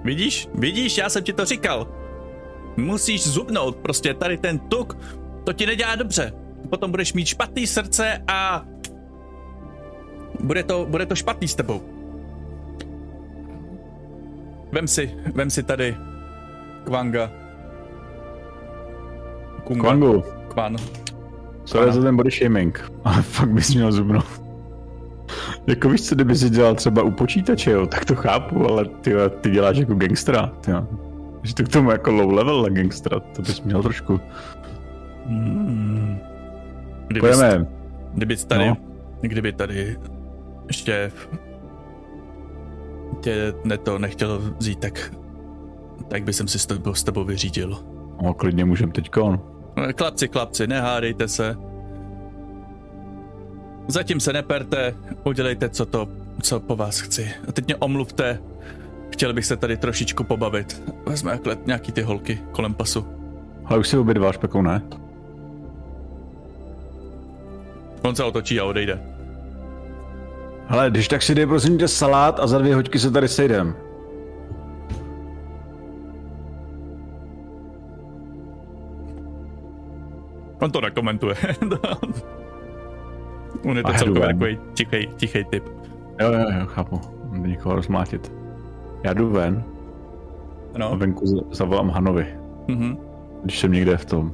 Vidíš? Vidíš, já jsem ti to říkal. Musíš zubnout, prostě tady ten tuk, to ti nedělá dobře. Potom budeš mít špatný srdce a bude to, bude to špatný s tebou. Vem si, vem si tady Kvanga. Kunga. Kvangu, Kvan. sorry za ten body shaming, ale fakt bys měl zubnout. Jako víš co, kdyby si dělal třeba u počítače, jo, tak to chápu, ale ty, ty děláš jako gangstra, ty jo. Že to k tomu jako low level na gangstra, to bys měl trošku. Hmm. Kdyby, Pojďme. kdyby tady, No. kdyby tady ještě tě ne to nechtěl vzít, tak, tak by jsem si s tebou, s tebou vyřídil. No, klidně můžem teďkon. Chlapci, chlapci, nehádejte se. Zatím se neperte, udělejte, co to, co po vás chci. A teď mě omluvte, chtěl bych se tady trošičku pobavit. Vezme jakhle nějaký ty holky kolem pasu. Ale už si obědval špekou, ne? On se otočí a odejde. Ale když tak si dej prosím tě salát a za dvě hoďky se tady sejdem. On to nekomentuje. On je to A celkově takový tichý, tichý typ. Jo, jo, jo, chápu. Někoho rozmátit. Já jdu ven a No. venku za- zavolám Hanovi, Mhm. když jsem někde v tom.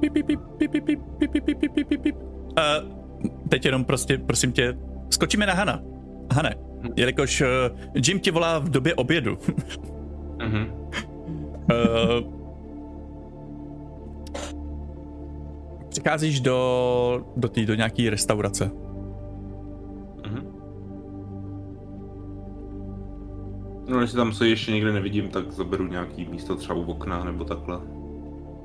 Pip, pip, pip, pip, pip, pip, pip, pip, pip, pip, pip, pip. Uh, teď jenom prostě, prosím tě, skočíme na Hana. Hane, jelikož uh, Jim ti volá v době obědu. Mhm. uh, přicházíš do, do, tý, do nějaký restaurace. Mhm. No, jestli tam se ještě někde nevidím, tak zaberu nějaký místo třeba u okna nebo takhle.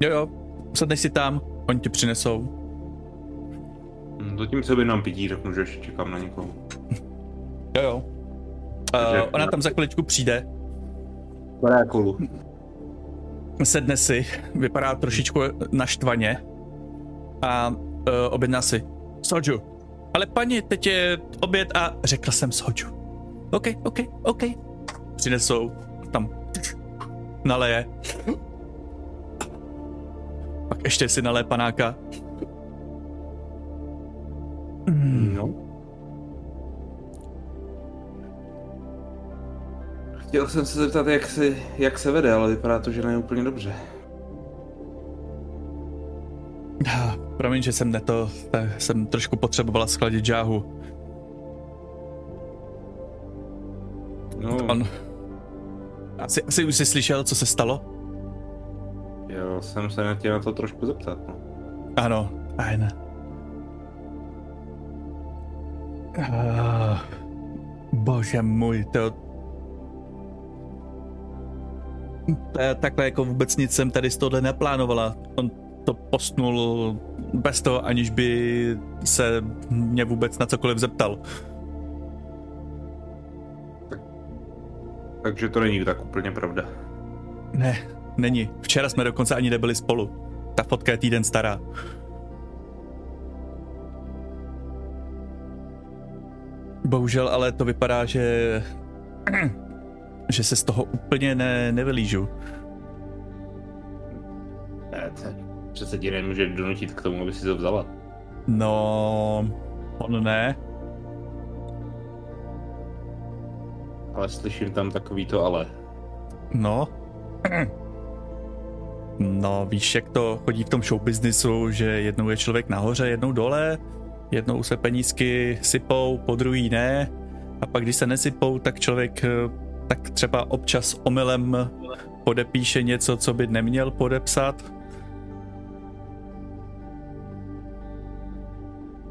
Jo, jo, sedneš si tam, oni ti přinesou. Hm, Zatím se objednám pití, řeknu, že ještě čekám na někoho. Jo, jo. Takže- Uh, ona tam za chviličku přijde, kolu. sedne si, vypadá trošičku naštvaně a uh, objedná si soju. Ale paní, teď je oběd a řekla jsem soju. OK, OK, OK. Přinesou, tam naleje. Pak ještě si naleje panáka. No. Chtěl jsem se zeptat, jak se, jak se vede, ale vypadá to, že ne úplně dobře. Ah, Promiň, že jsem neto, eh, jsem trošku potřebovala schladit žáhu. No, On... Asi, asi už jsi slyšel, co se stalo? já jsem se na tě na to trošku zeptat. No. Ano, fajn. Uh, bože můj, to... takhle jako vůbec nic jsem tady z tohle neplánovala. On to postnul bez toho, aniž by se mě vůbec na cokoliv zeptal. Takže to není tak úplně pravda. Ne, není. Včera jsme dokonce ani nebyli spolu. Ta fotka je týden stará. Bohužel, ale to vypadá, že že se z toho úplně ne, nevylížu. Ne, přece ti nemůže donutit k tomu, aby si to vzala. No, on ne. Ale slyším tam takový to ale. No. No, víš, jak to chodí v tom show businessu, že jednou je člověk nahoře, jednou dole, jednou se penízky sypou, po druhý ne. a pak když se nesypou, tak člověk eh, tak třeba občas omylem podepíše něco, co by neměl podepsat.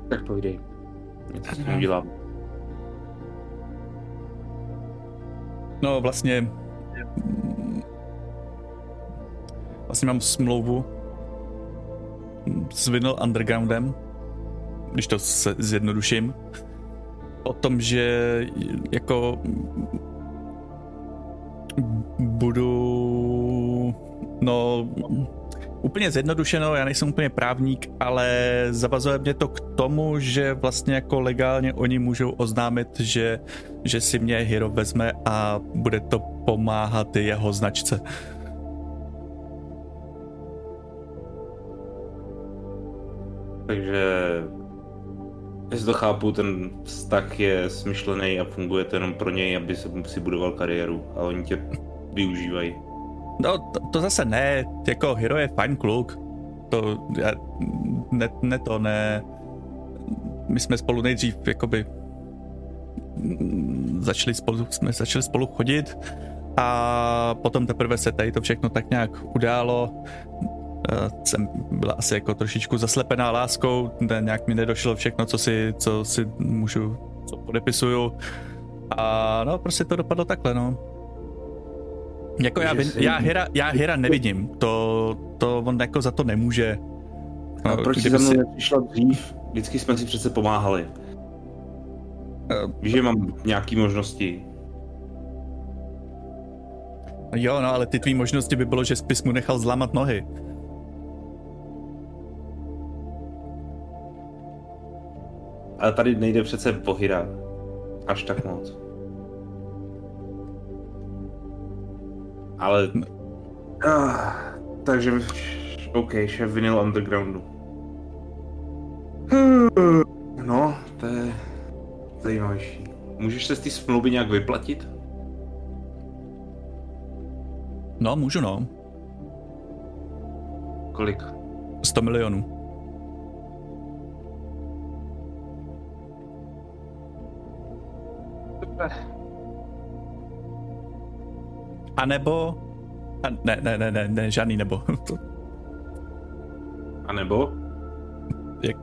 Tak povídej. Něco s tím udělám. No vlastně vlastně mám smlouvu s Vinyl Undergroundem, když to se zjednoduším, o tom, že jako budu no úplně zjednodušeno, já nejsem úplně právník, ale zavazuje mě to k tomu, že vlastně jako legálně oni můžou oznámit, že, že si mě Hero vezme a bude to pomáhat jeho značce. Takže jestli to chápu, ten vztah je smyšlený a funguje to jenom pro něj, aby si budoval kariéru a oni tě využívají. No, to, to zase ne, jako Hero je fajn kluk. To, já, ne, ne to, ne. My jsme spolu nejdřív, jakoby, začali spolu, jsme začali spolu chodit a potom teprve se tady to všechno tak nějak událo. Eh, Jsem byla asi jako trošičku zaslepená láskou, nějak mi nedošlo všechno, co si, co si můžu, co podepisuju. A no, prostě to dopadlo takhle, no. Jako já, vin, já, Hera, já Hera nevidím, to, to on jako za to nemůže. A No, proč jsi za mnou si- nepřišla dřív? Vždycky jsme si přece pomáhali. Víš, že mám nějaký možnosti. Jo, no, ale ty tvý možnosti by bylo, že spis mu nechal zlámat nohy. Ale tady nejde přece o Hira. Až tak moc. Ale... Ah, takže... OK, šéf Vinyl Undergroundu. No, to je zajímavější. Můžeš se z té smlouvy nějak vyplatit? No, můžu, no. Kolik? 100 milionů. A nebo... A ne, ne, ne, ne, ne, žádný nebo. A nebo? jak,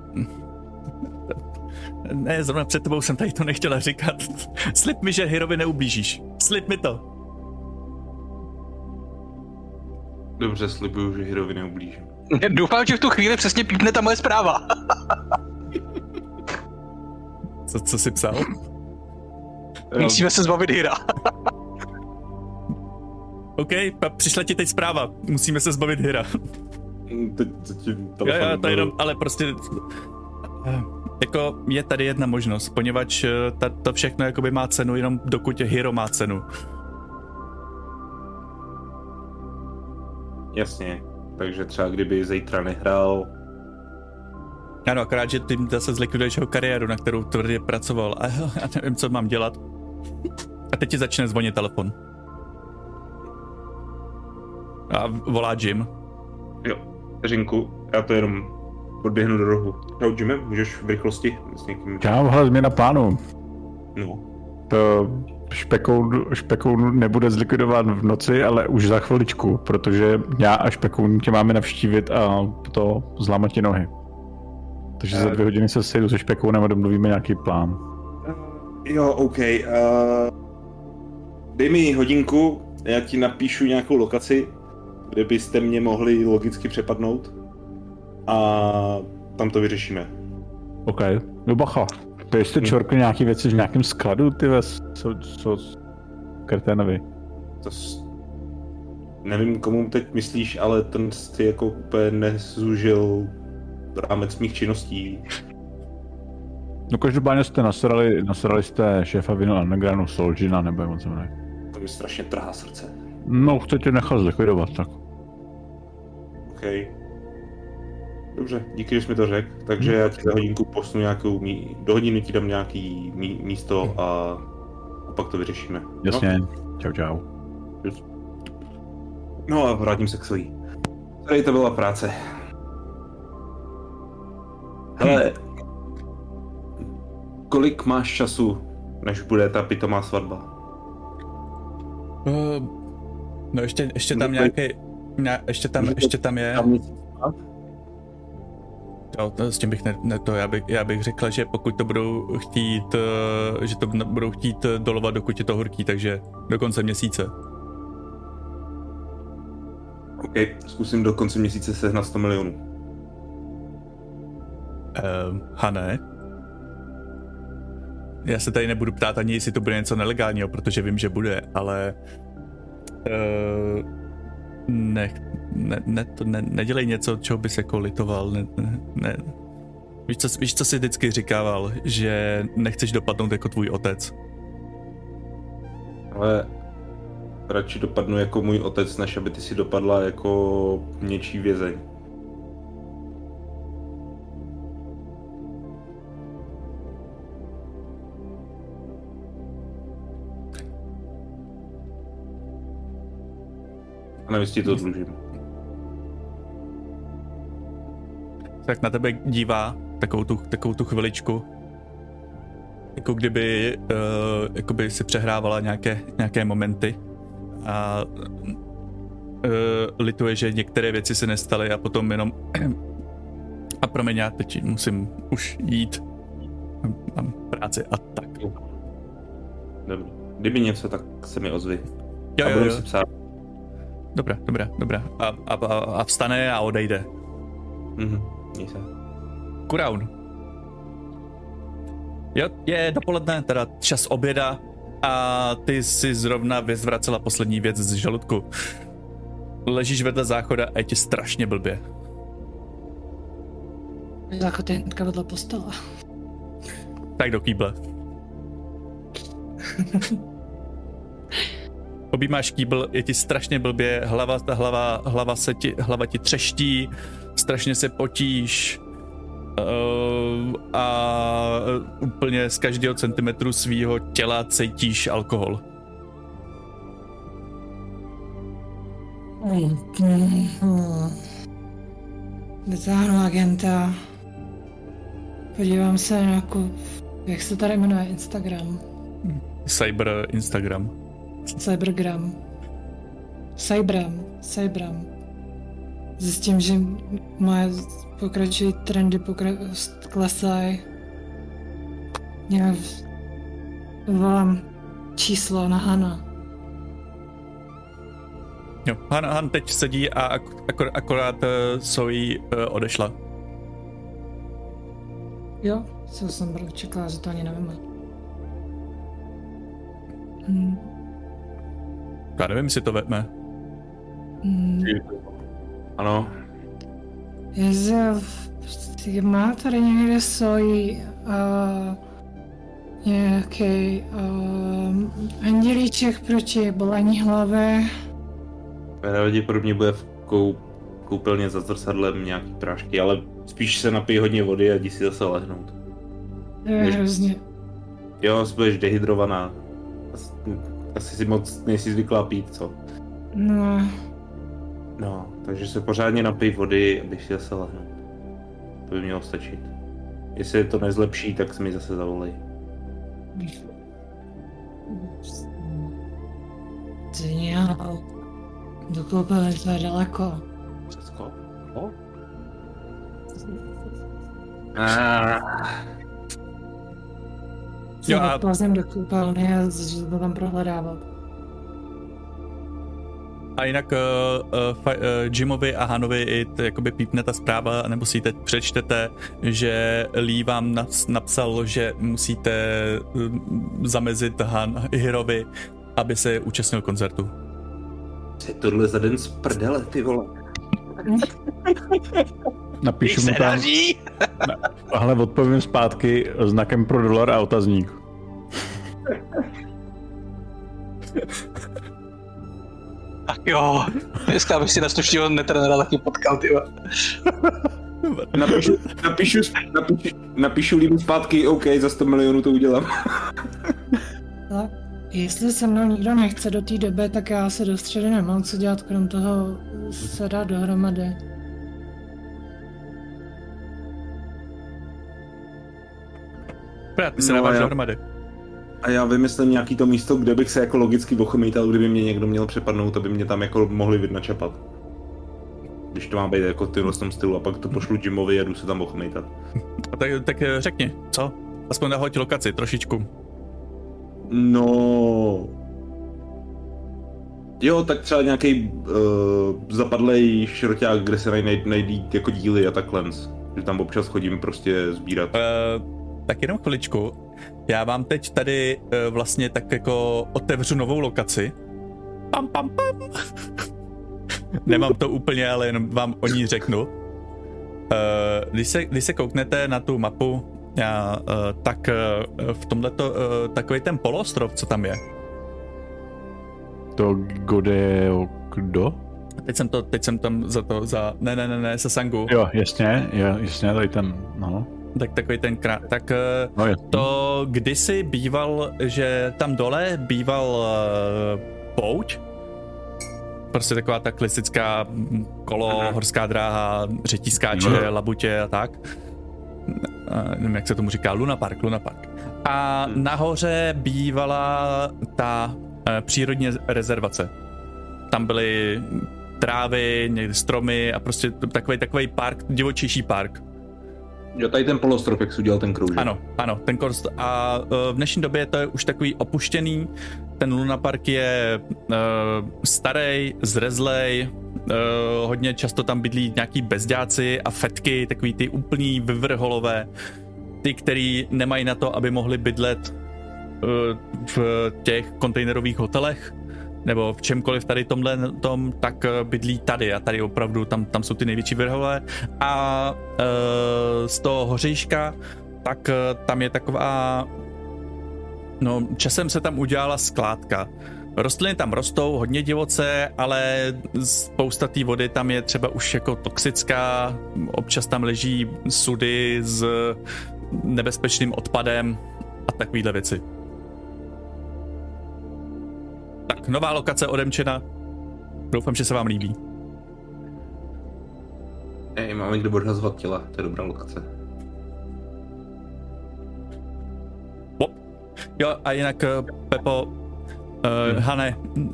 ne, zrovna před tebou jsem tady to nechtěla říkat. Slib mi, že Hirovi neublížíš. Slib mi to. Dobře, slibuju, že Hirovi neublížím. Doufám, že v tu chvíli přesně pípne ta moje zpráva. Co, co jsi psal? Musíme se zbavit Hira. OK, pa, přišla ti teď zpráva. Musíme se zbavit Hira. Mm, Teď Jo, telefon jo, to jenom, ale prostě eh, jako je tady jedna možnost, poněvadž eh, ta, to všechno jakoby má cenu jenom dokud Hero má cenu. Jasně. Takže třeba kdyby zítra nehrál, Ano, akorát, že ty zase zlikviduješ jeho kariéru, na kterou tvrdě pracoval a já nevím, co mám dělat. A teď ti začne zvonit telefon. A volá Jim. jo, vteřinku, já to jenom odběhnu do rohu. Čau, Jimmy, můžeš v rychlosti s někým... Čau, hele, změna plánu. No, To špekoun, špekoun nebude zlikvidován v noci, ale už za chviličku, protože já a špekoun tě máme navštívit a to zlámat ti nohy. Takže za Eh. dvě hodiny se sejdu se špekounem a domluvíme nějaký plán. Jo, OK. Uh, dej mi hodinku, já ti napíšu nějakou lokaci, kde byste mě mohli logicky přepadnout. A tam to vyřešíme. OK. No bacha. To jste Hm. čorkli nějaký věci v nějakém skladu, ty ves, co, co, Kreténovi. To s... Nevím, komu teď myslíš, ale ten si jako úplně nezúžil rámec mých činností. No každopádně jste nasrali, nasrali jste šéfa Vino Undergroundu Solžina, nebo jak on se jmenuje. To mi strašně trhá srdce. No, chce tě nechat zlikvidovat, tak. OK. Dobře, díky, že jsi mi to řekl. Takže já ti za hodinku posunu nějakou, mí... do hodiny ti dám nějaký mí... místo a... a pak to vyřešíme. Jasně. Čau, čau. No, no a vrátím se k svojí. Tady to byla práce. Hele, kolik máš času než bude ta pitomá svatba. Uh, no ještě, ještě tam nějaký, ne, ještě tam, ještě tam je. Tam? Jo, to, s tím bych ne, ne to, já bych, já bych řekl, že pokud to budou chtít, eh, že to budou chtít eh, dolovat, dokud je to horký, takže do konce měsíce. OK, zkusím do konce měsíce sehnat 100 milionů. Um, Hane? Já se tady nebudu ptát ani, jestli to bude něco nelegálního, protože vím, že bude, ale... Uh, ne, ne, ne, to ne, nedělej něco, čeho bys jako litoval. Ne, ne. Víš, co, víš, co jsi vždycky říkával, že nechceš dopadnout jako tvůj otec. Ale radši dopadnu jako můj otec, než aby ty si dopadla jako něčí vězeň. Navíc ti to dlužím. Tak na tebe dívá takovou tu, takovou tu chviličku. Jako kdyby uh, jakoby si přehrávala nějaké, nějaké momenty. A uh, lituje, že některé věci se nestaly a potom jenom a promiň, já teď musím už jít. Mám, mám práci a tak. Dobrý. Kdyby něco, tak se mi ozvi. Jo, a jo, budu jo. si psát. Dobrá, dobrá, dobrá. A, a, a, a vstane a odejde. Mhm. Kuraun. Jo, je dopoledne, teda čas oběda a ty si zrovna vyzvracela poslední věc z žaludku. Ležíš vedle záchoda a je ti strašně blbě. Záchod je hnedka vedle postele. Tak do kýble. Objímáš kýbl, je ti strašně blbě, hlava, ta hlava, hlava, se ti, hlava ti třeští, strašně se potíš uh, a úplně z každého centimetru svého těla cítíš alkohol. Vytáhnu agenta. Podívám se na jako, jak se tady jmenuje Instagram. Cyber Instagram. Cybergram. Cybram. Cybram. Zjistím, že moje pokračují trendy pokra- klesají. Já volám číslo na Hana. Jo, Han, Han teď sedí a ak- akor, akorát uh, Zoe uh, odešla. Jo, co jsem čekala, že to ani nevím. Hmm. Já nevím, jestli to vezme. Hmm. Ano, Jestli má tady někde svoji uh, nějaký uh, andělíček proti bolení hlavy. pravděpodobně bude v kou, koupelně za zrcadlem nějaký prášky, ale spíš se napij hodně vody a jdi si zase lehnout. To je Než- hrozně. Jo, budeš dehydrovaná. Asi, si moc nejsi zvyklá pít, co? No, No, takže se pořádně napij vody, abych si zase lehnout. To by mělo stačit. Jestli to nezlepší, tak se mi zase zavolej. ty nějakou. Do koupele to je daleko. Všecko? No? Ah, Jo, a- odplazím do koupelny a to tam prohledávat. A jinak uh, uh, fa- uh, Jimovi a Hanovi i t, jakoby pípne ta zpráva, nebo si ji teď přečtete, že Lee vám nas, napsal, že musíte uh, zamezit Han Hirovi, aby se účastnil koncertu. je tohle za den z prdele, ty vole? Napíšu mu tam, ale odpovím zpátky znakem pro dolar a otazník. Tak jo, dneska bych si naslušního netrenera taky potkal, ty. Napíšu, napíšu, napíšu, napíšu líbu zpátky, OK, za 100 milionů to udělám. Tak, jestli se mnou nikdo nechce do té doby, tak já se do středy nemám co dělat, krom toho se dát dohromady. Dobrá, ty se No, dáváš já- dohromady. A já vymyslím nějaký to místo, kde bych se jako logicky ochomítal, kdyby mě někdo měl přepadnout, aby mě tam jako mohli vidět načapat. Když to má být jako v tyhle tom stylu a pak to pošlu Jimovi a jdu se tam ochomítat. A tak, tak eh, řekni, co? Aspoň nahoď lokaci, trošičku. No... Jo, tak třeba nějaký uh, zapadlej šroťák, kde se najdí jako díly a takhle. Že tam občas chodím prostě sbírat. Uh, tak jenom chviličku. Já vám teď tady uh, vlastně tak jako otevřu novou lokaci. Pam, pam, pam. Nemám to úplně, ale jenom vám o ní řeknu. Uh, když, se, když se kouknete na tu mapu, já, uh, tak uh, v tomhleto uh, takový ten polostrov, co tam je. To kde, kdo? Teď jsem to, teď jsem tam za to, za, ne, ne, ne, ne, Sasangu. Jo, jasně, jo, jasně, tady ten, no. Tak takový ten krát, tak No, uh, jasně. to kdysi býval, že tam dole býval uh, pouť, prostě taková ta klasická mm, kolo, Aha. horská dráha, řetískáče, Mhm. labutě a tak. A nevím, jak se tomu říká, Luna Park, Luna Park. A Hmm. nahoře bývala ta eh, přírodní rezervace. Tam byly trávy, někdy stromy a prostě takový takový park, divočejší park. Jo, tady ten polostrop, jak jsi udělal ten kroužek. Ano, ano, ten korst. A uh, v dnešní době to je už takový opuštěný. Ten Luna Park je uh, starý, zrezlej, uh, hodně často tam bydlí nějaký bezďáci a fetky, takový ty úplní vyvrholové, ty, který nemají na to, aby mohli bydlet uh, v těch kontejnerových hotelech, nebo v čemkoliv tady tomhle tom, tak eh, bydlí tady. A tady opravdu tam, tam jsou ty největší vrhole. A uh, z toho hořejška tak eh, tam je taková no časem se tam udělala skládka. Rostliny tam rostou hodně divoce, ale spousta té vody tam je třeba už jako toxická, občas tam leží sudy s nebezpečným odpadem a takovýhle věci. Tak, nová lokace odemčena. Doufám, že se vám líbí. Ej, máme kde odhazovat těla, to je dobrá lokace. Pop. Jo, a jinak, eh, Pepo, uh, Hmm. Hane, uh,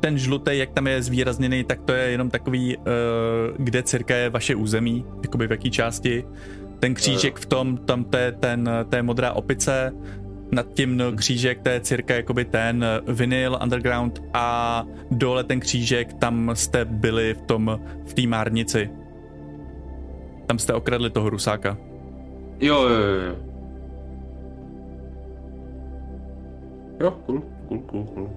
ten žlutý, jak tam je zvýrazněný, tak to je jenom takový, uh, kde cirka je vaše území, jakoby v jaký části. Ten křížek v tom, tam to je ten, to je modrá opice, nad tím no, křížek, to je cirka jakoby ten eh, vinyl underground a dole ten křížek, tam jste byli v tom, v té márnici. Tam jste okradli toho rusáka. Jo, jo, jo, jo. Jo, cool, cool, cool, cool.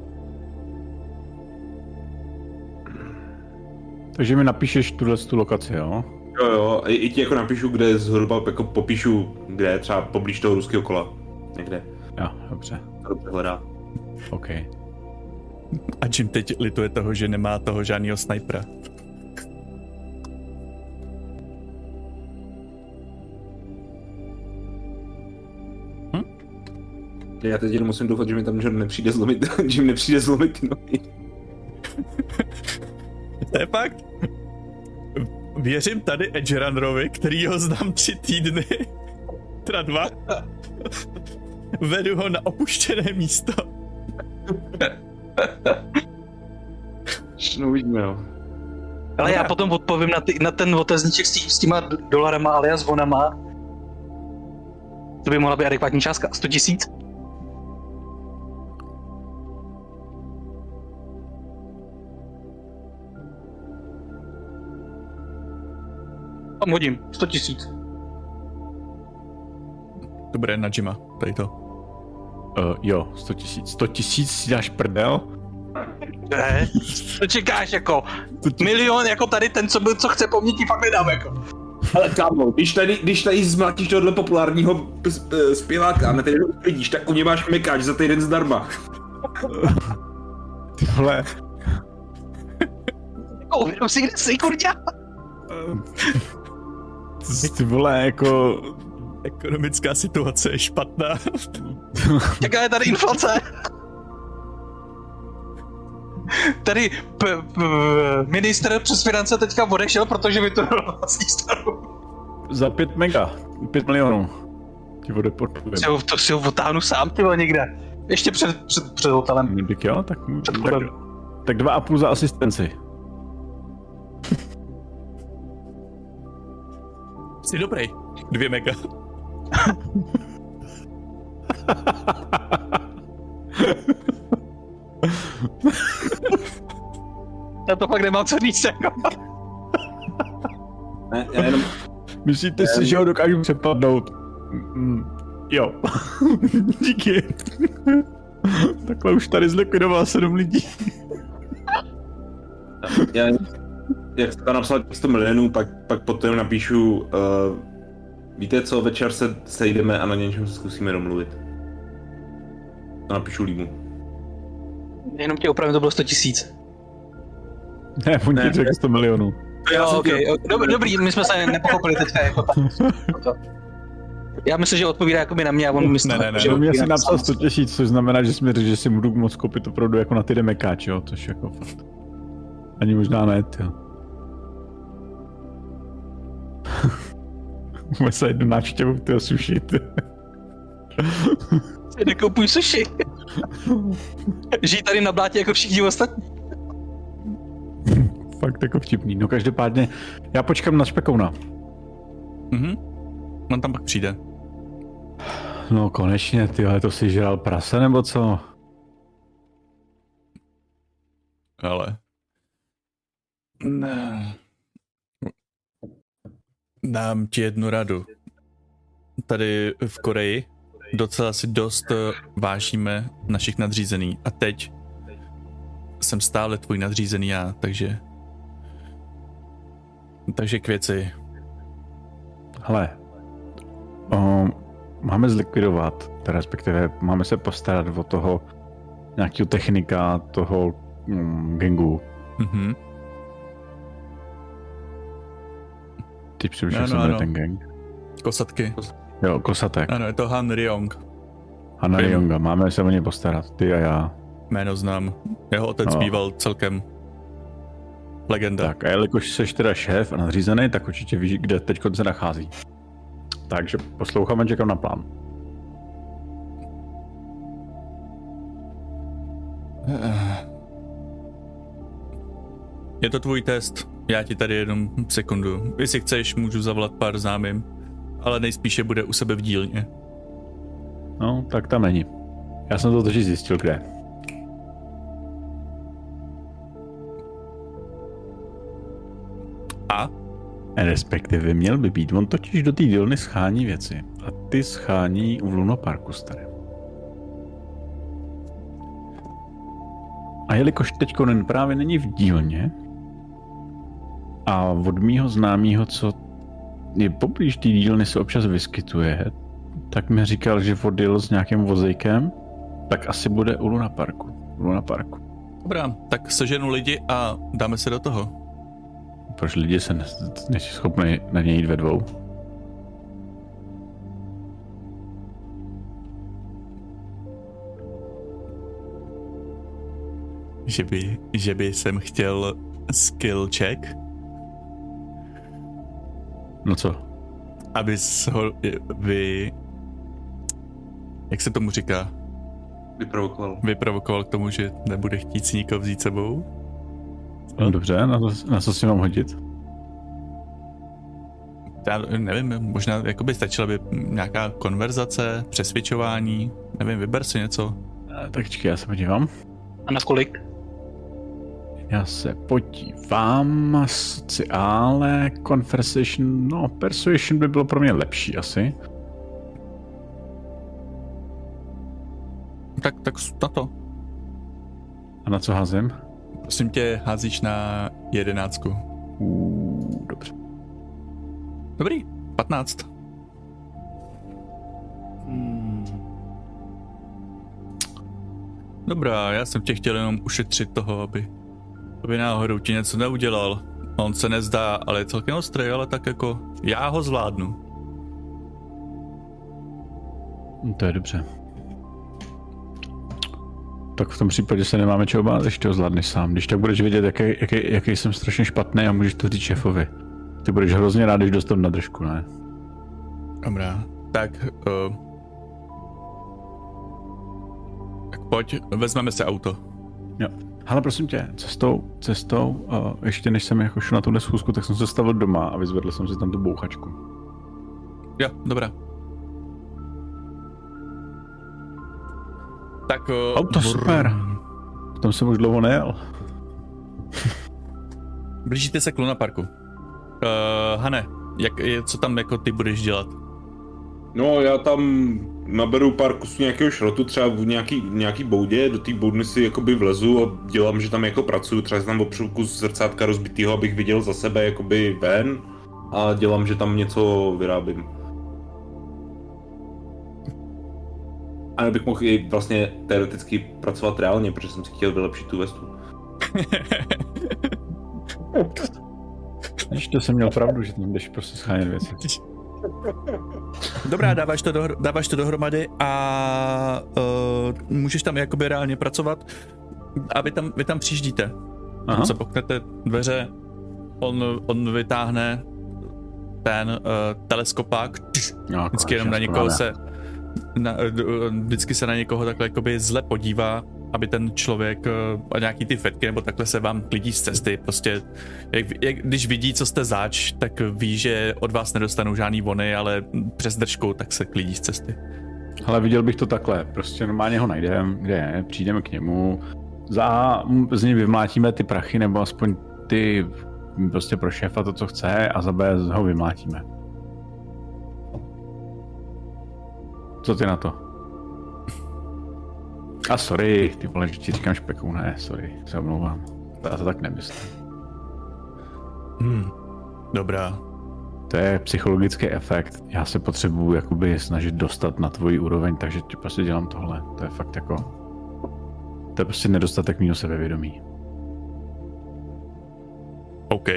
Takže mi napíšeš tuhle tu lokaci, jo? Jo, jo, i, i ti jako napíšu, kde zhruba jako popíšu, kde je třeba poblíž toho ruského kola. Někde. Jo, dobře. To dobře hledá. OK. A Jim teď lituje toho, že nemá toho žádného snajpera. Já teď jenom musím doufat, že mi tam John nepřijde zlomit, že mi nepřijde zlomit ty nohy. To je fakt. Věřím tady Edge Runnerovi, který ho znám tři týdny. Teda dva. Vedu ho na opuštěné místo. No uvidíme, jo. Ale já potom odpovím na, ty, na ten otazníček s, tí, s těma dolarama alias vonama. To by mohla být adekvátní částka. 100 tisíc? Tam hodím. 100 tisíc. To bude na Jima, tady to. Uh, jo, 100 tisíc. 100 tisíc si dáš prdel? Ne, to čekáš jako milion jako tady ten, co, byl, co chce po mně, ti fakt nedám jako. Ale kámo, když tady, když tady zmlátíš tohle populárního p- zpěváka a na týden vidíš, tak u něj máš mekáč za týden zdarma. Ty vole. Jako, uvědom si, kde jsi, kurďa. Ty, ty vole, jako... Ekonomická situace je špatná. Jaká je tady inflace? Tady p- p- minister přes finance teďka odešel, protože by to bylo vlastní stranu. Za 5 mega. 5 milionů. ti odeportujeme. Si ho, to si ho otáhnu sám, ty vole, někde. Ještě před, před, před hotelem. Tak jo, tak, Před tak, tak dva a půl za asistenci. Jsi dobrý. Dvě mega. Já to fakt nemám co říct, jako. Ne, já jenom, Myslíte si, že ho dokážu přepadnout? Mm, jo. Díky. Takhle už tady zlikvidoval sedm lidí. já, jak jste tam napsal 100 milionů, pak, pak potom napíšu, uh, víte co, večer se sejdeme a na něčem se zkusíme domluvit. To napíšu Límu. Jenom tě opravdu to bylo 100 tisíc. Ne, on ti řekl 100 milionů. Jo, jsem okay. chtěl- Dob, dobrý, my jsme se nepochopili teďka jako tak. Já myslím, že odpovídá jako na mě a on myslí, Ne, ne, ne, že no, já odpovídá si napsal sám. 100 tisíc, což znamená, že řekl, že si budu moc koupit opravdu jako na ty demekáč, jo, což jako fakt. Ani možná ne, jo. Můžeme se jednu návštěvu ty suši, ty. Si nekoupuj sushi. Žijí tady na blátě jako všichni ostatní. Fakt jako vtipný. No každopádně, já počkám na špekouna. Mhm. On tam pak přijde. No konečně, ty to si žral prase nebo co? Ale... Ne. Dám ti jednu radu. Tady v Koreji docela si dost eh, vážíme našich nadřízený. A teď jsem stále tvůj nadřízený já, takže... Takže k věci. Hele, um, máme zlikvidovat, respektive máme se postarat o toho nějakého technika, toho um, gangu. Mhm. Ty přibližně Ano, se jmenuje ten gang. Kosatky. Jo, Kosatek. Ano, je to Han Ryong. Hanna Vím. Jonga, máme se o ně postarat, ty a já. Jméno znám. Jeho otec No. býval celkem legenda. Tak a jelikož jsi teda šéf a nadřízený, tak určitě víš, kde teď se nachází. Takže poslouchám a čekám na plán. Je to tvůj test. Já ti tady jenom sekundu. Jestli chceš, můžu zavolat pár známým. Ale nejspíše bude u sebe v dílně. No, tak tam není. Já jsem to totiž zjistil, kde. A? Respektive měl by být. On totiž do té dílny schání věci. A ty schání u Luno Parku staré. A jelikož teď právě není v dílně a od mýho známého, co je poblíž té dílny se občas vyskytuje, tak mi říkal, že odjel s nějakým vozejkem, tak asi bude u Luna Parku. U Luna Parku. Dobrá, tak seženu lidi a dáme se do toho. Proč lidi se ne- nejsi schopni na něj jít ve dvou? Že by, že by jsem chtěl skill check, No co? aby ho vy... Jak se tomu říká? Vyprovokoval. Vyprovokoval k tomu, že nebude chtít si nikoho vzít sebou? No dobře, na, to, na co si mám hodit? Já nevím, možná jako by stačila by nějaká konverzace, přesvědčování, nevím, vyber si něco. Eh, Tak čekaj, já se podívám. A na kolik? Já se podívám, sociále, conversation, no persuasion by bylo pro mě lepší asi. Tak, tak na to. A na co házím? Prosím tě, házíš na jedenáctku. Uh, dobře. Dobrý, 15. Dobrá, já jsem tě chtěl jenom ušetřit toho, aby, aby náhodou ti něco neudělal. On se nezdá, ale je celkem ostrý, ale tak jako já ho zvládnu. Hm, To je dobře. Tak v tom případě se nemáme čeho bát, když to zvládneš sám. Když tak budeš vědět, jaký, jaký, jaký jsem strašně špatný a můžeš to říct šéfovi. Ty budeš hrozně rád, když dostanu na držku, ne? Dobrá. tak, uh, tak pojď, vezmeme si auto. Ale prosím tě, cestou, cestou, uh, ještě než jsem jako šel na tuhle schůzku, tak jsem se stavil doma a vyzvedl jsem si tam tu bouchačku. Jo, dobrá. Tak... Uh, Auto, super. V tom jsem už dlouho nejel. Blížíte se k Luna Parku. Uh, Hane, jak, je, co tam jako ty budeš dělat? No, já tam naberu pár kusů nějakého šrotu, třeba v nějaký, nějaký boudě, do té boudny si jakoby vlezu a dělám, že tam jako pracuju, třeba si tam opřu kus zrcátka rozbitýho, abych viděl za sebe jakoby ven a dělám, že tam něco vyrábím. A bych mohl i vlastně teoreticky pracovat reálně, protože jsem si chtěl vylepšit tu vestu. Víš, to jsem měl pravdu, že tam jdeš prostě schánět věci. Dobrá, dáváš to, dohr- dáváš to dohromady a uh, můžeš tam jakoby reálně pracovat a vy tam, vy tam přijíždíte. Aha. Se poknete dveře, on, on vytáhne ten uh, teleskopák, No, vždycky jenom na někoho se, na, vždycky se na někoho takhle jakoby zle podívá, aby ten člověk uh, a nějaký ty fetky nebo takhle se vám klidí z cesty, prostě jak, jak, když vidí, co jste zač, tak ví, že od vás nedostanou žádný vony, ale přes držku tak se klidí z cesty. Ale viděl bych to takhle, prostě normálně ho najdeme, kde je, přijdeme k němu, za, z něj vymlátíme ty prachy, nebo aspoň ty prostě pro šéfa to, co chce a za B ho vymlátíme. Co ty na to? A sorry, ty vole, že ti říkám špekou, ne, sorry, se omlouvám. Já to tak nemyslím. Hmm. Dobrá. To je psychologický efekt. Já se potřebuju jakoby snažit dostat na tvoji úroveň, takže ti prostě dělám tohle. To je fakt jako... To je prostě nedostatek mýho sebevědomí. OK.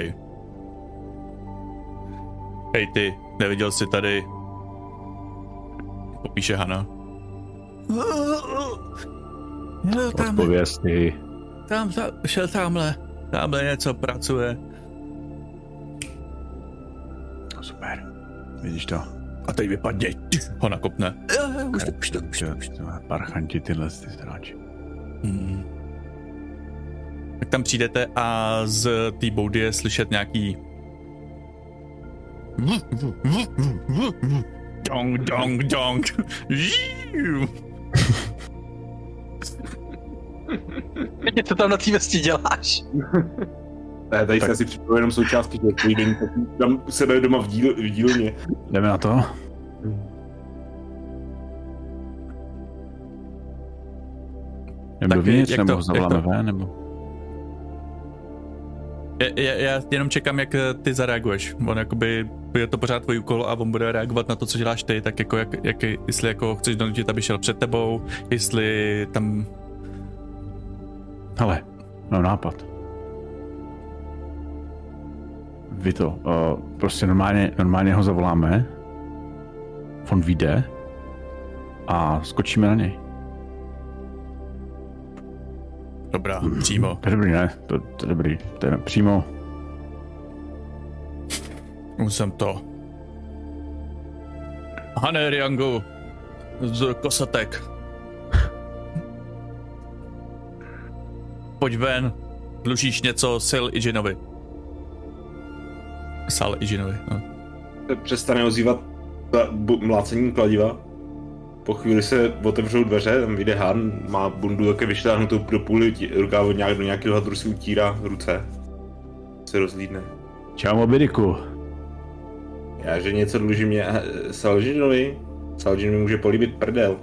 Hej ty, neviděl jsi tady... Popíše Hana. Jo, Odpověz ty. tam, tam, šel tamhle. Tamhle něco pracuje. Super. Vidíš to? A teď vypadně. Ho nakopne. Už to, už to, už to. Už to parchanti tyhle ty stráči. Hmm. Tak tam přijdete a z té boudy je slyšet nějaký Dong, dong, dong. Co tam na té vesti děláš? Ne, tady tak. si asi připravuji jenom součástky těch den, tam u sebe doma v, díl, v dílně. Jdeme na to? Jdeme dovnitř, jak nebo to- zavoláme to- ven, nebo? Já, já, já jenom čekám, jak eh, ty zareaguješ. On jakoby, je to pořád tvůj úkol a on bude reagovat na to, co děláš ty, tak jako, jak, jak, jestli jako chceš donutit, aby šel před tebou, jestli tam... Hele, mám nápad. Vy to, uh, prostě normálně, normálně ho zavoláme, on vyjde a skočíme na něj. Dobrá, přímo. To je dobrý, ne? To, to je dobrý. To je přímo. Už jsem to. Hane Riangu z Kosatek. Pojď ven, dlužíš něco sil Ijinovi. Sal Ijinovi, no. Přestane ozývat mlácení kladiva. Po chvíli se otevřou dveře, tam vyjde Han, má bundu také vyštáhnutou do půly, tí- rukáv od nějak, do nějakého hadru si utírá ruce. Se rozlídne. Čau, Mobidiku. Já, že něco dlužím mě eh, Salžinovi. Salžin mi může políbit prdel.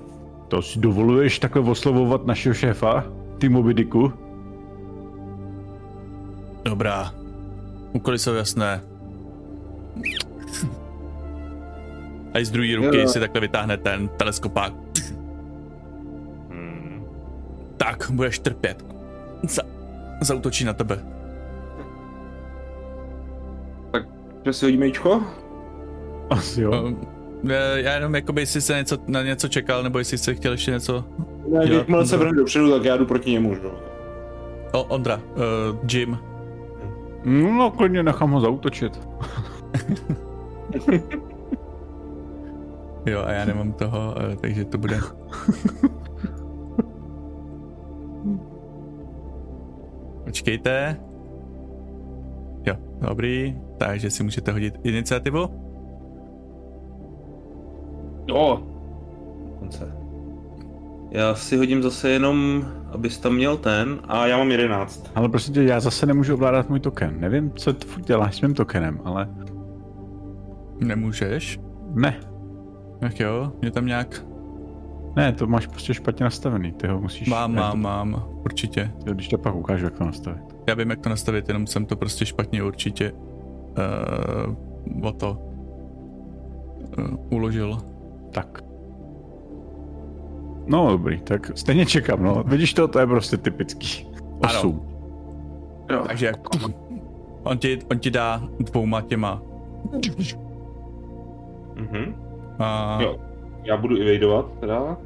To si dovoluješ takhle oslovovat našeho šéfa? Ty Mobidiku? Dobrá. Úkoly jsou jasné. A i z druhé ruky Jo. si takhle vytáhne ten teleskopák. Hmm. Tak, budeš trpět. Za, zautočí na tebe. Že si hodíme jíčko? Asi jo. Um, já- já jenom jakoby, jestli se něco, na něco čekal, nebo jestli jsi chtěl ještě něco. Ne, Jo, jakmile se vrhne dopředu, tak já jdu proti němu, že jo. O, Ondra, uh, Jim. No, klidně nechám ho zautočit. Jo, a já nemám toho, eh, takže to bude... Počkejte. Jo, dobrý. Takže si můžete hodit iniciativu. Jo. Konce. Já si hodím zase jenom, abys tam měl ten, a já mám 11. Ale prostě tě, já zase nemůžu ovládat můj token. Nevím, co ty furt děláš s mým tokenem, ale Nemůžeš? ne. Tak jo, mě tam nějak... Ne, to máš prostě špatně nastavený, ty ho musíš... Mám, mám, mám, určitě. To, když to pak ukážu, jak to nastavit. Já vím, jak to nastavit, jenom jsem to prostě špatně určitě uh, o to uh, uložil. Tak. No dobrý, tak stejně čekám, no. Vidíš to, to je prostě typický. Ano. Osm. Jo. Takže jak on ti, on ti dá dvouma těma Mhm. a Jo. Já budu evadovat teda.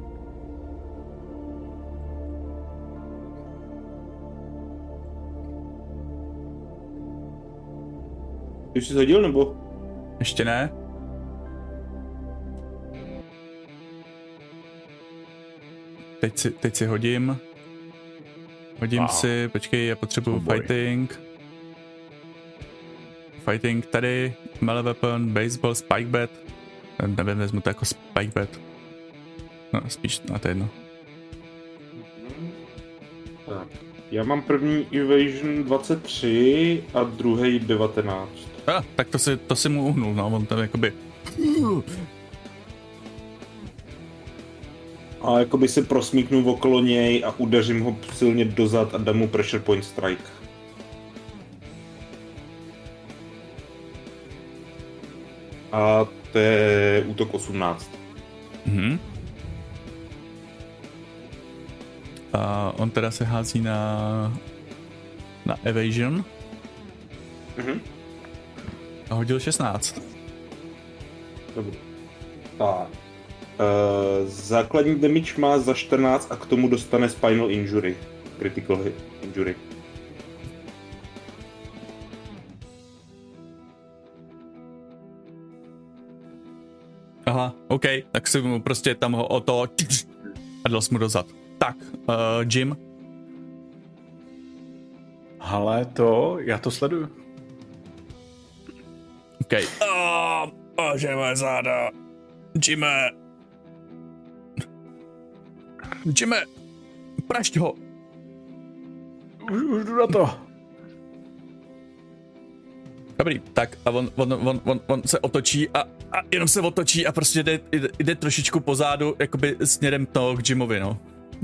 Ty už jsi hodil nebo? ještě ne. Teď si, teď si hodím. Hodím Wow. si, počkej, já potřebuju Oh fighting. Fighting tady, melee weapon, baseball, spike bat. Nevím, vezmu to jako spike bat. No, spíš na to jedno. Tak. Já mám první evasion 23 a druhý 19. A, tak to si, to si mu uhnul, no, on tam jakoby... A jakoby se prosmíknu okolo něj a udeřím ho silně dozad a dám mu pressure point strike. A to je útok 18. Mhm. A on teda se hází na... na evasion Mhm. a hodil 16. Dobrý. Tak. Uh, základní damage má za 14 a k tomu dostane spinal injury. Critical hit injury. Aha, OK, tak si mu prostě tam ho o to a dal mu dozad. Tak, uh, Jim, Ale to, já to sleduju. OK. Oh, bože, moje záda. Jime. Jime, prašť ho. Už, už jdu na to. Dobrý, tak a on, on, on, on, on se otočí a, a jenom se otočí a prostě jde, jde, jde trošičku pozadu, jakoby směrem to k Jimovi, no.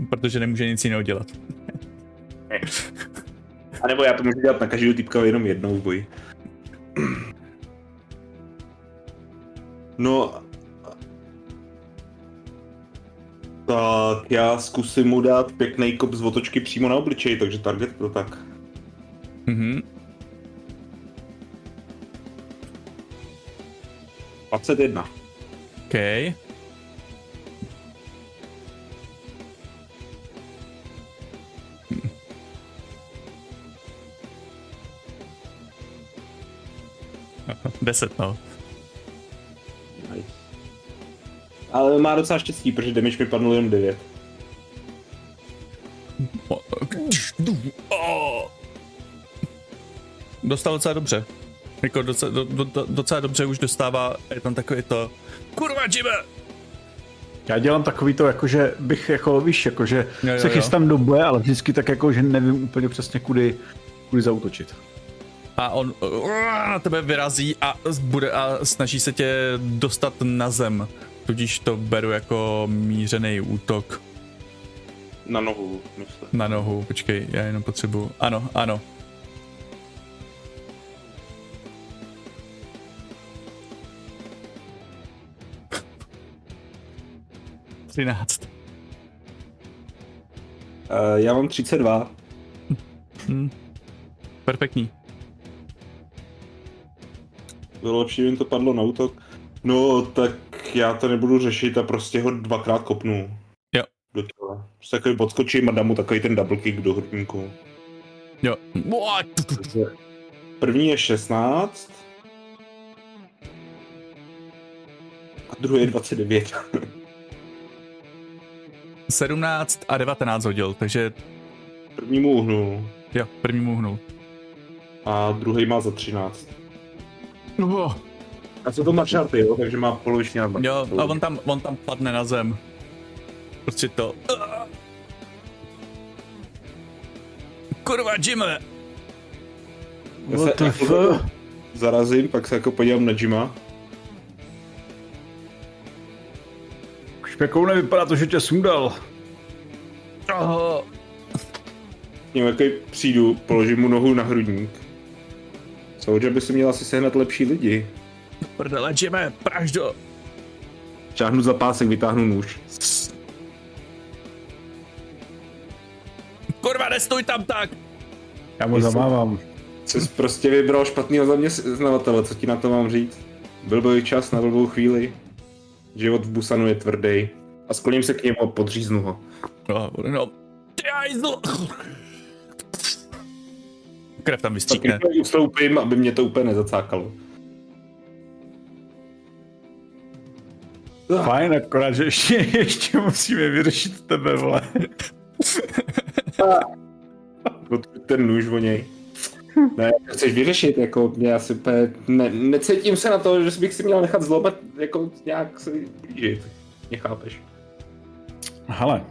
Protože nemůže nic jiného dělat. A nebo já to můžu dělat na každého typka jenom jednou v boji. No... Tak já zkusím mu dát pěkný kop z otočky přímo na obličej, takže target to tak. Mhm. 21. OK. Deset, no. Ale má docela štěstí, protože damage mi padnul jen 9. O- o- Dostal docela dobře. Jako docela, do, do, do- docela dobře už dostává, je tam takový to Kurva, Jimmy! Já dělám takový to, jako že bych, jako víš, jako že Jo, jo, se jo. chystám do boje, ale vždycky tak jako, že nevím úplně přesně kudy, kudy zautočit. A on uh, na tebe vyrazí a, bude, a snaží se tě dostat na zem. Tudíž to beru jako mířený útok Na nohu, myslím. na nohu. Počkej, já jenom potřebuju. Ano, ano. Třináct. Uh, já mám 32. Hm. Perfektní. Bylo lepší, jim to padlo na útok. No, tak já to nebudu řešit a prostě ho dvakrát kopnu. Jo. Do těla. Prostě takový podskočím a dám mu takový ten double kick do hrudníku. Jo. První je 16. A druhý je 29. 17 a 19 hodil, takže Prvnímu uhnul. jo, první mu hnul. A druhý má za 13. Oh. A co to má šarty, jo? Takže má poloviční armor. Jo, a on tam, on tam padne na zem. Prostě to... Kurva, Jimmy! What the jako fuck? Zarazím, pak se jako podívám na Jima. Špekou nevypadá to, že tě sundal. Oh. K němu jako přijdu, položím mu nohu na hrudník. Soldier by si měl asi sehnat lepší lidi. Prdele, Jimmy, praždo! Šáhnu za pásek, vytáhnu nůž. Kurva, nestoj tam tak! Já mu zamávám. Jsi prostě vybral špatného zaměstnavatele, co ti na to mám říct? Byl byl čas na blbou chvíli. Život v Busanu je tvrdý. A skloním se k němu a podříznu ho. No, no. Ty! Krev tam vystříkne. ustoupím, aby mě to úplně nezacákalo. Fajn, akorát, že ještě, ještě musíme vyřešit tebe, vole. Ten nůž o něj. Ne, chceš vyřešit, jako já si ne, necítím se na to, že bych si měl nechat zlobat, jako nějak se blížit. Nechápeš. Hele,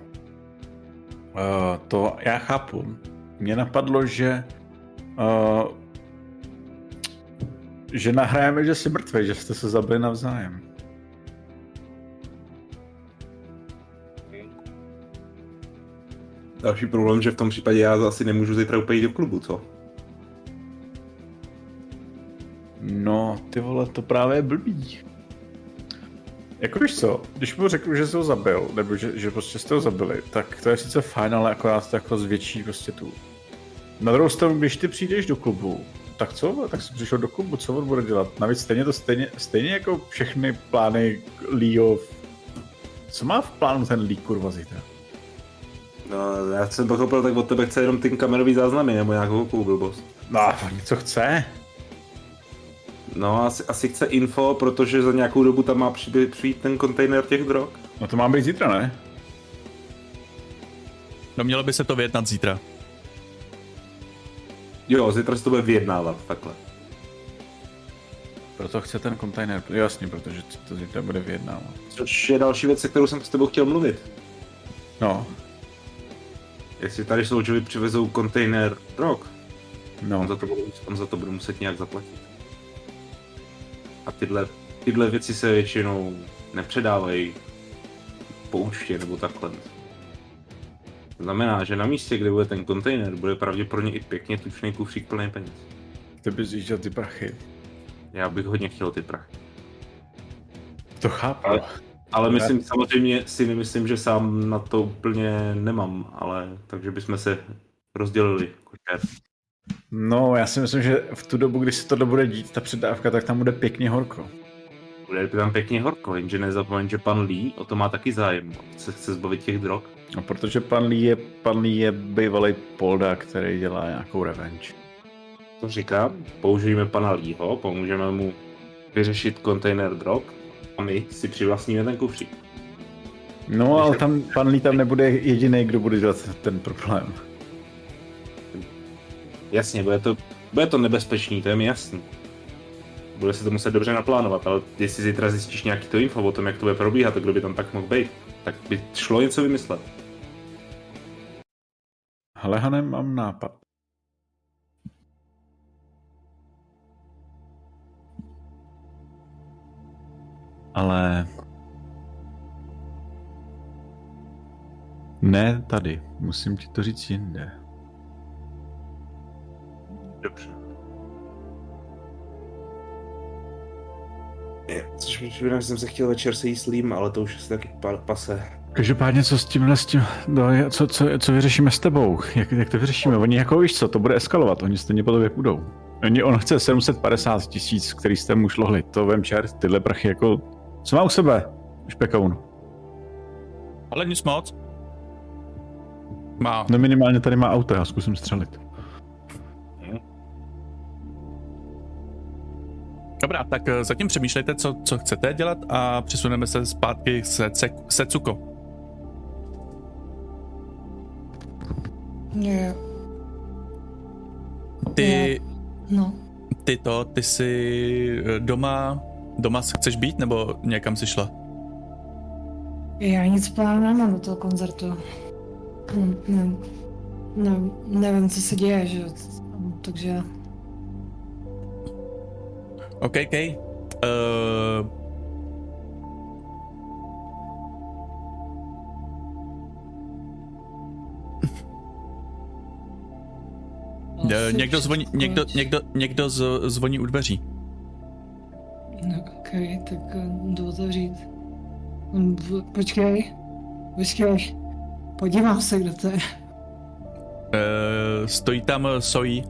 uh, to já chápu. Mně napadlo, že uh, že nahrajeme, že jsi mrtvý, že jste se zabili navzájem. Další problém, že v tom případě já asi nemůžu zítra úplně jít do klubu, co? No, ty vole, to právě je blbý. Jako víš co, když mu řeknu, že jsi ho zabil, nebo že, že prostě jste ho zabili, tak to je sice fajn, ale akorát to jako zvětší prostě tu. Na druhou stranu, když ty přijdeš do klubu, tak co? Tak jsi přišel do klubu, co on bude dělat? Navíc stejně to stejně, stejně jako všechny plány Leo. Co má v plánu ten Lee kurva zítra? No, já jsem pochopil, tak od tebe chce jenom ty kamerový záznamy nebo nějakou takovou blbost. No, něco chce. No, asi, asi chce info, protože za nějakou dobu tam má přijít, přijít ten kontejner těch drog. No to má být zítra, ne? No mělo by se to vyjednat zítra. Jo, zítra se to bude vyjednávat, takhle. Proto chce ten kontejner, jasně, protože to zítra bude vyjednávat. Což je další věc, se kterou jsem s tebou chtěl mluvit. No, Jestli tady Soldierovi přivezou kontejner drog, no. on za to, bude, on za to bude muset nějak zaplatit. A tyhle, tyhle věci se většinou nepředávají po účtě nebo takhle. To znamená, že na místě, kde bude ten kontejner, bude pravděpodobně i pěkně tučný kufřík plný peněz. Ty bys jížděl ty prachy. Já bych hodně chtěl ty prachy. To chápu. Ale- Ale myslím, samozřejmě si nemyslím, že sám na to úplně nemám, ale takže bychom se rozdělili. No, já si myslím, že v tu dobu, kdy se tohle bude dít, ta předávka, tak tam bude pěkně horko. Bude tam pěkně horko, jenže nezapomeň, že pan Lee o to má taky zájem. Se chce zbavit těch drog. No, protože pan Lee je, pan Lee je bývalý polda, který dělá nějakou revenge. To říkám, použijeme pana Leeho, pomůžeme mu vyřešit kontejner drog a my si přivlastníme ten kufřík. No, ale tam pan Lee tam nebude jediný, kdo bude dělat ten problém. Jasně, bude to, bude to nebezpečný, to je mi jasný. Bude se to muset dobře naplánovat, ale jestli zítra zjistíš nějaký to info o tom, jak to bude probíhat, kdo by tam tak mohl být, tak by šlo něco vymyslet. Ale Hane, mám nápad. Ale... Ne tady, musím ti to říct jinde. Dobře. Což mi připomíná, že jsem se chtěl večer sejít s Lím, ale to už je taky pa- pase. Každopádně, co s tímhle s tím, no, co, co, co vyřešíme s tebou? Jak, jak to vyřešíme? Oni jako víš co, to bude eskalovat, oni stejně po tobě půjdou. Oni, on chce 750 tisíc, který jste mu šlohli, to vem čert, tyhle prachy jako, co má u sebe? Špekoun. Ale nic moc. Má. No minimálně tady má auto, já zkusím střelit. Dobrá. Tak eh, zatím přemýšlejte, co, co chcete dělat a přesuneme se zpátky se, se, se Cuko. Ty, no. ty to, ty jsi eh, doma, doma chceš být, nebo někam jsi šla? Já nic plánu nemám do toho koncertu. Hm, Ne, ne, nevím, co se děje, že? Takže OK, OK. Uh, někdo zvoní, někdo, někdo, někdo zvoní u dveří. No, ok, tak eh, jdu otevřít. V- Počkej, počkej. Podívám se, kdo to je. Uh, stojí tam Sojí.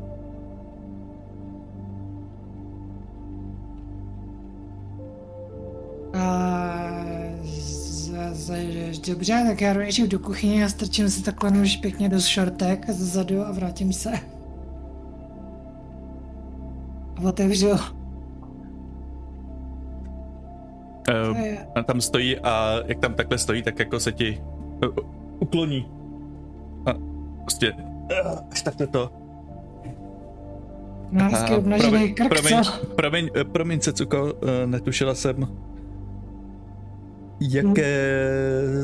A z, z, dobře, tak já jdu nejdřív do kuchyně a strčím si takhle nůž pěkně do šortek zezadu a vrátím se. A otevřu. Uh, tam stojí a jak tam takhle stojí, tak jako se ti uh, ukloní. A prostě uh, až takhle to. hezky A obnažený krk, promiň, co? promiň, eh, promiň se, Cuko, eh, netušila jsem, jaké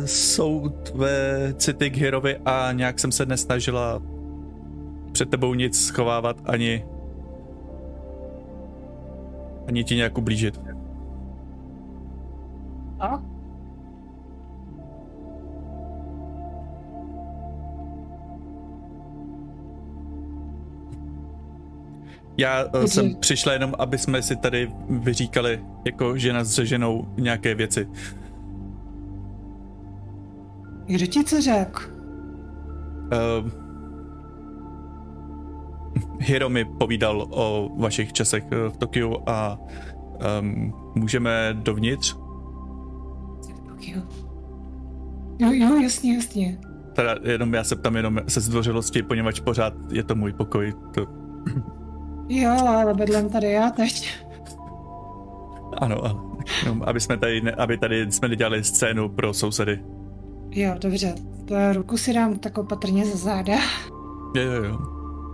jsou tvé city k Hirovi a nějak jsem se nesnažila před tebou nic schovávat ani ani ti nějak ublížit. A? Já uh, Takže- jsem přišla jenom, aby jsme si tady vyříkali jako žena s ženou nějaké věci. Kdo ti co řekl? Uh, Hiro mi povídal o vašich časech eh, v Tokiu a um, můžeme dovnitř. Jo. Jo, jo, jasně, jasně. Teda jenom já se ptám jenom se zdvořilosti, poněvadž pořád je to můj pokoj. To, Jo, ale bydlím tady já teď. ano, ale jenom, aby jsme tady, ne, aby tady jsme nedělali scénu pro sousedy. Jo, dobře. To ruku si dám tak opatrně za záda. Jo, jo, jo.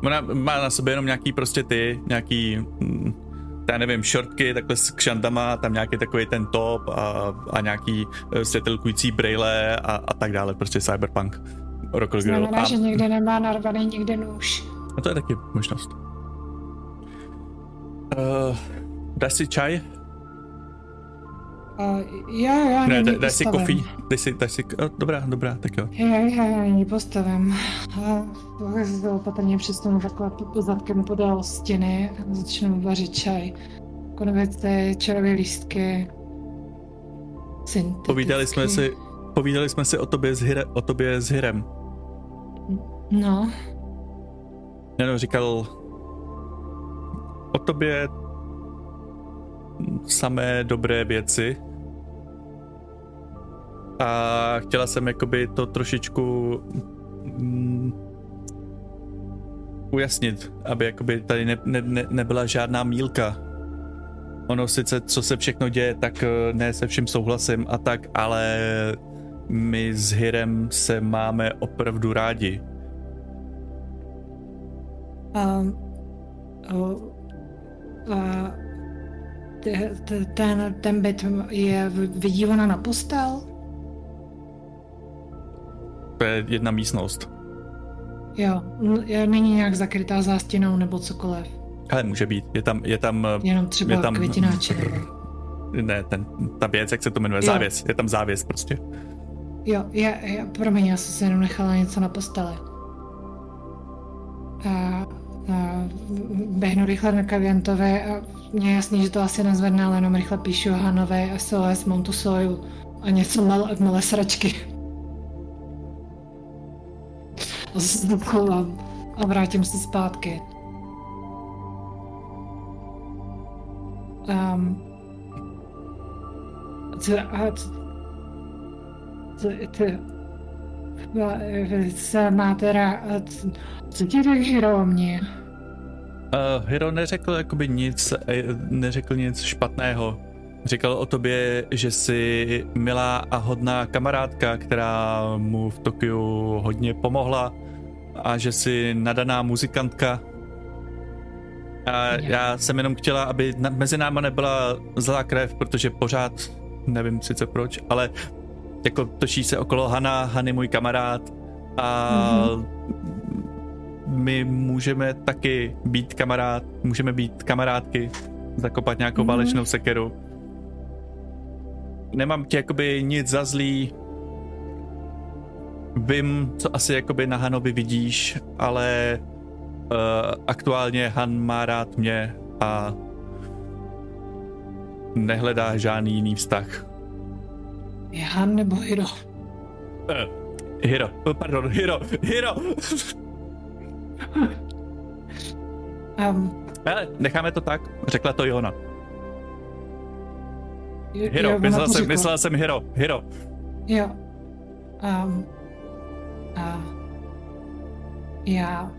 Ona má na sobě jenom nějaký prostě ty, nějaký, mm, já nevím, šortky takhle s kšandama, tam nějaký takový ten top a, a nějaký eh, světelkující brejle a, a tak dále, prostě cyberpunk. Rock. Znamená, A, že někde nemá narvaný nikde nůž. a to je taky možnost. Uh, dáš si čaj? Uh, jo, jo, Ne, dáš si kofí? Dáš si, dáš si, oh, dobrá, dobrá, tak jo. Jo, jo, jo, nyní postavím. A opatrně přesunu takhle zadkem podél stěny a začnu vařit čaj. Konvice, čajové lístky. Povídali jsme si, povídali jsme si o tobě s, Hire, o tobě s Hirem. No, Jenom říkal o tobě samé dobré věci. A chtěla jsem jakoby to trošičku mm, ujasnit, aby jakoby tady ne, ne, ne, nebyla žádná mílka. Ono sice, co se všechno děje, tak eh, ne se vším souhlasím a tak, ale my s Hirem se máme opravdu rádi. Um, uh, uh, ten, ten byt je vydívána na postel? To je jedna místnost. Jo, není nějak zakrytá zástěnou nebo cokoliv. Ale může být. Je tam, je tam, Jenom třeba Je tam- květináče. ne, ten, ta věc, jak se to jmenuje, Jo. závěs. Je tam závěs prostě. Jo, je, je, promiň, já jsem si jenom nechala něco na posteli. A běhnu rychle na kaviantovi a mě jasný, že to asi nezvedne, ale jenom rychle píšu Hanové SOS Montusoju a něco malé, malé sračky. A zase to chovám a vrátím se zpátky. Um, co, a, co, co, co, ti řekl Hiro o mě? Uh, Hiro neřekl jakoby nic, eh, neřekl nic špatného. Říkal o tobě, že jsi milá a hodná kamarádka, která mu v Tokiu hodně pomohla a že jsi nadaná muzikantka. A já jsem jenom chtěla, aby mezi náma nebyla zlá krev, protože pořád, nevím sice proč, ale jako točí se okolo Hana, Hany můj kamarád a mm-hmm. my můžeme taky být kamarád, můžeme být kamarádky, zakopat nějakou mm-hmm. válečnou sekeru. Nemám ti jakoby nic za zlý, vím, co asi jakoby na Hanovi vidíš, ale uh, aktuálně Han má rád mě a nehledá žádný jiný vztah. Je Han nebo Hiro? Uh, Hiro, pardon, Hiro, Hiro! um, Hele, necháme to tak, řekla to Jona. jo, Hiro, jo, ona myslel to jsem, řekla. myslel jsem Hiro, Hiro. Jo. Um, a já...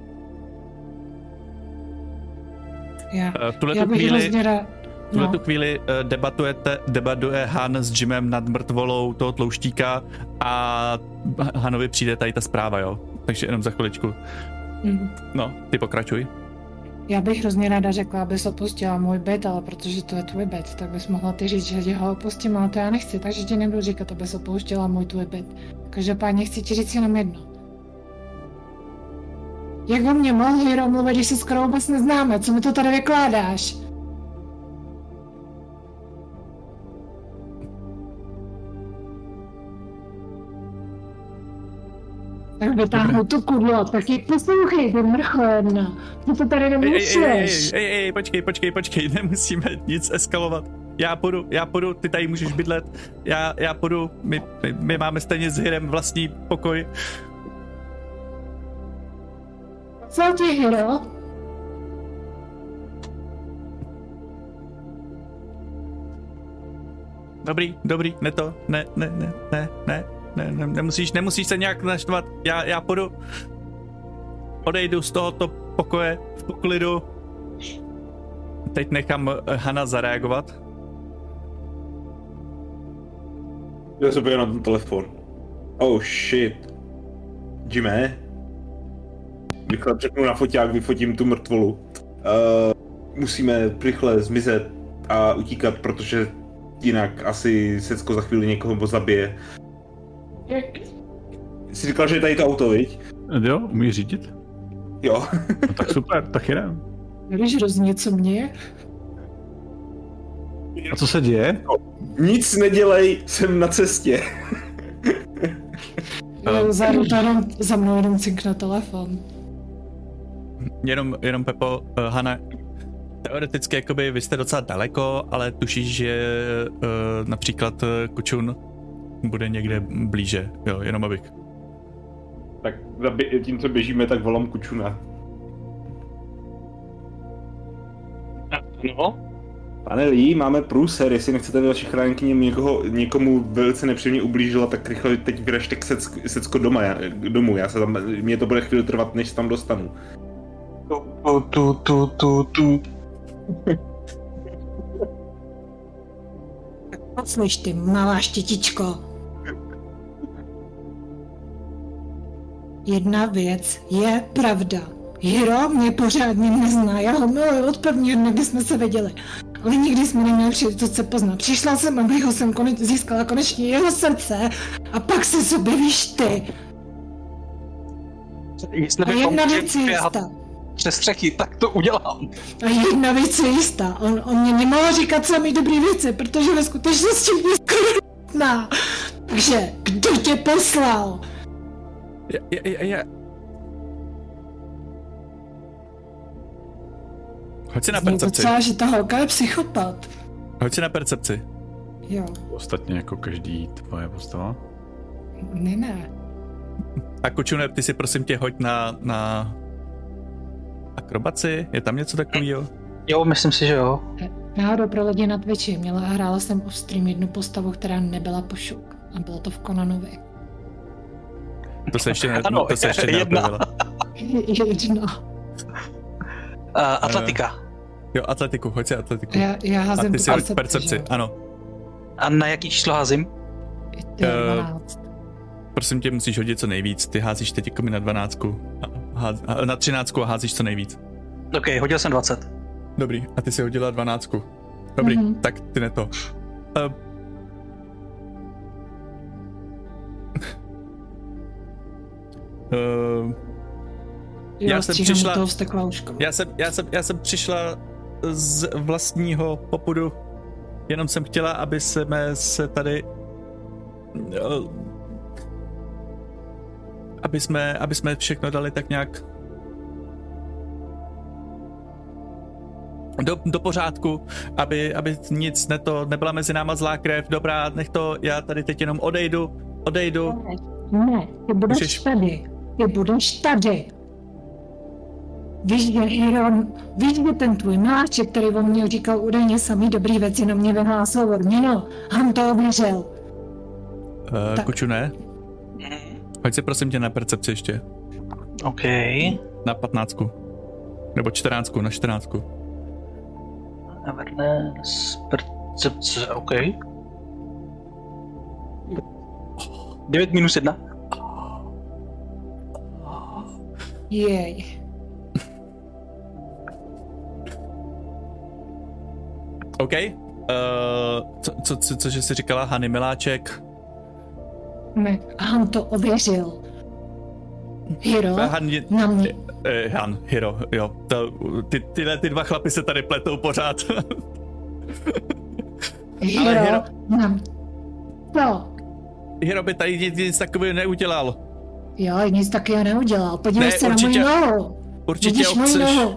Já, Uh, v tuhle já bych chvíli, hrozně rád... v tuhle No, tu chvíli uh, debatujete, debatuje Han s Jimem nad mrtvolou toho tlouštíka a Hanovi přijde tady ta zpráva, jo. Takže jenom za chviličku. mm. No, ty pokračuj. Já bych hrozně ráda řekla, abys opustila můj byt, ale protože to je tvůj byt, tak bys mohla ty říct, že tě ho opustím, ale to já nechci, takže ti nebudu říkat, abys opouštěla můj tvůj byt. Každopádně chci ti říct jenom jedno. Jak o mě mohl Hiro mluvit, když se skoro vůbec neznáme? Co mi to tady vykládáš? Tak vytáhnu tu kudlo, tak ji poslouchej, ty mrcho jedna. Ty to tady nemusíš. ej, ej, ej, ej, počkej, počkej, počkej, nemusíme nic eskalovat. Já půjdu, já půjdu, ty tady můžeš bydlet, já, já půjdu, my, my, my máme stejně s Hirem vlastní pokoj. Co ti, Hiro? Dobrý, dobrý, ne to, ne, ne, ne, ne, ne, ne, ne nemusíš, nemusíš se nějak naštvat, já, já půjdu, odejdu z tohoto pokoje v poklidu. Teď nechám eh, Hana zareagovat. Já se na ten telefon. Oh shit. Jimmy? Rychle přepnu na foťák, vyfotím tu mrtvolu. Uh, musíme rychle zmizet a utíkat, protože jinak asi Secko za chvíli někoho zabije. Jak? Jsi říkal, že je tady to auto, viď? Jo, umíš řídit? Jo. No tak super, tak jdem. Víš hrozně, co mě? A co se děje? Nic nedělej, jsem na cestě. Um, za, to jenom, za mnou jenom cinkne telefon. Jenom, jenom Pepo, uh, Hana, teoreticky jakoby vy jste docela daleko, ale tušíš, že uh, například uh, Kučun bude někde blíže, jo, jenom abych. Tak tím, co běžíme, tak volám Kučuna. No, Pane Lee, máme průser, jestli nechcete ve vaší chránkyni někoho, někomu velice nepříjemně ublížila, tak rychle teď vyražte k secko, secko doma, já, domů, já se tam, mě to bude chvíli trvat, než se tam dostanu. tu, tu, tu, tu, tu. Poslyš ty, malá štětičko. Jedna věc je pravda. Hiro mě pořádně nezná, já ho miluji od prvního dne, kdy jsme se viděli. Ale nikdy jsme neměli příležitost se poznat. Přišla jsem, abych ho jsem koneč, získala konečně jeho srdce a pak se sobě víš ty. Jestli A jedna věc je jistá. přes střechy, tak to udělám. A jedna věc je jistá. On, on mě nemohl říkat samý dobrý věci, protože ve skutečnosti mě skoro. Takže kdo tě poslal? Ja, ja, ja, ja. Hoď si na percepci. celá, že ta holka je psychopat. Hoď si na percepci. Jo, Ostatně jako každý tvoje postava. ne, ne. A Kučune, ty si prosím tě hoď na, na akrobaci. Je tam něco takového? Jo, myslím si, že jo. Náhodou pro lidi na Twitchi měla a hrála jsem off stream jednu postavu, která nebyla pošuk. A bylo to v Konanovi. To se ještě, ne, Ano, to se ještě jedna. Jedna. Uh, atletika. Jo, atletiku, hoď si atletiku. Já, já A házím ty tu si percepci, percepci, že ano. A na jaký číslo házím? To je Eh, 12. Prosím tě, musíš hodit co nejvíc. Ty házíš teď jako mi na 12. A, ház, a, na 13 a házíš co nejvíc. OK, hodil jsem 20. Dobrý, a ty si hodila 12. Dobrý, Mhm. tak ty ne to. Uh, uh, Jo, já jsem přišla- toho já, jsem, já, jsem, já jsem přišla z vlastního popudu, jenom jsem chtěla, aby jsme se tady eh, aby jsme, aby jsme všechno dali tak nějak do, do pořádku, aby, aby nic neto, nebyla mezi náma zlá krev, dobrá, nech to, já tady teď jenom odejdu, odejdu, Ne, ty budeš Můžeš- tady. Ty budeš tady. Víš, že Hiron, víš, že ten tvůj mláček, který o mě říkal údajně samý dobrý věci, na mě vyhlásil odměnu. Han to ověřil. uh, Tak. Kuču ne, hoď si prosím tě na percepci ještě, OK. na 15. Nebo 14, na 14. Awareness, percepce, OK. 9 minus 1. Jej. OK. Uh, co, co, co, cože jsi říkala, Hany Miláček? Ne, Han to ověřil. Hiro, Han, je, na mě, eh, Han, Hiro, jo. To, ty, tyhle ty dva chlapy se tady pletou pořád. Hiro, ale Hiro- na mě. To, Hiro by tady nic, nic takového neudělal. Jo, nic takového neudělal. Podívej Ne, se určitě- na moji nohu. Určitě Vidíš moji nohu?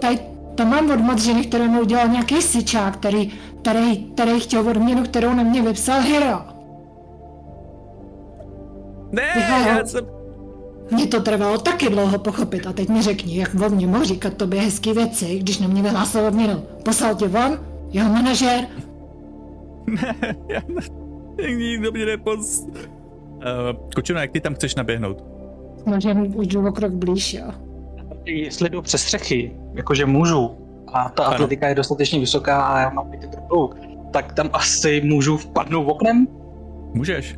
Tady to mám od modřiny, kterou mi udělal nějaký syčák, který, který, který chtěl odměnu, kterou na mě vypsal Hiro. Ne, Hiro. já jsem... Mně to trvalo taky dlouho pochopit a teď mi řekni, jak o mě mohl říkat tobě hezký věci, když na mě vyhlásil odměnu. Poslal tě von? Jeho manažer? já ne, nikdo mě nepos... Uh, Kočuna, jak ty tam chceš naběhnout? Možná už jdu o krok blíž, jo. Jestli jdu přes střechy, jakože můžu, a ta atletika je dostatečně vysoká a já mám ten trplouk, tak tam asi můžu vpadnout oknem? Můžeš.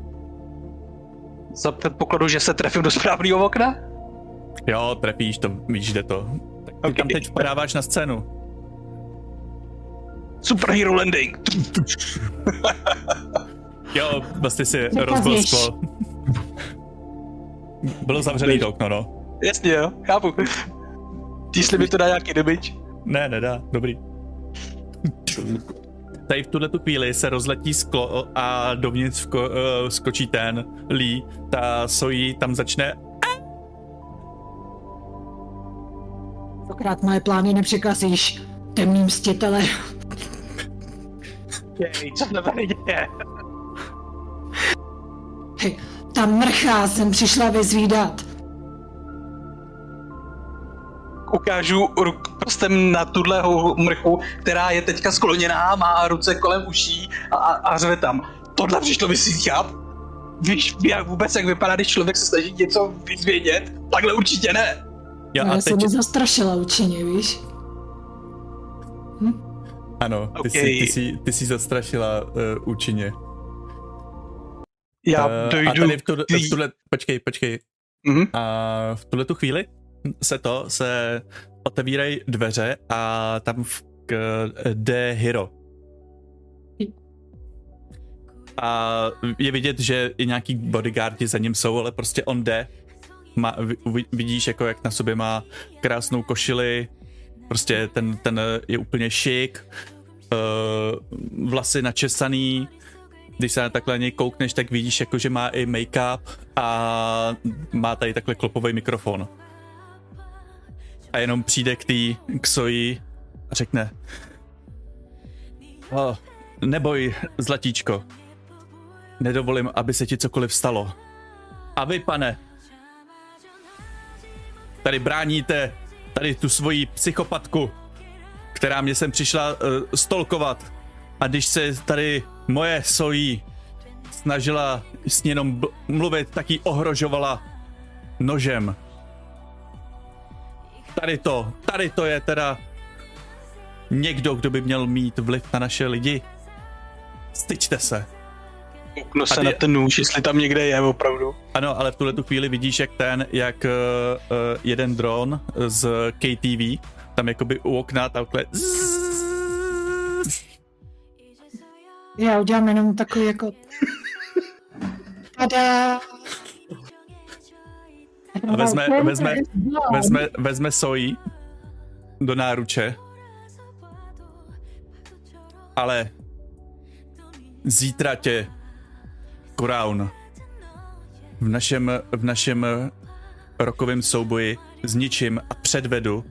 Za předpokladu, že se trefím do správného okna? Jo, trefíš to, víš, jde to. Tak ty Ok. tam teď vpadáváš na scénu. Superhero landing! Jo, vlastně si rozbil sklo. Bylo zavřený to okno, no. Jasně jo, chápu. Jestli mi to dá nějaký damage. Ne, nedá, dobrý. Tady v tuhle tu chvíli se rozletí sklo a dovnitř vko, uh, skočí ten Lee, ta Soji tam začne Pokrát moje plány nepřekazíš, temný mstitele. Jej, co se tady děje? Hej, ta mrchá jsem přišla vyzvídat. Ukážu ruk prstem na tuhle mrchu, která je teďka skloněná, má ruce kolem uší a, a, a řve tam. Tohle přišlo vysvětlat? Víš, jak vůbec jak vypadá, když člověk se snaží něco vyzvědět? Takhle určitě ne. Já a jsem teď, mu zastrašila účinně, víš? ano, ty, Ok. jsi, ty, jsi, ty jsi zastrašila uh, účinně. Já Eh, a dojdu. tady v tuhle, v tuhle, počkej, počkej, Mhm. a v tuhle tu chvíli se to, se otevírají dveře a tam v, k, jde Hiro. A je vidět, že i nějaký bodyguardi za ním jsou, ale prostě on jde. Má, vi- vidíš, jako jak na sobě má krásnou košili, prostě ten, ten je úplně šik, uh, vlasy načesaný, když se na takhle něj koukneš, tak vidíš, jako, že má i make-up a má tady takhle klopový mikrofon. A jenom přijde k k Soji a řekne oh, neboj, zlatíčko. Nedovolím, aby se ti cokoliv stalo. A vy, pane, tady bráníte tady tu svoji psychopatku, která mě sem přišla uh, stolkovat. A když se tady moje sojí snažila s ní jenom mluvit, tak ji ohrožovala nožem. tady to, tady to je teda někdo, kdo by měl mít vliv na naše lidi. Styčte se. Kouknu se na ten nůž, jestli tam někde je opravdu. Ano, ale v tuhle tu chvíli vidíš, jak ten, jak uh, jeden dron z KTV, tam jakoby u okna takhle Já udělám jenom takový jako... Tada! A vezme, vezme, vezme, vezme sojí do náruče. Ale zítra tě Crown v našem, v našem rokovém souboji zničím a předvedu,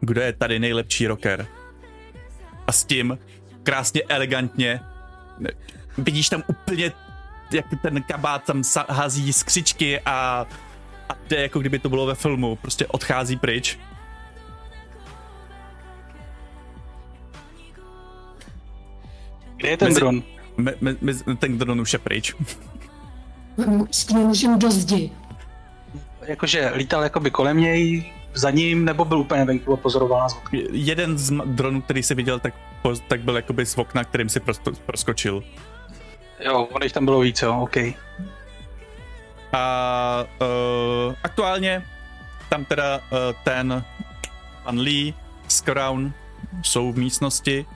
kdo je tady nejlepší rocker. A s tím krásně elegantně vidíš tam úplně jak ten kabát tam hází skřičky a a jde jako kdyby to bylo ve filmu, prostě odchází pryč. Kde je ten Mezi- dron? Me, me, me, ten dron už je pryč. S ním můžem do zdi. Jakože lítal jakoby kolem něj, za ním, nebo byl úplně venku a pozoroval nás? Jeden z dronů, který si viděl, tak, tak byl jakoby z okna, kterým si prosto, proskočil. Jo, on tam bylo víc, jo, OK. A uh, aktuálně tam teda uh, ten pan Lee z Crown jsou v místnosti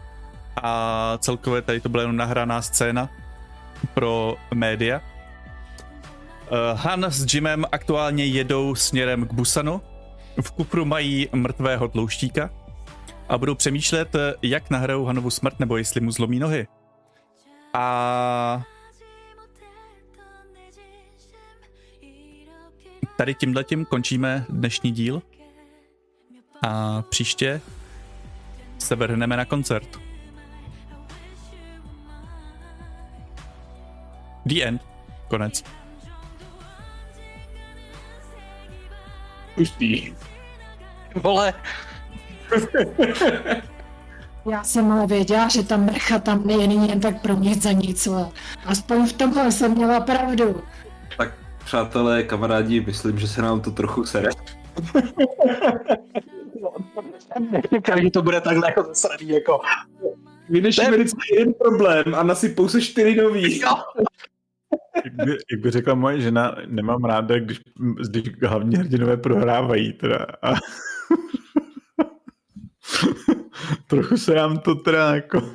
a celkově tady to byla jenom nahraná scéna pro média. Uh, Han s Jimem aktuálně jedou směrem k Busanu. V kufru mají mrtvého tlouštíka a budou přemýšlet, jak nahrajou Hanovu smrt nebo jestli mu zlomí nohy. A tady tímhletím končíme dnešní díl a příště se vrhneme na koncert. The end. Konec. Pustý. Vole, Já jsem ale věděla, že ta mrcha tam není jen tak pro nic za nic. ale Aspoň v tomhle jsem měla pravdu. Tak přátelé, kamarádi, myslím, že se nám to trochu sere. nečekal, že to bude takhle jako zasraný, jako. Vyřešíme vždycky jeden problém a nasypou se čtyři nový. Jak by, jak by řekla moje žena, nemám ráda, když, když hlavní hrdinové prohrávají teda. A... Trochu se nám to teda jako